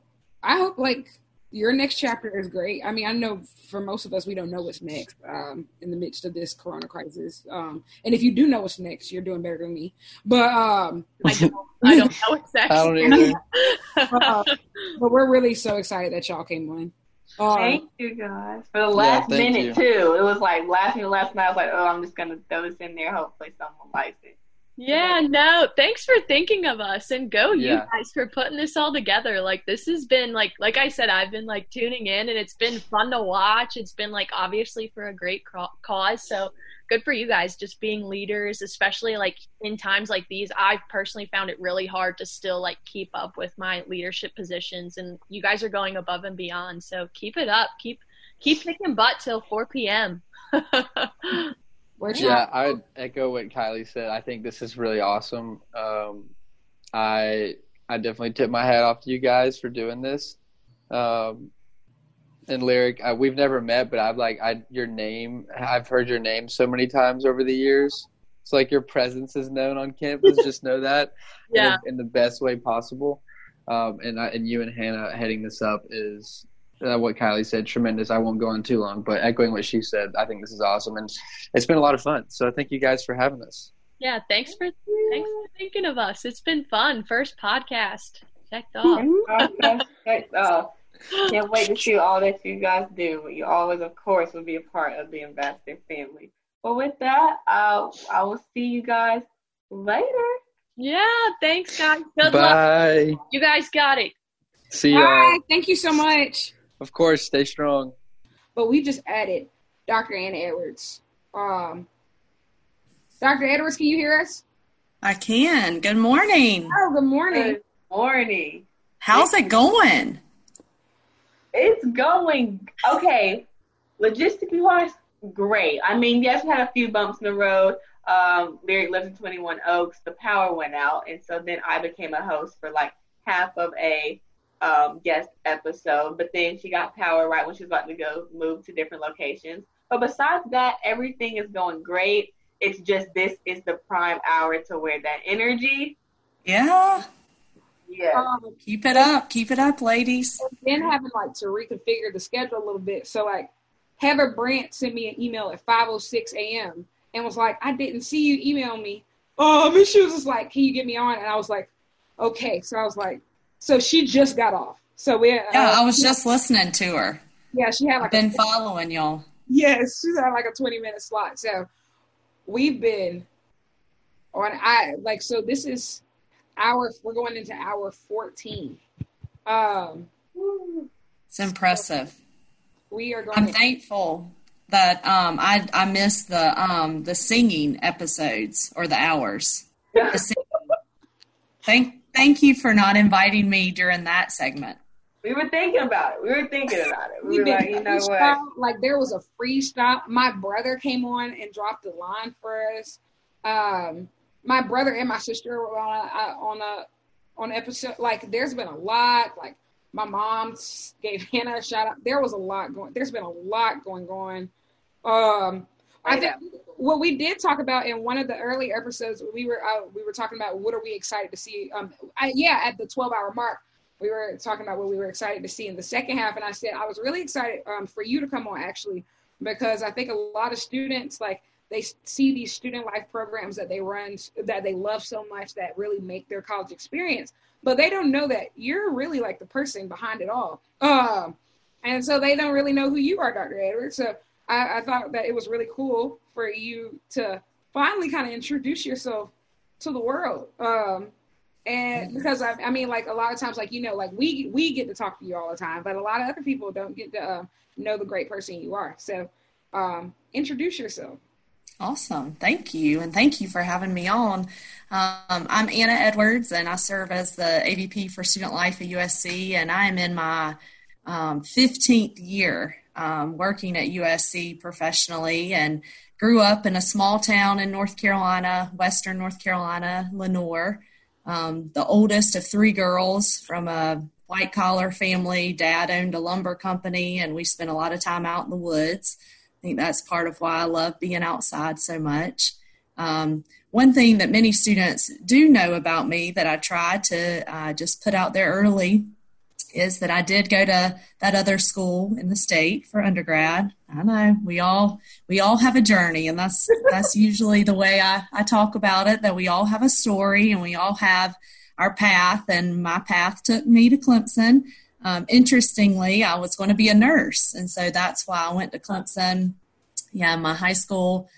S2: I hope like your next chapter is great. I mean, I know for most of us, we don't know what's next um, in the midst of this Corona crisis. Um, and if you do know what's next, you're doing better than me. But um,
S4: I, don't, I don't know what's next. I don't either.
S2: uh, but we're really so excited that y'all came on.
S1: Um, Thank you guys for the last yeah, minute you. too. It was like last minute, last night. I was like, oh, I'm just gonna throw this in there. Hopefully, someone likes it.
S4: Yeah, no, thanks for thinking of us and go yeah. you guys for putting this all together. Like this has been like like I said I've been like tuning in and it's been fun to watch. It's been like obviously for a great cause. So good for you guys just being leaders, especially like in times like these. I've personally found it really hard to still like keep up with my leadership positions and you guys are going above and beyond. So keep it up. Keep keep kicking butt till 4 p.m.
S5: Yeah, I would echo what Kylie said. I think this is really awesome. Um, I I definitely tip my hat off to you guys for doing this. Um, and lyric, I, we've never met, but I've like I your name. I've heard your name so many times over the years. It's like your presence is known on campus. just know that,
S4: yeah,
S5: in, in the best way possible. Um, and I, and you and Hannah heading this up is uh, what Kylie said, tremendous. I won't go on too long, but echoing what she said, I think this is awesome, and it's been a lot of fun. So thank you guys for having us.
S4: Yeah, thanks for thanks for thinking of us. It's been fun. First podcast checked off.
S1: checked off. Can't wait to see all that you guys do. You always, of course, will be a part of the Ambassador family. But with that, uh, I will see you guys later.
S4: Yeah, thanks, guys.
S5: Good Bye.
S4: luck. You guys got it.
S5: See you. Bye.
S2: Thank you so much.
S5: Of course, stay strong.
S2: But we just added Dr. Anna Edwards. Um, Dr. Edwards, can you hear us?
S6: I can. Good morning.
S2: Oh, good morning.
S1: Good morning.
S6: How's it going?
S1: It's going okay. Logistically wise, great. I mean, yes, we had a few bumps in the road. Um, Lyric lives in 21 Oaks. The power went out, and so then I became a host for like half of a um, guest episode, but then she got power right when she was about to go move to different locations. But besides that, everything is going great. It's just this is the prime hour to wear that energy.
S6: Yeah.
S1: Yeah. Um,
S6: keep it up. Keep it up, ladies.
S2: Then having like to reconfigure the schedule a little bit. So like Heather Brandt sent me an email at 5:06 a.m. and was like, "I didn't see you email me." Um, and she was just like, "Can you get me on?" And I was like, "Okay." So I was like, so she just got off. So we.
S6: Yeah, uh, I was just listening to her.
S2: Yeah, she had like.
S6: I've been a, following y'all.
S2: Yes, she's had like a twenty minute slot. So we've been on I like so this is our we're going into hour 14. Um
S6: It's impressive.
S2: we are going
S6: I'm
S2: to,
S6: thankful that um, I I missed the um, the singing episodes or the hours. The singing. Thank thank you for not inviting me during that segment.
S1: We were thinking about it. We were thinking about it. We
S2: we've
S1: were
S2: been
S1: like, you know what?
S2: freestyle. Like there was a free stop. My brother came on and dropped the line for us. Um, my brother and my sister were on a, on a on episode. Like there's been a lot. Like my mom gave Hannah a shout out. There was a lot going. There's been a lot going on. Um, I
S1: I
S2: think what we did talk about in one of the early episodes, we were uh, we were talking about what are we excited to see. Um, I, yeah, at the 12 hour mark, we were talking about what we were excited to see in the second half, and I said I was really excited um, for you to come on actually because I think a lot of students like they see these student life programs that they run that they love so much that really make their college experience, but they don't know that you're really like the person behind it all. Um, and so they don't really know who you are, Dr. Edwards. So I, I thought that it was really cool for you to finally kind of introduce yourself to the world. Um, and because I, I mean, like a lot of times, like you know, like we we get to talk to you all the time, but a lot of other people don't get to uh, know the great person you are. So um, introduce yourself.
S6: Awesome. Thank you. And thank you for having me on. Um, I'm Anna Edwards, and I serve as the AVP for Student Life at USC, and I am in my um, 15th year um, working at USC professionally and grew up in a small town in North Carolina, Western North Carolina, Lenoir. Um, the oldest of three girls from a white collar family. Dad owned a lumber company, and we spent a lot of time out in the woods. I think that's part of why I love being outside so much. Um, one thing that many students do know about me that I try to uh, just put out there early is that I did go to that other school in the state for undergrad. I know we all we all have a journey, and that's that's usually the way I, I talk about it. That we all have a story, and we all have our path. And my path took me to Clemson. Um, interestingly, I was going to be a nurse, and so that's why I went to Clemson. Yeah, my high school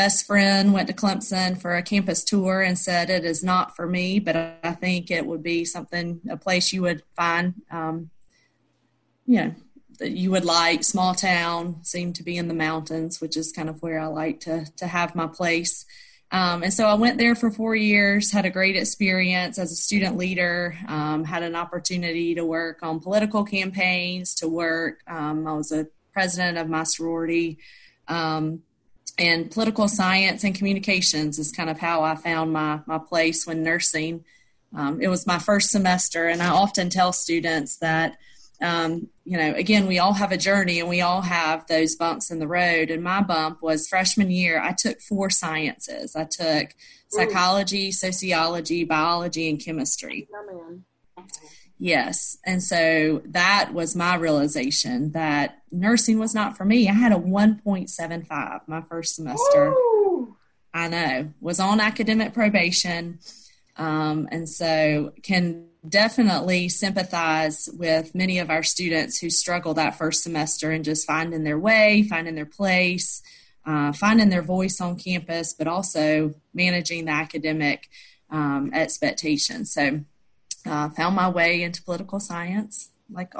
S6: best friend went to Clemson for a campus tour and said it is not for me, but I think it would be something, a place you would find, um, you know, that you would like. Small town, seemed to be in the mountains, which is kind of where I like to to have my place. Um, and so I went there for four years, had a great experience as a student leader, um, had an opportunity to work on political campaigns, to work, um, I was a president of my sorority. Um, and political science and communications is kind of how I found my, my place when nursing. Um, it was my first semester, and I often tell students that um, you know, again, we all have a journey and we all have those bumps in the road. And my bump was freshman year, I took four sciences. I took psychology, sociology, biology, and chemistry. Yes. And so that was my realization that nursing was not for me. I had a 1.75 my first semester. I know, was on academic probation. Um, and so can definitely sympathize with many of our students who struggle that first semester and just finding their way, finding their place, uh, finding their voice on campus, but also managing the academic um, expectations. So, uh, found my way into political science, like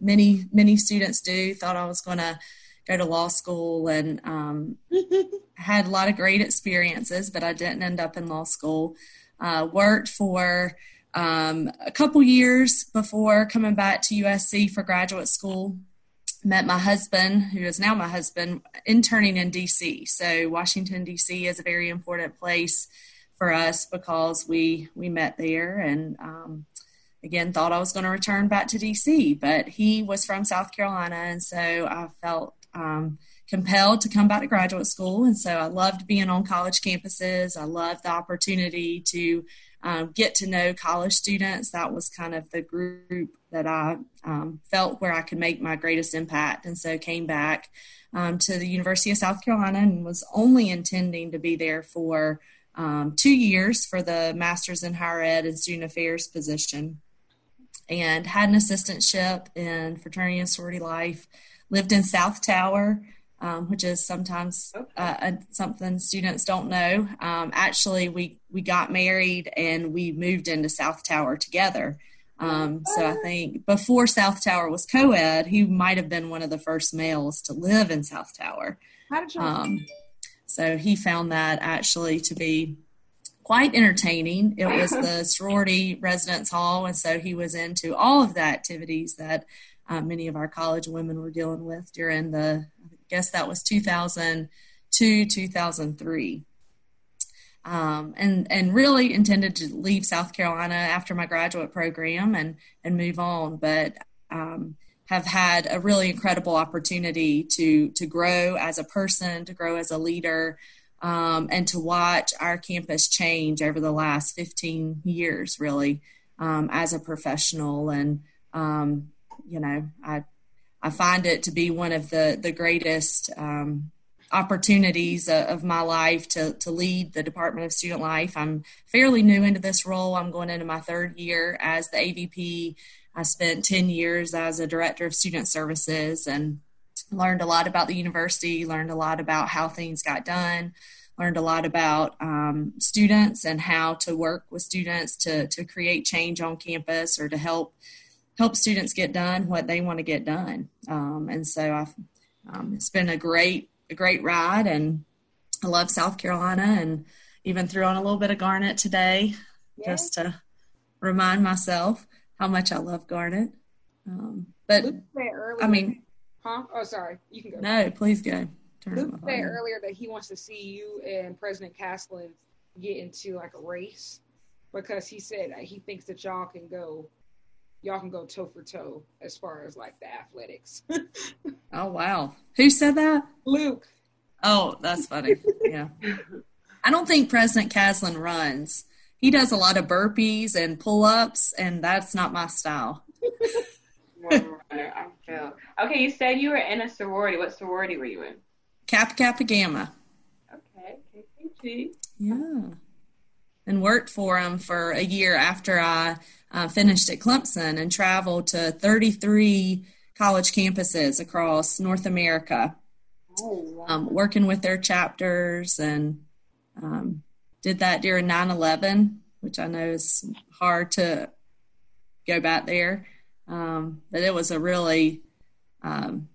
S6: many many students do. Thought I was going to go to law school and um, had a lot of great experiences, but I didn't end up in law school. Uh, worked for um, a couple years before coming back to USC for graduate school. Met my husband, who is now my husband, interning in DC. So Washington DC is a very important place for us because we we met there and um, again thought I was going to return back to DC, but he was from South Carolina, and so I felt um, compelled to come back to graduate school. And so I loved being on college campuses. I loved the opportunity to um, get to know college students. That was kind of the group that I um, felt where I could make my greatest impact. And so came back um, to the University of South Carolina and was only intending to be there for um, two years for the Master's in Higher Ed and Student Affairs position. And had an assistantship in fraternity and sorority life. Lived in South Tower um, which is sometimes uh, something students don't know. Um, actually, we we got married and we moved into South Tower together. Um, so I think before South Tower was co-ed, he might have been one of the first males to live in South Tower.
S2: How did you?
S6: So he found that actually to be quite entertaining. It was the sorority residence hall, and so he was into all of the activities that uh, many of our college women were dealing with during the, I guess that was 2002, 2003. Um, and and really intended to leave South Carolina after my graduate program and and move on, but um, have had a really incredible opportunity to to grow as a person, to grow as a leader, um, and to watch our campus change over the last 15 years, really, um, as a professional. And um, you know, I I find it to be one of the the greatest um, opportunities of my life to to lead the Department of Student Life. I'm fairly new into this role. I'm going into my third year as the AVP I spent 10 years as a director of student services and learned a lot about the university, learned a lot about how things got done, learned a lot about um, students and how to work with students to, to create change on campus or to help help students get done what they want to get done. Um, and so I've, um, it's been a great a great ride, and I love South Carolina, and even threw on a little bit of Garnet today just to remind myself how much I love Garnet. Um, but I mean,
S2: huh? Oh, sorry. You can go.
S6: No, please go.
S2: Turn Luke said earlier that he wants to see you and President Caslen get into like a race because he said he thinks that y'all can go y'all can go toe for toe as far as like the athletics.
S6: oh wow. Who said that?
S2: Luke.
S6: Oh, that's funny. yeah. I don't think President Caslen runs he does a lot of burpees and pull ups, and that's not my style.
S1: okay, you said you were in a sorority. What sorority were you in?
S6: Kappa Kappa Gamma.
S1: Okay, KKG.
S6: Yeah. And worked for him for a year after I uh, finished at Clemson and traveled to 33 college campuses across North America, oh, wow. um, working with their chapters and um, did that during 9-11 which i know is hard to go back there. Um, but it was a really um,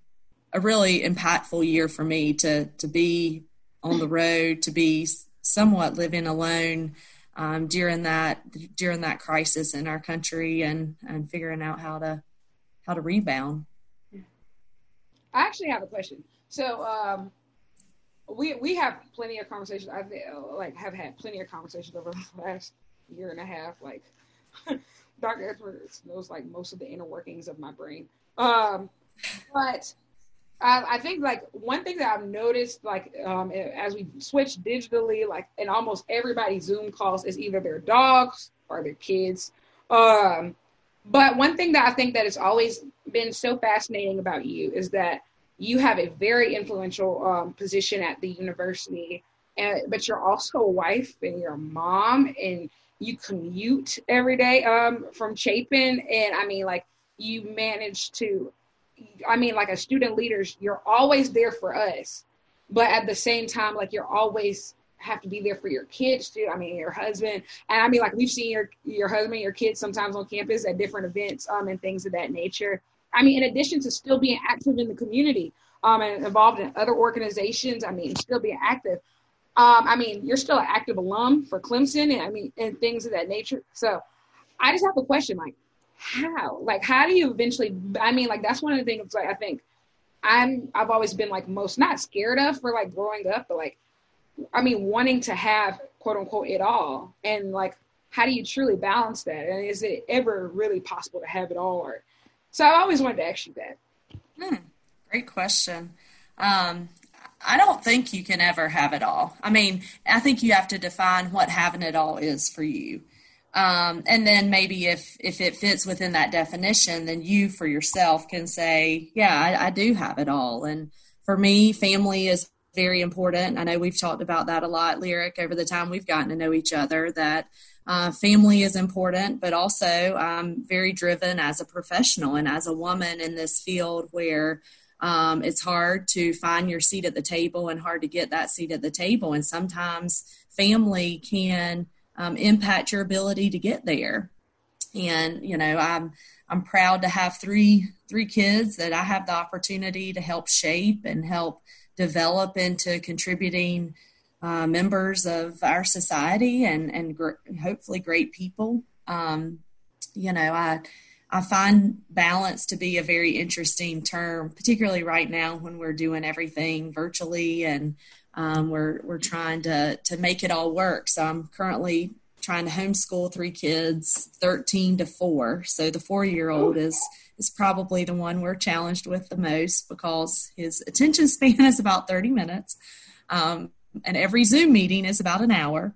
S6: a really impactful year for me to to be on the road to be somewhat living alone um, during that during that crisis in our country and and figuring out how to how to rebound.
S2: I actually have a question. So um, we we have plenty of conversations. I like have had plenty of conversations over the last year and a half. Like Dr. Edwards knows like most of the inner workings of my brain. Um, but I, I, think like one thing that I've noticed like um, as we switch digitally, like in almost everybody's Zoom calls is either their dogs or their kids. Um, but one thing that I think that has always been so fascinating about you is that you have a very influential um, position at the university, and, but you're also a wife and you're a mom, and you commute every day um, from Chapin. And I mean, like, you manage to, I mean, like, as student leaders, you're always there for us, but at the same time, like, you're always have to be there for your kids too. I mean, your husband, and I mean, like we've seen your your husband, your kids sometimes on campus at different events, um, and things of that nature. I mean, in addition to still being active in the community um, and involved in other organizations, I mean, still being active. Um, I mean, you're still an active alum for Clemson, and I mean, and things of that nature. So, I just have a question, like, how? Like, how do you eventually? I mean, like, that's one of the things. Like, I think I'm. I've always been like most not scared of for like growing up, but like, I mean, wanting to have quote unquote it all, and like, how do you truly balance that? And is it ever really possible to have it all, or so I always wanted to ask you that.
S6: Hmm, great question. Um, I don't think you can ever have it all. I mean, I think you have to define what having it all is for you. Um, and then maybe if if it fits within that definition, then you for yourself can say, yeah, I, I do have it all. And for me, family is very important. I know we've talked about that a lot, Lyric, over the time we've gotten to know each other. That uh, family is important, but also I'm very driven as a professional and as a woman in this field where um, it's hard to find your seat at the table and hard to get that seat at the table. And sometimes family can um, impact your ability to get there. And you know, I'm I'm proud to have three three kids that I have the opportunity to help shape and help develop into contributing uh, members of our society and and gr- hopefully great people. Um, you know, I I find balance to be a very interesting term, particularly right now when we're doing everything virtually and um, we're we're trying to to make it all work. So I'm currently trying to homeschool three kids, 13 to four. So the four year old is is probably the one we're challenged with the most because his attention span is about 30 minutes. Um, and every Zoom meeting is about an hour.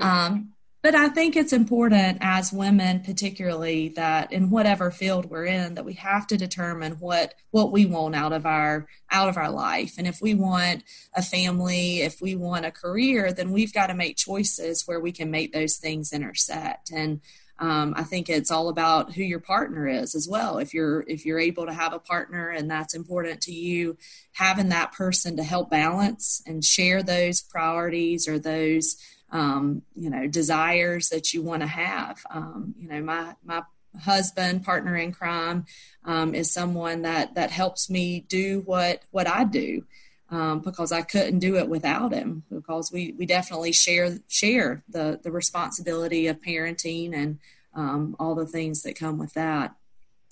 S6: Um, but I think it's important as women, particularly, that in whatever field we're in, that we have to determine what what we want out of our out of our life. And if we want a family, if we want a career, then we've got to make choices where we can make those things intersect. And um, I think it's all about who your partner is as well. If you're if you're able to have a partner and that's important to you, having that person to help balance and share those priorities or those um, you know desires that you want to have. Um, you know, my my husband, partner in crime, um, is someone that that helps me do what what I do. Um, because I couldn't do it without him. Because we, we definitely share share the the responsibility of parenting and um, all the things that come with that.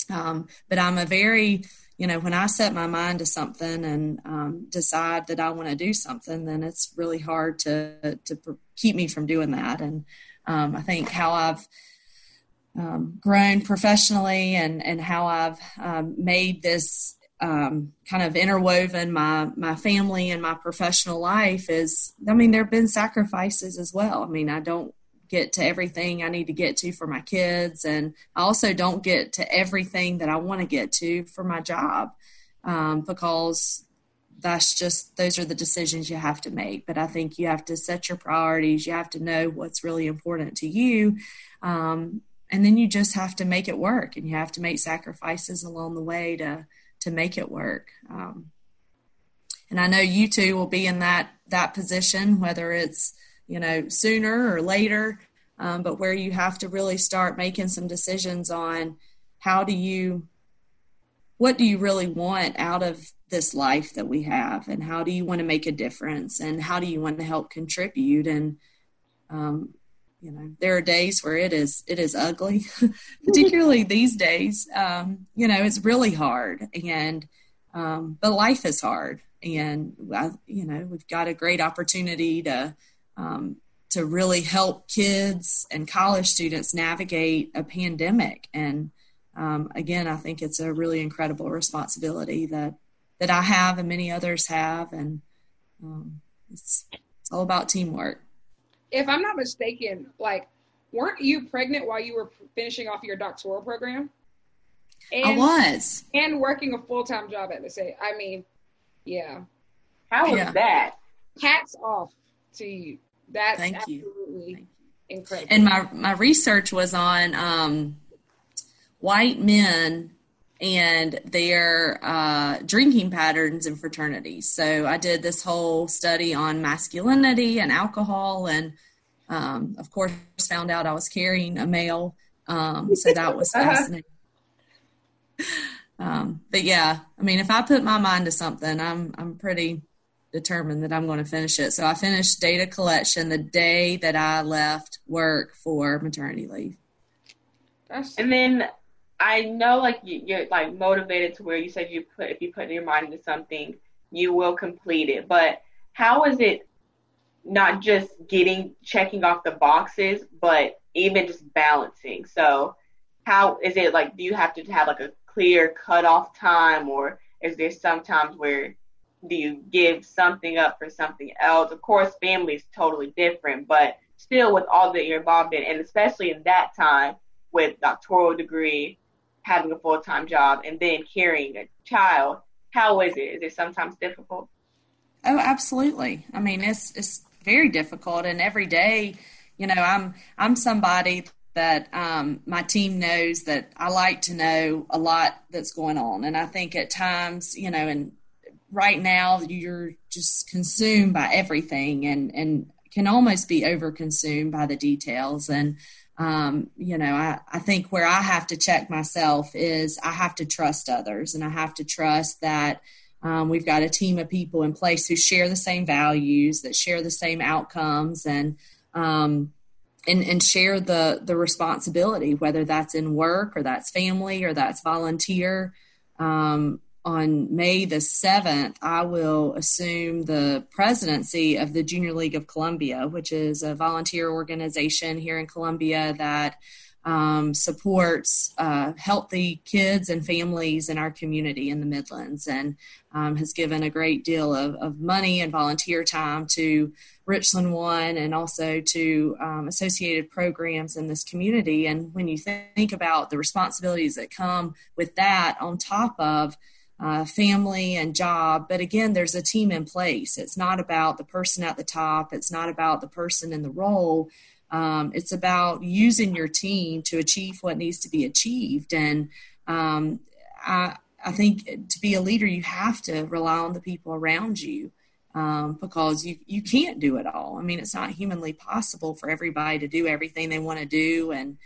S6: Um, but I'm a very you know, when I set my mind to something and um, decide that I want to do something, then it's really hard to to keep me from doing that. And um, I think how I've um, grown professionally and and how I've made this um, kind of interwoven my my family and my professional life is. I mean, there have been sacrifices as well. I mean, I don't get to everything I need to get to for my kids. And I also don't get to everything that I want to get to for my job um, because that's just, those are the decisions you have to make. But I think you have to set your priorities, you have to know what's really important to you. Um, and then you just have to make it work and you have to make sacrifices along the way to, to make it work. Um, and I know you two will be in that, that position, whether it's, you know, sooner or later, um, but where you have to really start making some decisions on how do you, what do you really want out of this life that we have, and how do you want to make a difference, and how do you want to help contribute, and um, you know there are days where it is it is ugly particularly these days um, you know it's really hard and um, but life is hard and I, you know we've got a great opportunity to um, to really help kids and college students navigate a pandemic. And um, again, I think it's a really incredible responsibility that that I have and many others have, and um, it's it's all about teamwork.
S2: If I'm not mistaken, like weren't you pregnant while you were finishing off your doctoral program?
S6: And, I was,
S2: and working a full time job at the same. I mean, yeah.
S1: How was yeah. that?
S2: Hats off to you. That's
S6: Thank absolutely
S2: you. incredible.
S6: And my my research was on um, white men and their uh, drinking patterns in fraternities. So I did this whole study on masculinity and alcohol, and um, of course found out I was carrying a male. Um, so that was uh-huh. fascinating. um, but yeah, I mean, if I put my mind to something, I'm I'm pretty determined that I'm going to finish it. So I finished data collection the day that I left work for maternity leave.
S1: And then I know like you're like motivated to where you said you put if you put your mind into something, you will complete it. But how is it not just getting checking off the boxes, but even just balancing? So how is it like do you have to have like a clear cutoff time or is there sometimes where do you give something up for something else? Of course, family is totally different, but still with all that you're involved in, and especially in that time with doctoral degree, having a full time job, and then carrying a child, how is it? Is it sometimes difficult?
S6: Oh, absolutely. I mean, it's it's very difficult, and every day, you know, I'm I'm somebody that um, my team knows that I like to know a lot that's going on. And I think at times, you know, and right now you're just consumed by everything and, and can almost be overconsumed by the details. And, um, you know, I, I think where I have to check myself is I have to trust others and I have to trust that um, we've got a team of people in place who share the same values, that share the same outcomes, and um, and and share the the responsibility, whether that's in work or that's family or that's volunteer. Um, on May the 7th, I will assume the presidency of the Junior League of Columbia, which is a volunteer organization here in Columbia that um, supports uh, healthy kids and families in our community in the Midlands and um, has given a great deal of, of, money and volunteer time to Richland One and also to um, associated programs in this community. And when you think about the responsibilities that come with that, on top of uh, family and job, but again, there's a team in place. It's not about the person at the top, it's not about the person in the role um, it's about using your team to achieve what needs to be achieved. And um, I, I think to be a leader, you have to rely on the people around you um, because you, you can't do it all. I mean, it's not humanly possible for everybody to do everything they want to do. And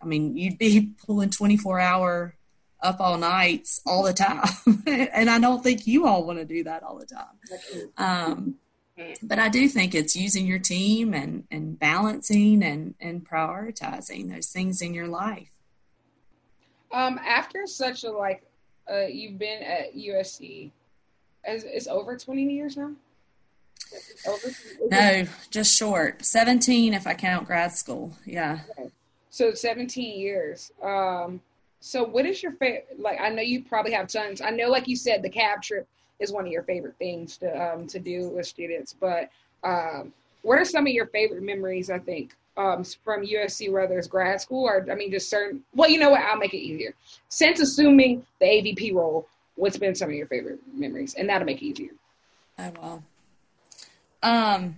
S6: I mean, you'd be pulling 24 hour up all nights all the time. and I don't think you all want to do that all the time. Um, but I do think it's using your team and, and balancing and, and prioritizing those things in your life.
S2: Um, after such a like, uh, you've been at USC, as it's over twenty years now.
S6: Over, no, just short. Seventeen if I count grad school. Yeah. Okay.
S2: So seventeen years. Um, so what is your favorite? Like, I know you probably have tons. I know, like you said, the cab trip is one of your favorite things to um, to do with students. But um, what are some of your favorite memories? I think um, from USC, whether it's grad school or I mean, just certain. Well, you know what? I'll make it easier. Since assuming the AVP role, what's been some of your favorite memories, and that'll make it easier.
S6: I will. Um,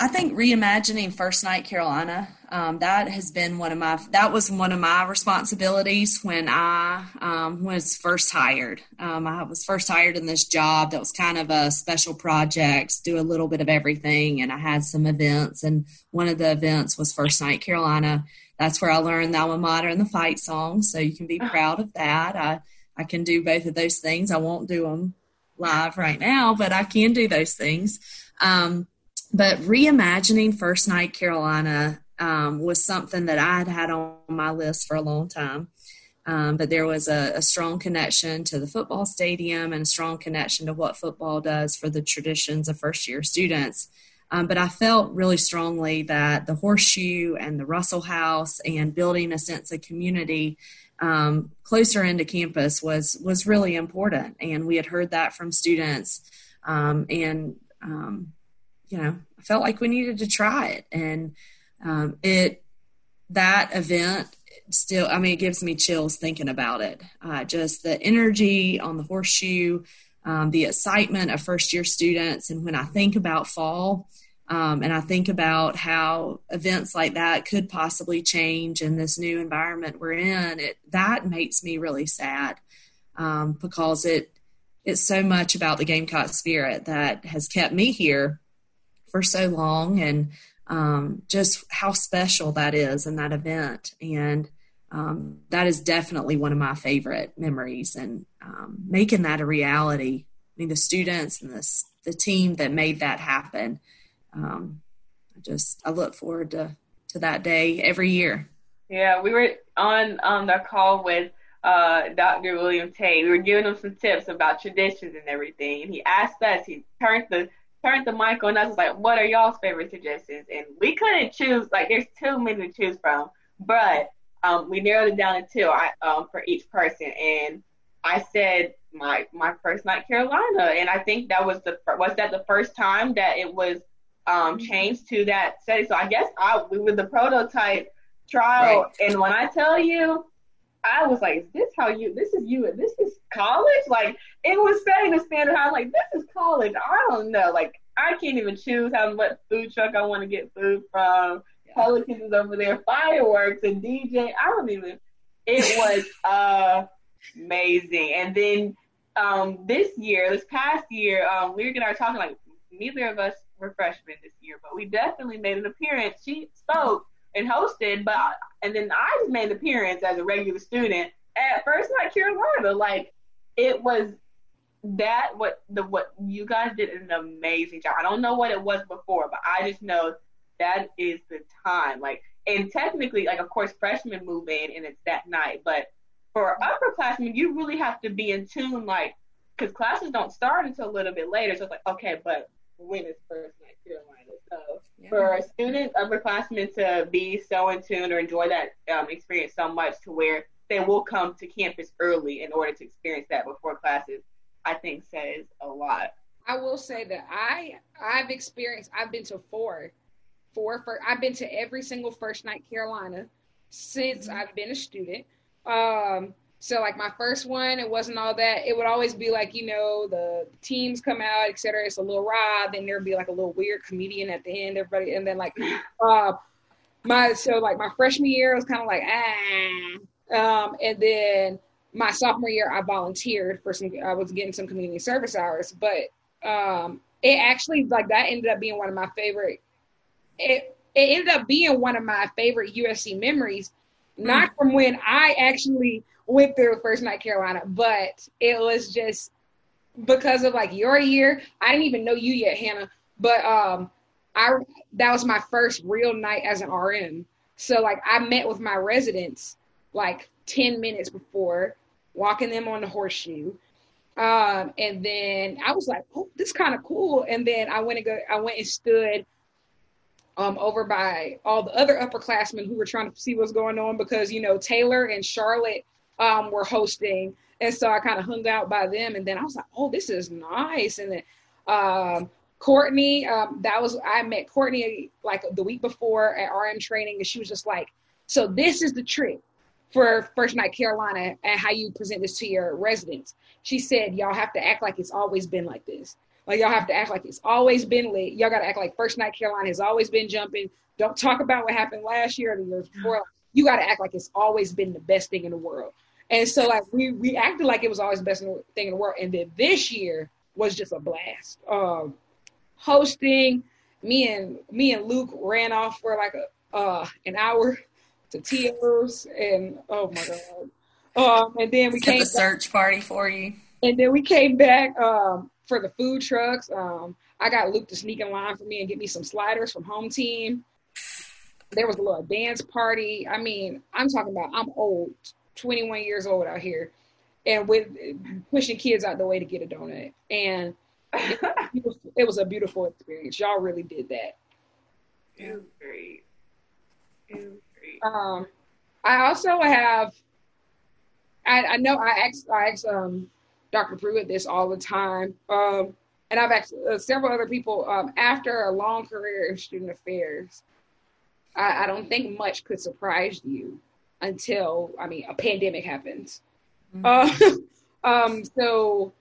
S6: I think reimagining First Night Carolina. Um, that has been one of my that was one of my responsibilities when I um, was first hired. Um, I was first hired in this job that was kind of a special project, do a little bit of everything, and I had some events. And one of the events was First Night Carolina. That's where I learned the alma mater and the fight song. So you can be proud of that. I I can do both of those things. I won't do them live right now, but I can do those things. Um, but reimagining First Night Carolina um, was something that I had had on my list for a long time. Um, but there was a, a, strong connection to the football stadium and a strong connection to what football does for the traditions of first year students. Um, but I felt really strongly that the horseshoe and the Russell House and building a sense of community um, closer into campus was was really important. And we had heard that from students. Um, and um, you know, I felt like we needed to try it. And um, it, that event still, I mean, it gives me chills thinking about it. Uh, just the energy on the horseshoe, um, the excitement of first year students. And when I think about fall, um, and I think about how events like that could possibly change in this new environment we're in. It that makes me really sad um, because it it's so much about the Gamecock spirit that has kept me here for so long and um, just how special that is in that event. And um, that is definitely one of my favorite memories and um, making that a reality. I mean, the students and the, the team that made that happen. Um, I just, I look forward to, to that day every year.
S1: Yeah, we were on um, the call with uh, Dr. William Tate. We were giving him some tips about traditions and everything. And he asked us, he turned the turned the mic on us was like, what are y'all's favorite suggestions? And we couldn't choose, like, there's too many to choose from. But um, we narrowed it down to two I, um, for each person. And I said my my first night Carolina, and I think that was the was that the first time that it was um, changed to that setting. So I guess I we were the prototype trial, right. and when I tell you, I was like, is this how you? This is you? and This is college? Like it was setting the standard. I was like, this is college. I don't know. Like I can't even choose how what food truck I want to get food from. Pelicans is over there, fireworks and DJ. I don't even. It was amazing. And then um, this year, this past year, um, we were gonna talking like neither of us were freshmen this year, but we definitely made an appearance. She spoke and hosted, but and then I just made an appearance as a regular student at First Night Carolina. Like it was that what the what you guys did an amazing job. I don't know what it was before, but I just know that is the time. Like and technically, like of course freshmen move in and it's that night, but for upperclassmen, you really have to be in tune, like because classes don't start until a little bit later. So it's like okay, but when is First Night Carolina? Yeah. for a student, upperclassmen to be so in tune or enjoy that um, experience so much to where they will come to campus early in order to experience that before classes, I think says a lot.
S2: I will say that I I've experienced I've been to four, four for I've been to every single First Night Carolina since mm-hmm. I've been a student. Um, so like my first one, it wasn't all that. It would always be like, you know, the teams come out, etc. It's a little raw. Then there'd be like a little weird comedian at the end, everybody, and then like, uh, my so like my freshman year was kind of like ah, um, and then my sophomore year I volunteered for some. I was getting some community service hours, but um, it actually like that ended up being one of my favorite. It it ended up being one of my favorite USC memories, not mm. from when I actually went through first night Carolina, but it was just because of like your year. I didn't even know you yet, Hannah, but um, I that was my first real night as an RN. So like I met with my residents like ten minutes before, walking them on the horseshoe. Um, and then I was like, oh, this is kind of cool. And then I went and go, I went and stood um, over by all the other upperclassmen who were trying to see what's going on because you know Taylor and Charlotte um, were hosting. And so I kind of hung out by them. And then I was like, oh, this is nice. And then um, Courtney, um, that was, I met Courtney like the week before at RM training. And she was just like, so this is the trick for First Night Carolina and how you present this to your residents. She said, y'all have to act like it's always been like this. Like y'all have to act like it's always been lit. Y'all got to act like First Night Carolina has always been jumping. Don't talk about what happened last year or the year before. You got to act like it's always been the best thing in the world. And so like we we acted like it was always the best thing in the world. And then this year was just a blast. Um, hosting, me and me and Luke ran off for like a uh, an hour to tears and oh my god. Um, and then we came
S6: the search party for you.
S2: And then we came back um, for the food trucks. Um, I got Luke to sneak in line for me and get me some sliders from home team. There was a little dance party. I mean, I'm talking about I'm old 21 years old out here and with pushing kids out the way to get a donut. And it, was, it was a beautiful experience. Y'all really did that.
S1: It was great. It was great.
S2: Um, I also have, I, I know I ask, I ask um, Dr. Pruitt this all the time. Um, and I've asked uh, several other people um, after a long career in student affairs. I, I don't think much could surprise you until I mean a pandemic happens. Mm-hmm. Uh, um, so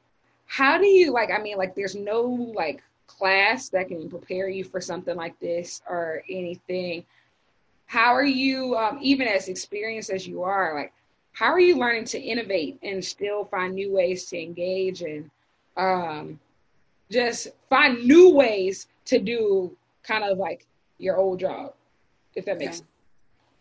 S2: how do you like? I mean, like there's no like class that can prepare you for something like this or anything. How are you, um, even as experienced as you are, like how are you learning to innovate and still find new ways to engage and um, just find new ways to do kind of like your old job, if that makes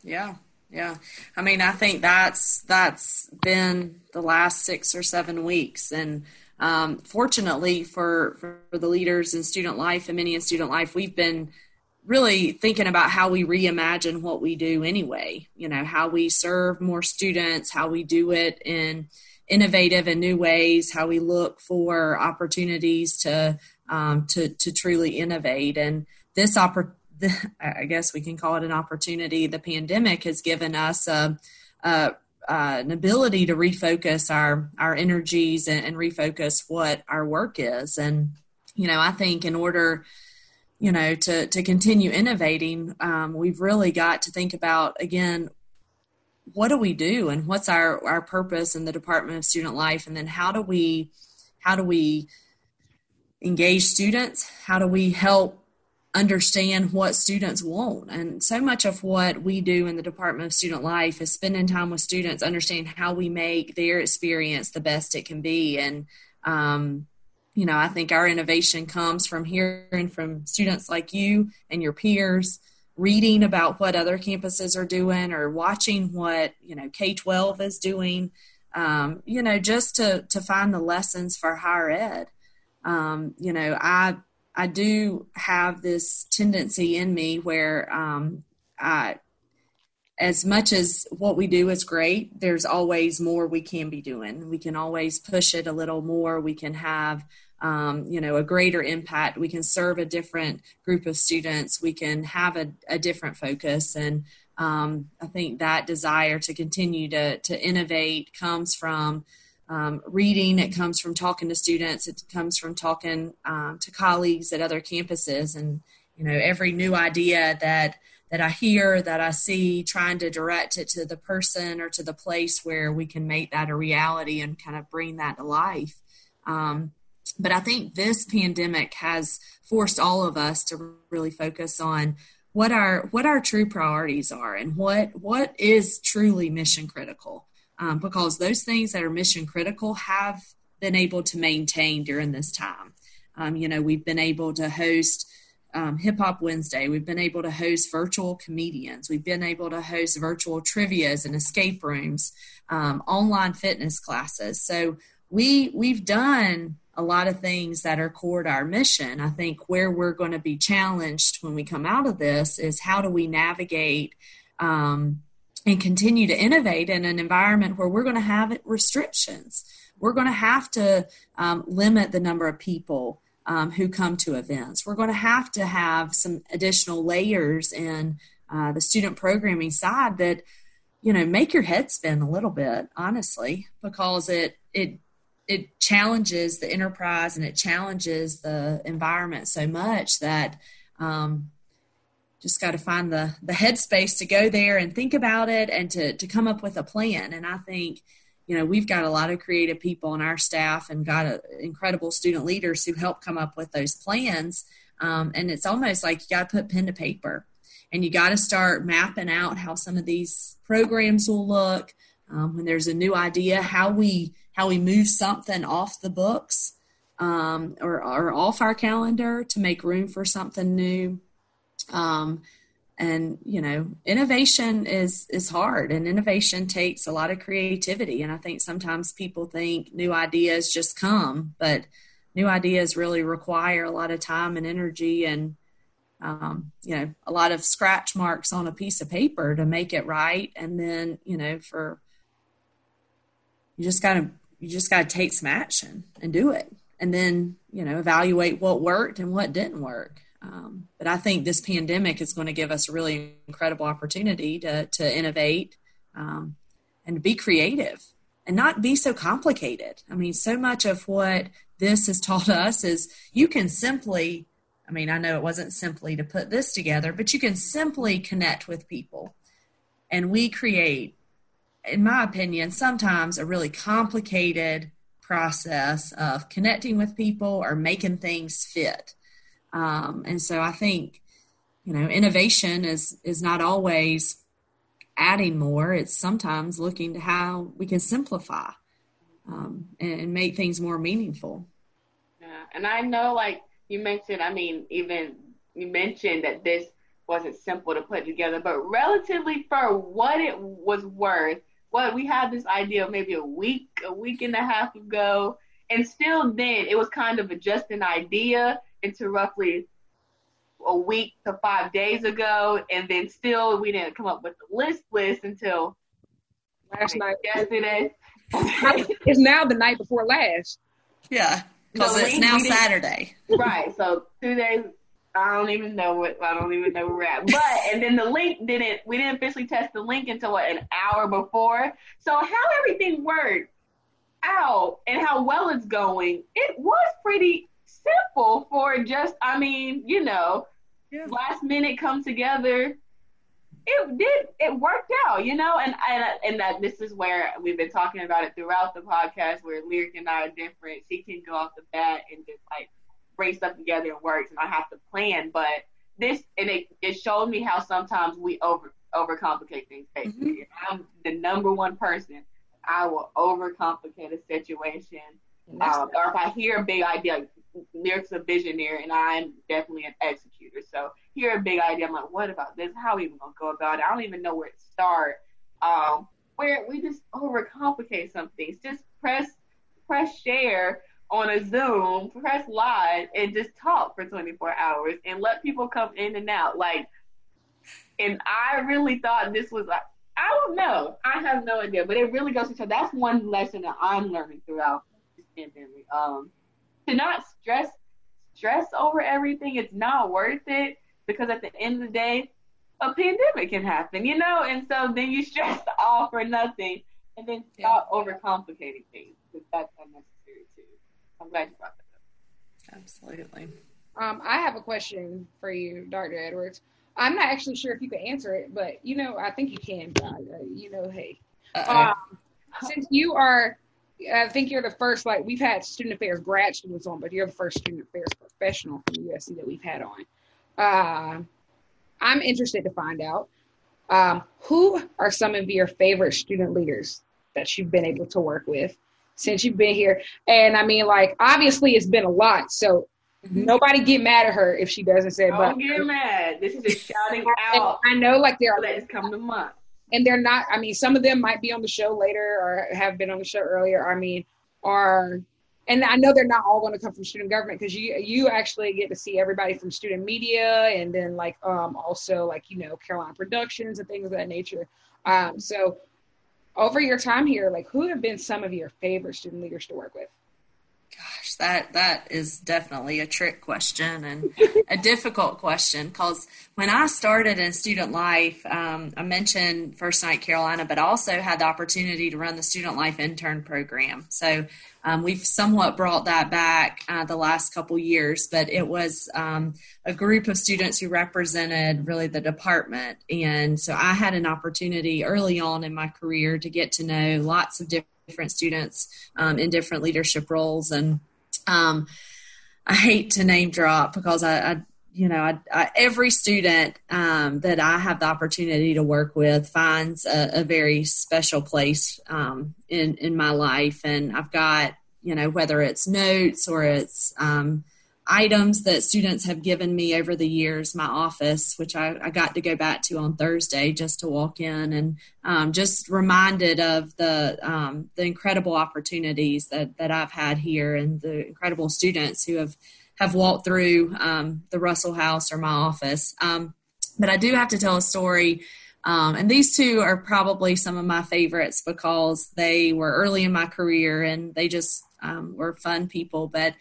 S6: yeah.
S2: sense.
S6: Yeah. Yeah. I mean, I think that's that's been the last six or seven weeks. And um, fortunately for, for the leaders in student life and many in student life, we've been really thinking about how we reimagine what we do anyway. You know, how we serve more students, how we do it in innovative and new ways, how we look for opportunities to um, to to truly innovate. And this opportunity the, I guess we can call it an opportunity. The pandemic has given us a, a, an ability to refocus our our energies and, and, refocus what our work is. And you know, I think in order, you know, to to continue innovating, um, we've really got to think about again. What do we do, and what's our our purpose in the Department of Student Life, and then how do we how do we engage students? How do we help understand what students want? And so much of what we do in the Department of Student Life is spending time with students, understanding how we make their experience the best it can be. And, um, you know, I think our innovation comes from hearing from students like you and your peers, reading about what other campuses are doing or watching what, you know, K 12 is doing, um, you know, just to, to find the lessons for higher ed. Um, you know, I I do have this tendency in me where um, I, as much as what we do is great, there's always more we can be doing. We can always push it a little more. We can have, um, you know, a greater impact. We can serve a different group of students. We can have a, a different focus. And um, I think that desire to continue to, to innovate comes from um, reading, it comes from talking to students, it comes from talking um, to colleagues at other campuses, and you know every new idea that that I hear, that I see, trying to direct it to the person or to the place where we can make that a reality and kind of bring that to life. Um, but I think this pandemic has forced all of us to really focus on what our what our true priorities are and what what is truly mission critical um, because those things that are mission critical have been able to maintain during this time. Um, you know, we've been able to host um, Hip Hop Wednesday. We've been able to host virtual comedians. We've been able to host virtual trivias and escape rooms, um, online fitness classes. So we we've done a lot of things that are core to our mission. I think where we're going to be challenged when we come out of this is how do we navigate um, and continue to innovate in an environment where we're going to have restrictions. We're going to have to um, limit the number of people um, who come to events. We're going to have to have some additional layers in uh, the student programming side that you know make your head spin a little bit, honestly, because it it it challenges the enterprise and it challenges the environment so much that um, just got to find the the headspace to go there and think about it and to to come up with a plan. And i think you know we've got a lot of creative people on our staff and got a, incredible student leaders who help come up with those plans. Um, and it's almost like you got to put pen to paper and you got to start mapping out how some of these programs will look um, when there's a new idea how we how we move something off the books um, or, or off our calendar to make room for something new um, and you know, innovation is is hard, and innovation takes a lot of creativity. And I think sometimes people think new ideas just come, but new ideas really require a lot of time and energy and um, you know a lot of scratch marks on a piece of paper to make it right. And then you know for you just gotta you just gotta take some action and do it. And then you know evaluate what worked and what didn't work um, but I think this pandemic is going to give us a really incredible opportunity to to innovate um, and be creative and not be so complicated. I mean, so much of what this has taught us is you can simply. I mean, I know it wasn't simply to put this together, but you can simply connect with people. And we create, in my opinion, sometimes a really complicated process of connecting with people or making things fit. Um, and so I think, you know, innovation is is not always adding more. It's sometimes looking to how we can simplify um, and, make things more meaningful.
S1: Yeah, and I know, like you mentioned, I mean, even you mentioned that this wasn't simple to put together, but relatively for what it was worth, what we had this idea maybe a week, a week and a half ago, and still then it was kind of just an idea into roughly a week to five days ago, and then still we didn't come up with the list list until
S2: last night.
S1: Yesterday.
S2: it's now the night before last.
S6: Yeah, because so it's now Saturday.
S1: Right. So two days. I don't even know what I don't even know where we're at. But and then the link didn't we didn't officially test the link until what an hour before. So how everything worked out and how well it's going, it was pretty simple for just, I mean, you know, yeah. last minute come together. It did. It worked out, you know, and and and that this is where we've been talking about it throughout the podcast, where Lyric and I are different. She can go off the bat and just like bring stuff together and works, and I have to plan. But this and it it showed me how sometimes we over overcomplicate things. Basically, mm-hmm. I'm the number one person. I will overcomplicate a situation. Um, or if I hear a big idea, Lyric's a visionary, and I'm definitely an executor. So here a big idea, I'm like, what about this? How are we even gonna go about it? I don't even know where to start. Um, where we just overcomplicate some things. Just press press share on a Zoom, press live, and just talk for 24 hours and let people come in and out. Like, and I really thought this was like, I don't know. I have no idea, but it really goes to show that's one lesson that I'm learning throughout this pandemic. Um, to not stress stress over everything. It's not worth it because at the end of the day, a pandemic can happen, you know, and so then you stress all for nothing, and then stop yeah. overcomplicating things because that's unnecessary too. I'm glad you brought that
S6: up. Absolutely.
S2: Um, I have a question for you, Dr. Edwards. I'm not actually sure if you can answer it, but you know, I think you can. Uh, you know, hey, um, since you are, I think you're the first. Like we've had student affairs grad students on, but you're the first student affairs professional from USC that we've had on. Uh, I'm interested to find out um, who are some of your favorite student leaders that you've been able to work with since you've been here. And I mean, like, obviously, it's been a lot. So mm-hmm. nobody get mad at her if she doesn't say.
S1: Don't but, get mad. This is just shouting out.
S2: I know, like, there are.
S1: Let's come to month.
S2: And they're not. I mean, some of them might be on the show later or have been on the show earlier. I mean, are and I know they're not all going to come from student government because you you actually get to see everybody from student media and then like um also like you know Carolina Productions and things of that nature. Um, so over your time here, like who have been some of your favorite student leaders to work with?
S6: Gosh, that that is definitely a trick question and a difficult question because when I started in student life, um, I mentioned First Night Carolina, but also had the opportunity to run the Student Life Intern Program. So um, we've somewhat brought that back uh, the last couple years, but it was um, a group of students who represented really the department. And so I had an opportunity early on in my career to get to know lots of different students um, in different leadership roles. And um, I hate to name drop because I, I you know, I, I, every student um, that I have the opportunity to work with finds a, a very special place um, in in my life, and I've got you know whether it's notes or it's um, items that students have given me over the years. My office, which I, I got to go back to on Thursday, just to walk in and um, just reminded of the um, the incredible opportunities that that I've had here and the incredible students who have have walked through um, the Russell House or my office. Um, but I do have to tell a story. Um, and these two are probably some of my favorites because they were early in my career and they just um, were fun people. But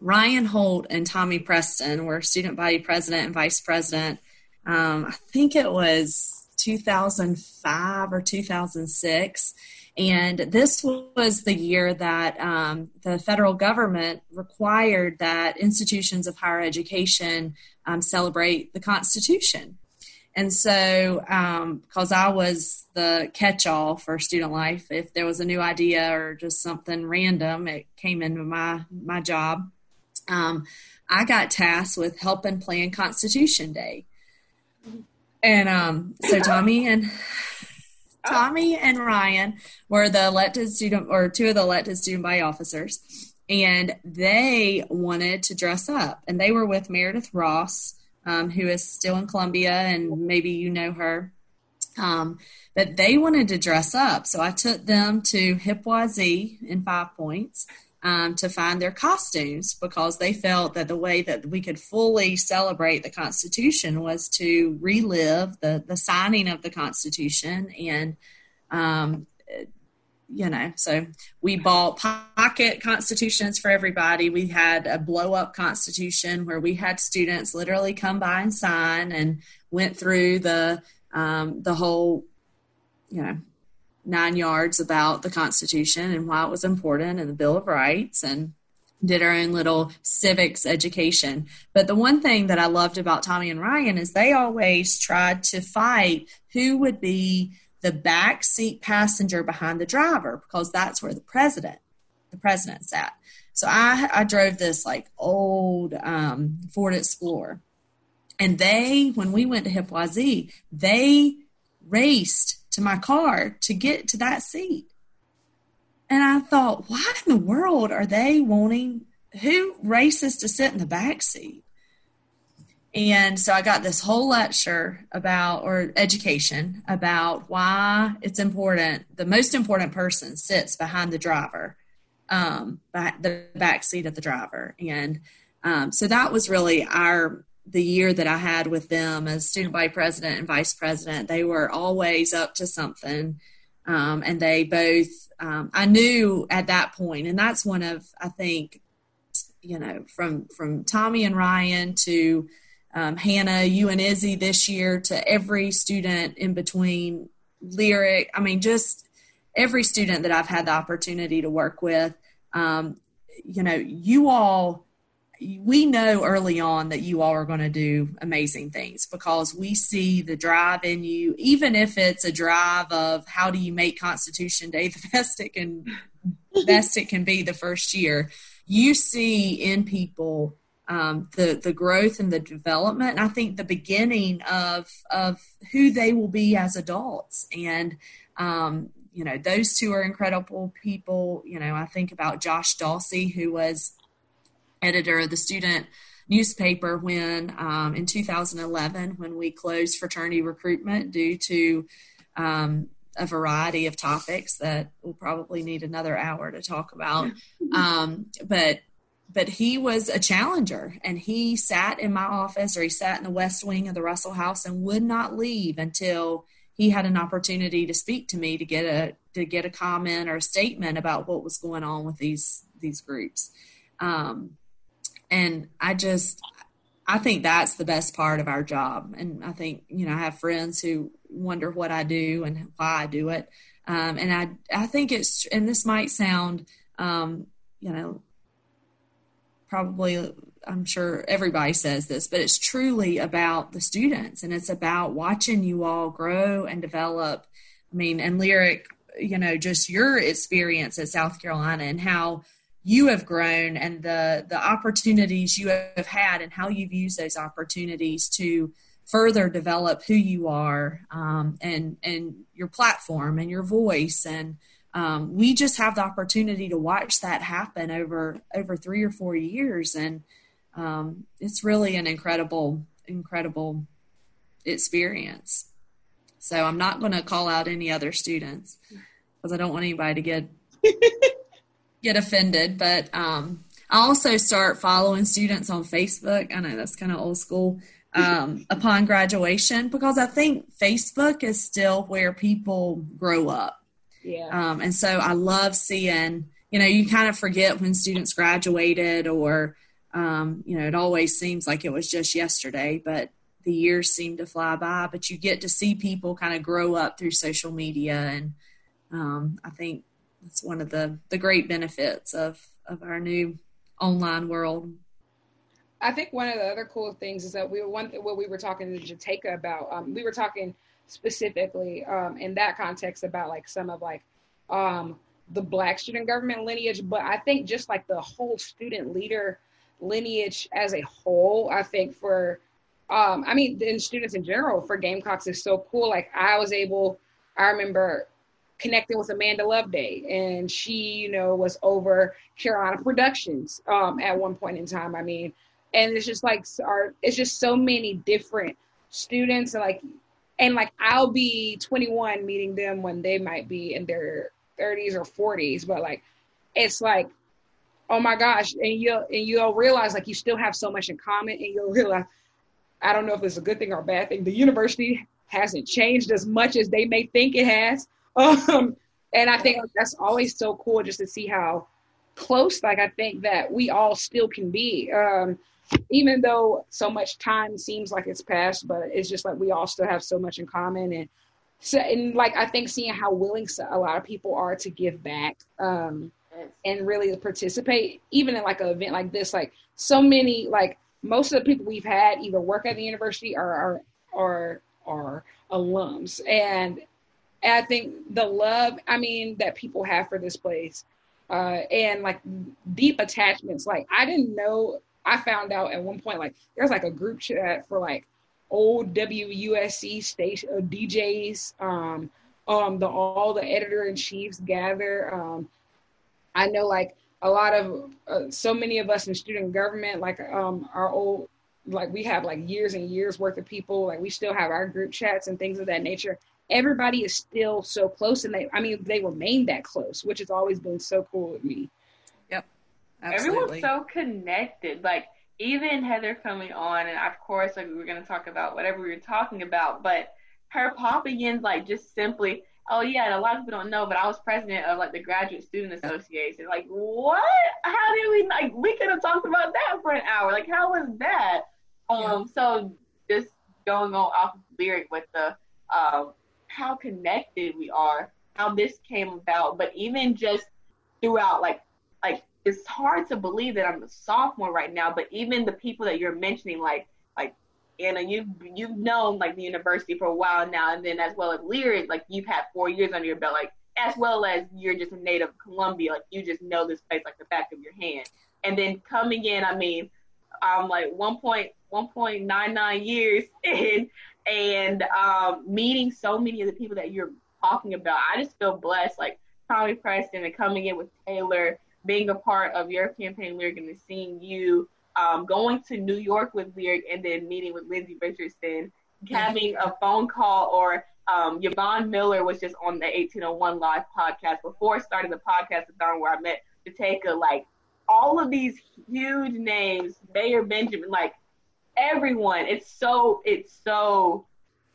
S6: Ryan Holt and Tommy Preston were student body president and vice president. Um, I think it was 2005 or 2006. And this was the year that um, the federal government required that institutions of higher education um, celebrate the Constitution. And so, because um, I was the catch all for student life, if there was a new idea or just something random, it came into my, my job. Um, I got tasked with helping plan Constitution Day. And um, so Tommy and Tommy and Ryan were the elected student or two of the elected student body officers, and they wanted to dress up. And they were with Meredith Ross, um, who is still in Columbia, and maybe you know her. Um, but they wanted to dress up, so I took them to Hip-Wa-Zee in Five Points um, to find their costumes because they felt that the way that we could fully celebrate the Constitution was to relive the, the signing of the Constitution. And, um, you know, so we bought pocket constitutions for everybody. We had a blow up constitution where we had students literally come by and sign and went through the um, the whole, you know, nine yards about the Constitution and why it was important and the Bill of Rights and did our own little civics education. But the one thing that I loved about Tommy and Ryan is they always tried to fight who would be the back seat passenger behind the driver because that's where the president the president sat. So I I drove this like old um, Ford Explorer, and they when we went to Hip they raced to my car to get to that seat. And I thought, why in the world are they wanting who races to sit in the back seat? And so I got this whole lecture about, or education about why it's important. The most important person sits behind the driver, um, by the back seat of the driver. And um, so that was really our, the year that I had with them as student body president and vice president. They were always up to something. Um, and they both, um, I knew at that point, and that's one of, I think, you know, from, from Tommy and Ryan to, um, Hannah, you and Izzy this year to every student in between lyric. I mean, just every student that I've had the opportunity to work with. Um, you know, you all, we know early on that you all are going to do amazing things because we see the drive in you, even if it's a drive of how do you make Constitution Day the best it can, best it can be the first year. You see in people um, the the growth and the development. And I think the beginning of of who they will be as adults. And um, you know, those two are incredible people. You know, I think about Josh Dawsey, who was editor of the student newspaper when um, in 2011 when we closed fraternity recruitment due to um, a variety of topics that we'll probably need another hour to talk about. Um, but but he was a challenger and he sat in my office or he sat in the west wing of the russell house and would not leave until he had an opportunity to speak to me to get a to get a comment or a statement about what was going on with these these groups um, and i just i think that's the best part of our job and i think you know i have friends who wonder what i do and why i do it um, and i i think it's and this might sound um, you know probably I'm sure everybody says this, but it's truly about the students and it's about watching you all grow and develop. I mean, and lyric, you know, just your experience at South Carolina and how you have grown and the the opportunities you have had and how you've used those opportunities to further develop who you are um, and and your platform and your voice and um, we just have the opportunity to watch that happen over over three or four years, and um, it's really an incredible, incredible experience. So I'm not going to call out any other students because I don't want anybody to get get offended. But um, I also start following students on Facebook. I know that's kind of old school. Um, upon graduation, because I think Facebook is still where people grow up.
S2: Yeah.
S6: Um, and so I love seeing, you know, you kind of forget when students graduated or, um, you know, it always seems like it was just yesterday, but the years seem to fly by. But you get to see people kind of grow up through social media. And um, I think that's one of the, the great benefits of, of our new online world.
S2: I think one of the other cool things is that we were one what we were talking to Jateka about. Um, we were talking specifically um, in that context about like some of like um, the black student government lineage, but I think just like the whole student leader lineage as a whole, I think for um, I mean, in students in general for Gamecocks is so cool. Like I was able, I remember connecting with Amanda Loveday, and she, you know, was over Carolina Productions um, at one point in time. I mean, and it's just like our, it's just so many different students, and like and like I'll be 21 meeting them when they might be in their 30s or 40s, but like it's like, oh my gosh, and you'll and you'll realize like you still have so much in common, and you'll realize I don't know if it's a good thing or a bad thing. The university hasn't changed as much as they may think it has, um, and I think that's always so cool just to see how close like I think that we all still can be. Um, even though so much time seems like it's passed, but it's just like we all still have so much in common. And so, and like I think seeing how willing a lot of people are to give back um, and really participate, even in like an event like this, like so many, like most of the people we've had either work at the university or are are are alums, and, and I think the love, I mean, that people have for this place uh, and like deep attachments. Like I didn't know. I found out at one point like there's like a group chat for like old WUSC station uh, DJs. Um, um, the all the editor in chiefs gather. Um, I know like a lot of uh, so many of us in student government, like um, our old like we have like years and years worth of people like we still have our group chats and things of that nature everybody is still so close and they i mean they remain that close which has always been so cool with me.
S6: Yep. Absolutely.
S1: everyone's so connected. Like even heather coming on and of course like we were going to talk about whatever we were talking about but her popping in like just simply oh yeah and a lot of people don't know but i was president of like the graduate student association. Like what? How did we like we could have talked about that for an hour. Like how was that? Um yeah. so just going on off of lyric with the um how connected we are, how this came about, but even just throughout, like, like it's hard to believe that I'm a sophomore right now, but even the people that you're mentioning, like, like Anna, you've you've known like the university for a while now, and then as well as Lyric, like you've had four years under your belt, like as well as you're just a native of Columbia, like you just know this place like the back of your hand. And then coming in, I mean, I'm like 1.1.99 years in, and um, meeting so many of the people that you're talking about. I just feel blessed, like Tommy Preston and coming in with Taylor, being a part of your campaign lyric and seeing you um, going to New York with lyric and then meeting with Lindsay Richardson, having a phone call or um, Yvonne Miller was just on the 1801 live podcast before starting the podcast with where I met to take a like all of these huge names, Mayor Benjamin, like everyone. It's so it's so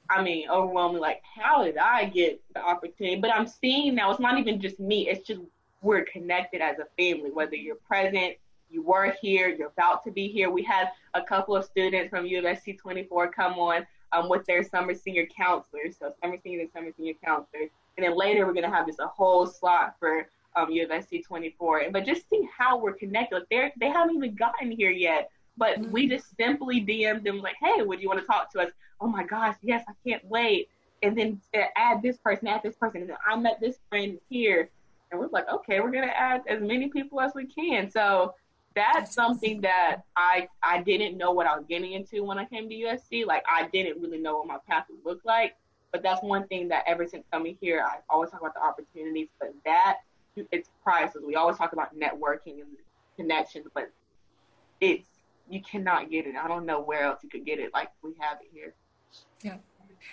S1: I mean, overwhelming. Like, how did I get the opportunity? But I'm seeing now it's not even just me. It's just we're connected as a family. Whether you're present, you were here, you're about to be here. We had a couple of students from USC 24 come on um, with their summer senior counselors. So summer senior and summer senior counselors. And then later we're gonna have just a whole slot for um, USC 24. But just see how we're connected. Like they they haven't even gotten here yet. But mm-hmm. we just simply DM'd them like, hey, would you want to talk to us? Oh my gosh, yes, I can't wait. And then add this person, add this person. And then I met this friend here. And we're like, okay, we're going to add as many people as we can. So that's something that I I didn't know what I was getting into when I came to USC. Like I didn't really know what my path would look like. But that's one thing that ever since coming here, I always talk about the opportunities. But that it's priceless. We always talk about networking and connections, but it's you cannot get it. I don't know where else you could get it like we have it here.
S6: Yeah.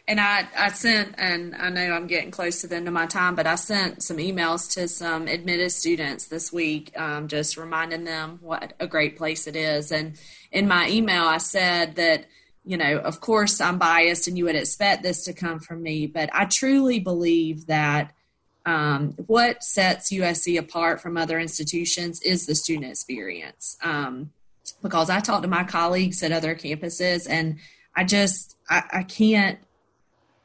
S6: And I, I sent, and I know I'm getting close to the end of my time, but I sent some emails to some admitted students this week, um, just reminding them what a great place it is. And in my email, I said that, you know, of course I'm biased and you would expect this to come from me, but I truly believe that um, what sets USC apart from other institutions is the student experience. Um, because I talk to my colleagues at other campuses and I just I, I can't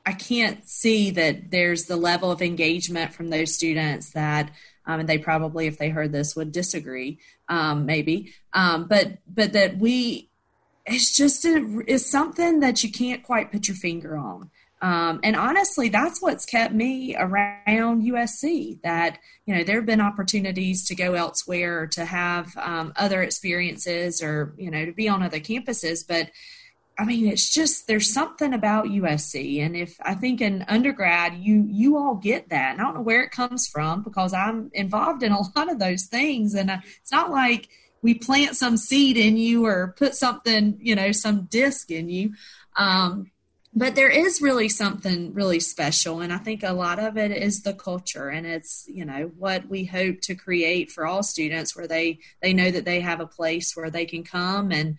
S6: I can't see that there's the level of engagement from those students that um, and they probably if they heard this would disagree um, maybe. Um, but but that we it's just a, it's something that you can't quite put your finger on um, and honestly, that's what's kept me around USC. That you know there have been opportunities to go elsewhere, to have um, other experiences, or you know to be on other campuses. But I mean, it's just there's something about USC, and if I think in undergrad you you all get that. And I don't know where it comes from because I'm involved in a lot of those things, and uh, it's not like we plant some seed in you or put something you know some disc in you. Um, but there is really something really special and i think a lot of it is the culture and it's you know what we hope to create for all students where they they know that they have a place where they can come and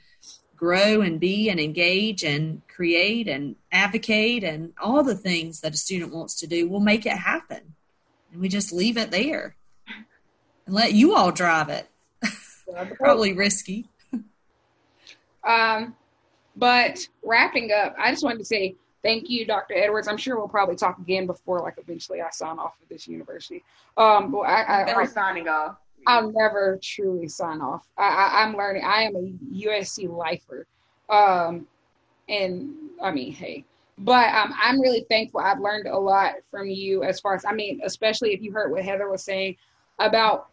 S6: grow and be and engage and create and advocate and all the things that a student wants to do we'll make it happen. And we just leave it there and let you all drive it. Probably risky.
S2: Um but wrapping up, I just wanted to say thank you, Dr. Edwards. I'm sure we'll probably talk again before, like, eventually I sign off of this university. Um, but I, I,
S1: never I, signing off.
S2: I'll never truly sign off. I, am learning. I am a USC lifer, um, and I mean, hey. But um, I'm really thankful. I've learned a lot from you as far as I mean, especially if you heard what Heather was saying about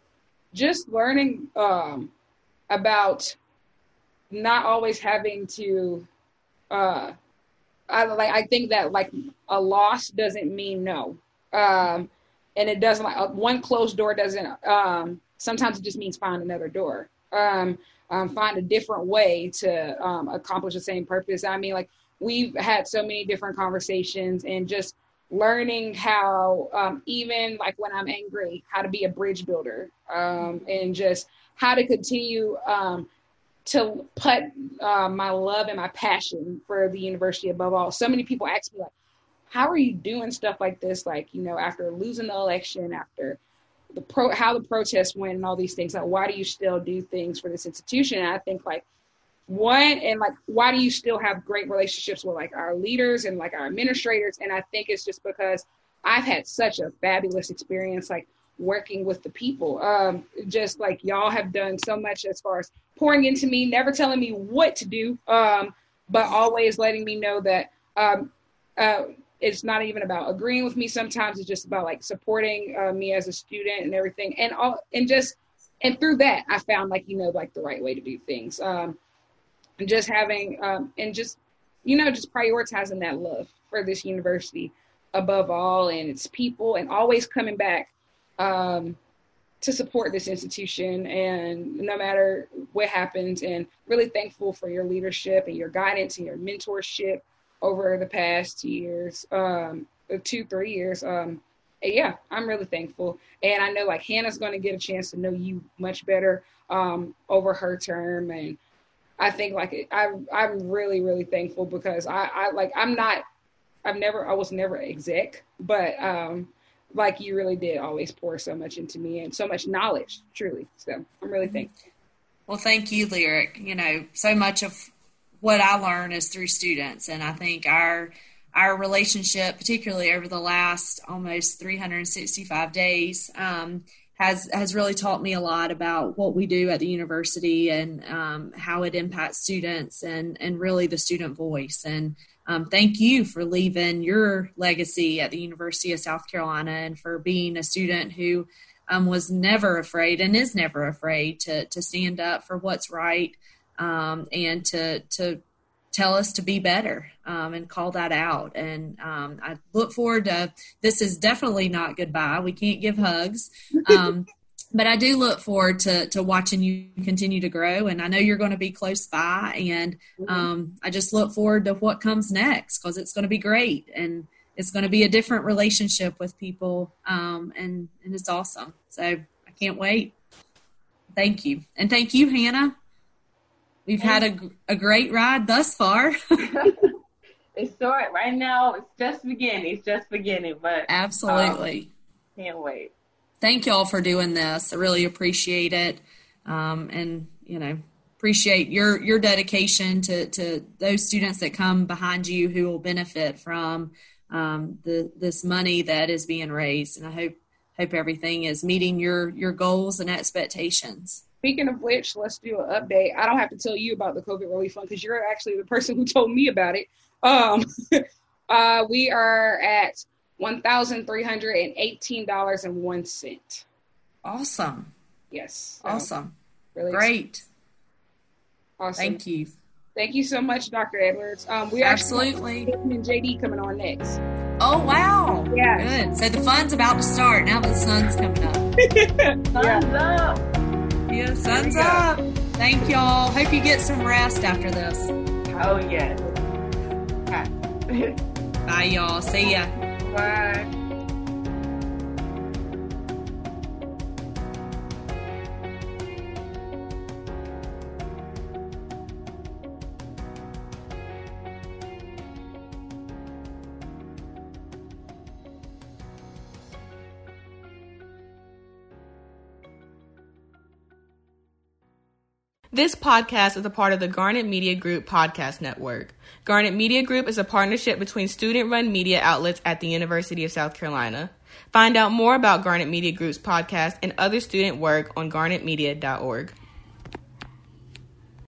S2: just learning um, about not always having to. Uh, I like. I think that like a loss doesn't mean no, um, and it doesn't like one closed door doesn't. Um, sometimes it just means find another door. Um, um, find a different way to um, accomplish the same purpose. I mean, like we've had so many different conversations and just learning how um, even like when i'm angry how to be a bridge builder um, and just how to continue um, to put uh, my love and my passion for the university above all. So many people ask me like how are you doing stuff like this? Like you know after losing the election after the pro how the protests went and all these things like why do you still do things for this institution? And i think like one and like why do you still have great relationships with like our leaders and like our administrators? And i think it's just because i've had such a fabulous experience like working with the people. Um just like y'all have done so much as far as pouring into me never telling me what to do um but always letting me know that um uh it's not even about agreeing with me. Sometimes it's just about like supporting uh, me as a student and everything. And all and just and through that i found like you know like the right way to do things. Um and just having um, and just you know just prioritizing that love for this university above all and its people and always coming back um, to support this institution and no matter what happens and really thankful for your leadership and your guidance and your mentorship over the past years um, two three years um, yeah i'm really thankful. And i know like hannah's going to get a chance to know you much better um, over her term. And I think like I I'm really really thankful because I I like I'm not I've never I was never exec, but um like you really did always pour so much into me and so much knowledge truly. So I'm really thankful.
S6: Well, thank you, Lyric. You know, so much of what I learn is through students, and I think our our relationship, particularly over the last almost 365 days, um, has has really taught me a lot about what we do at the university and um, how it impacts students and and really the student voice. And um, thank you for leaving your legacy at the University of South Carolina and for being a student who um, was never afraid and is never afraid to to stand up for what's right um, and to to tell us to be better um, and call that out. And um, I look forward to this is definitely not goodbye. We can't give hugs. Um, but I do look forward to, to watching you continue to grow. And I know you're going to be close by. And mm-hmm. um, I just look forward to what comes next because it's going to be great. And it's going to be a different relationship with people. Um, and, and it's awesome. So I can't wait. Thank you. And thank you, Hannah. We've had a, a great ride thus far.
S1: it's short right now. It's just beginning. It's just beginning, but
S6: absolutely
S1: um, can't wait.
S6: Thank y'all for doing this. I really appreciate it, um, and you know appreciate your your dedication to to those students that come behind you who will benefit from um, the this money that is being raised. And I hope hope everything is meeting your your goals and expectations.
S2: Speaking of which, let's do an update. I don't have to tell you about the COVID relief fund because you're actually the person who told me about it. Um, uh, we are at one thousand three hundred and eighteen dollars and one cent.
S6: Awesome.
S2: Yes.
S6: So awesome. Really great. Awesome. Thank you.
S2: Thank you so much, Dr. Edwards. Um, we
S6: absolutely
S2: and JD coming on next.
S6: Oh wow!
S2: Yeah.
S6: Good. So the fun's about to start now that the sun's coming
S1: up. Sun's yeah. up.
S6: Yeah, sun's up. Thank y'all. Hope you get some rest after this.
S1: Oh, yes.
S6: Bye, y'all. See ya.
S1: Bye.
S7: This podcast is a part of the Garnet Media Group podcast network. Garnet Media Group is a partnership between student run media outlets at the University of South Carolina. Find out more about Garnet Media Group's podcast and other student work on garnetmedia.org.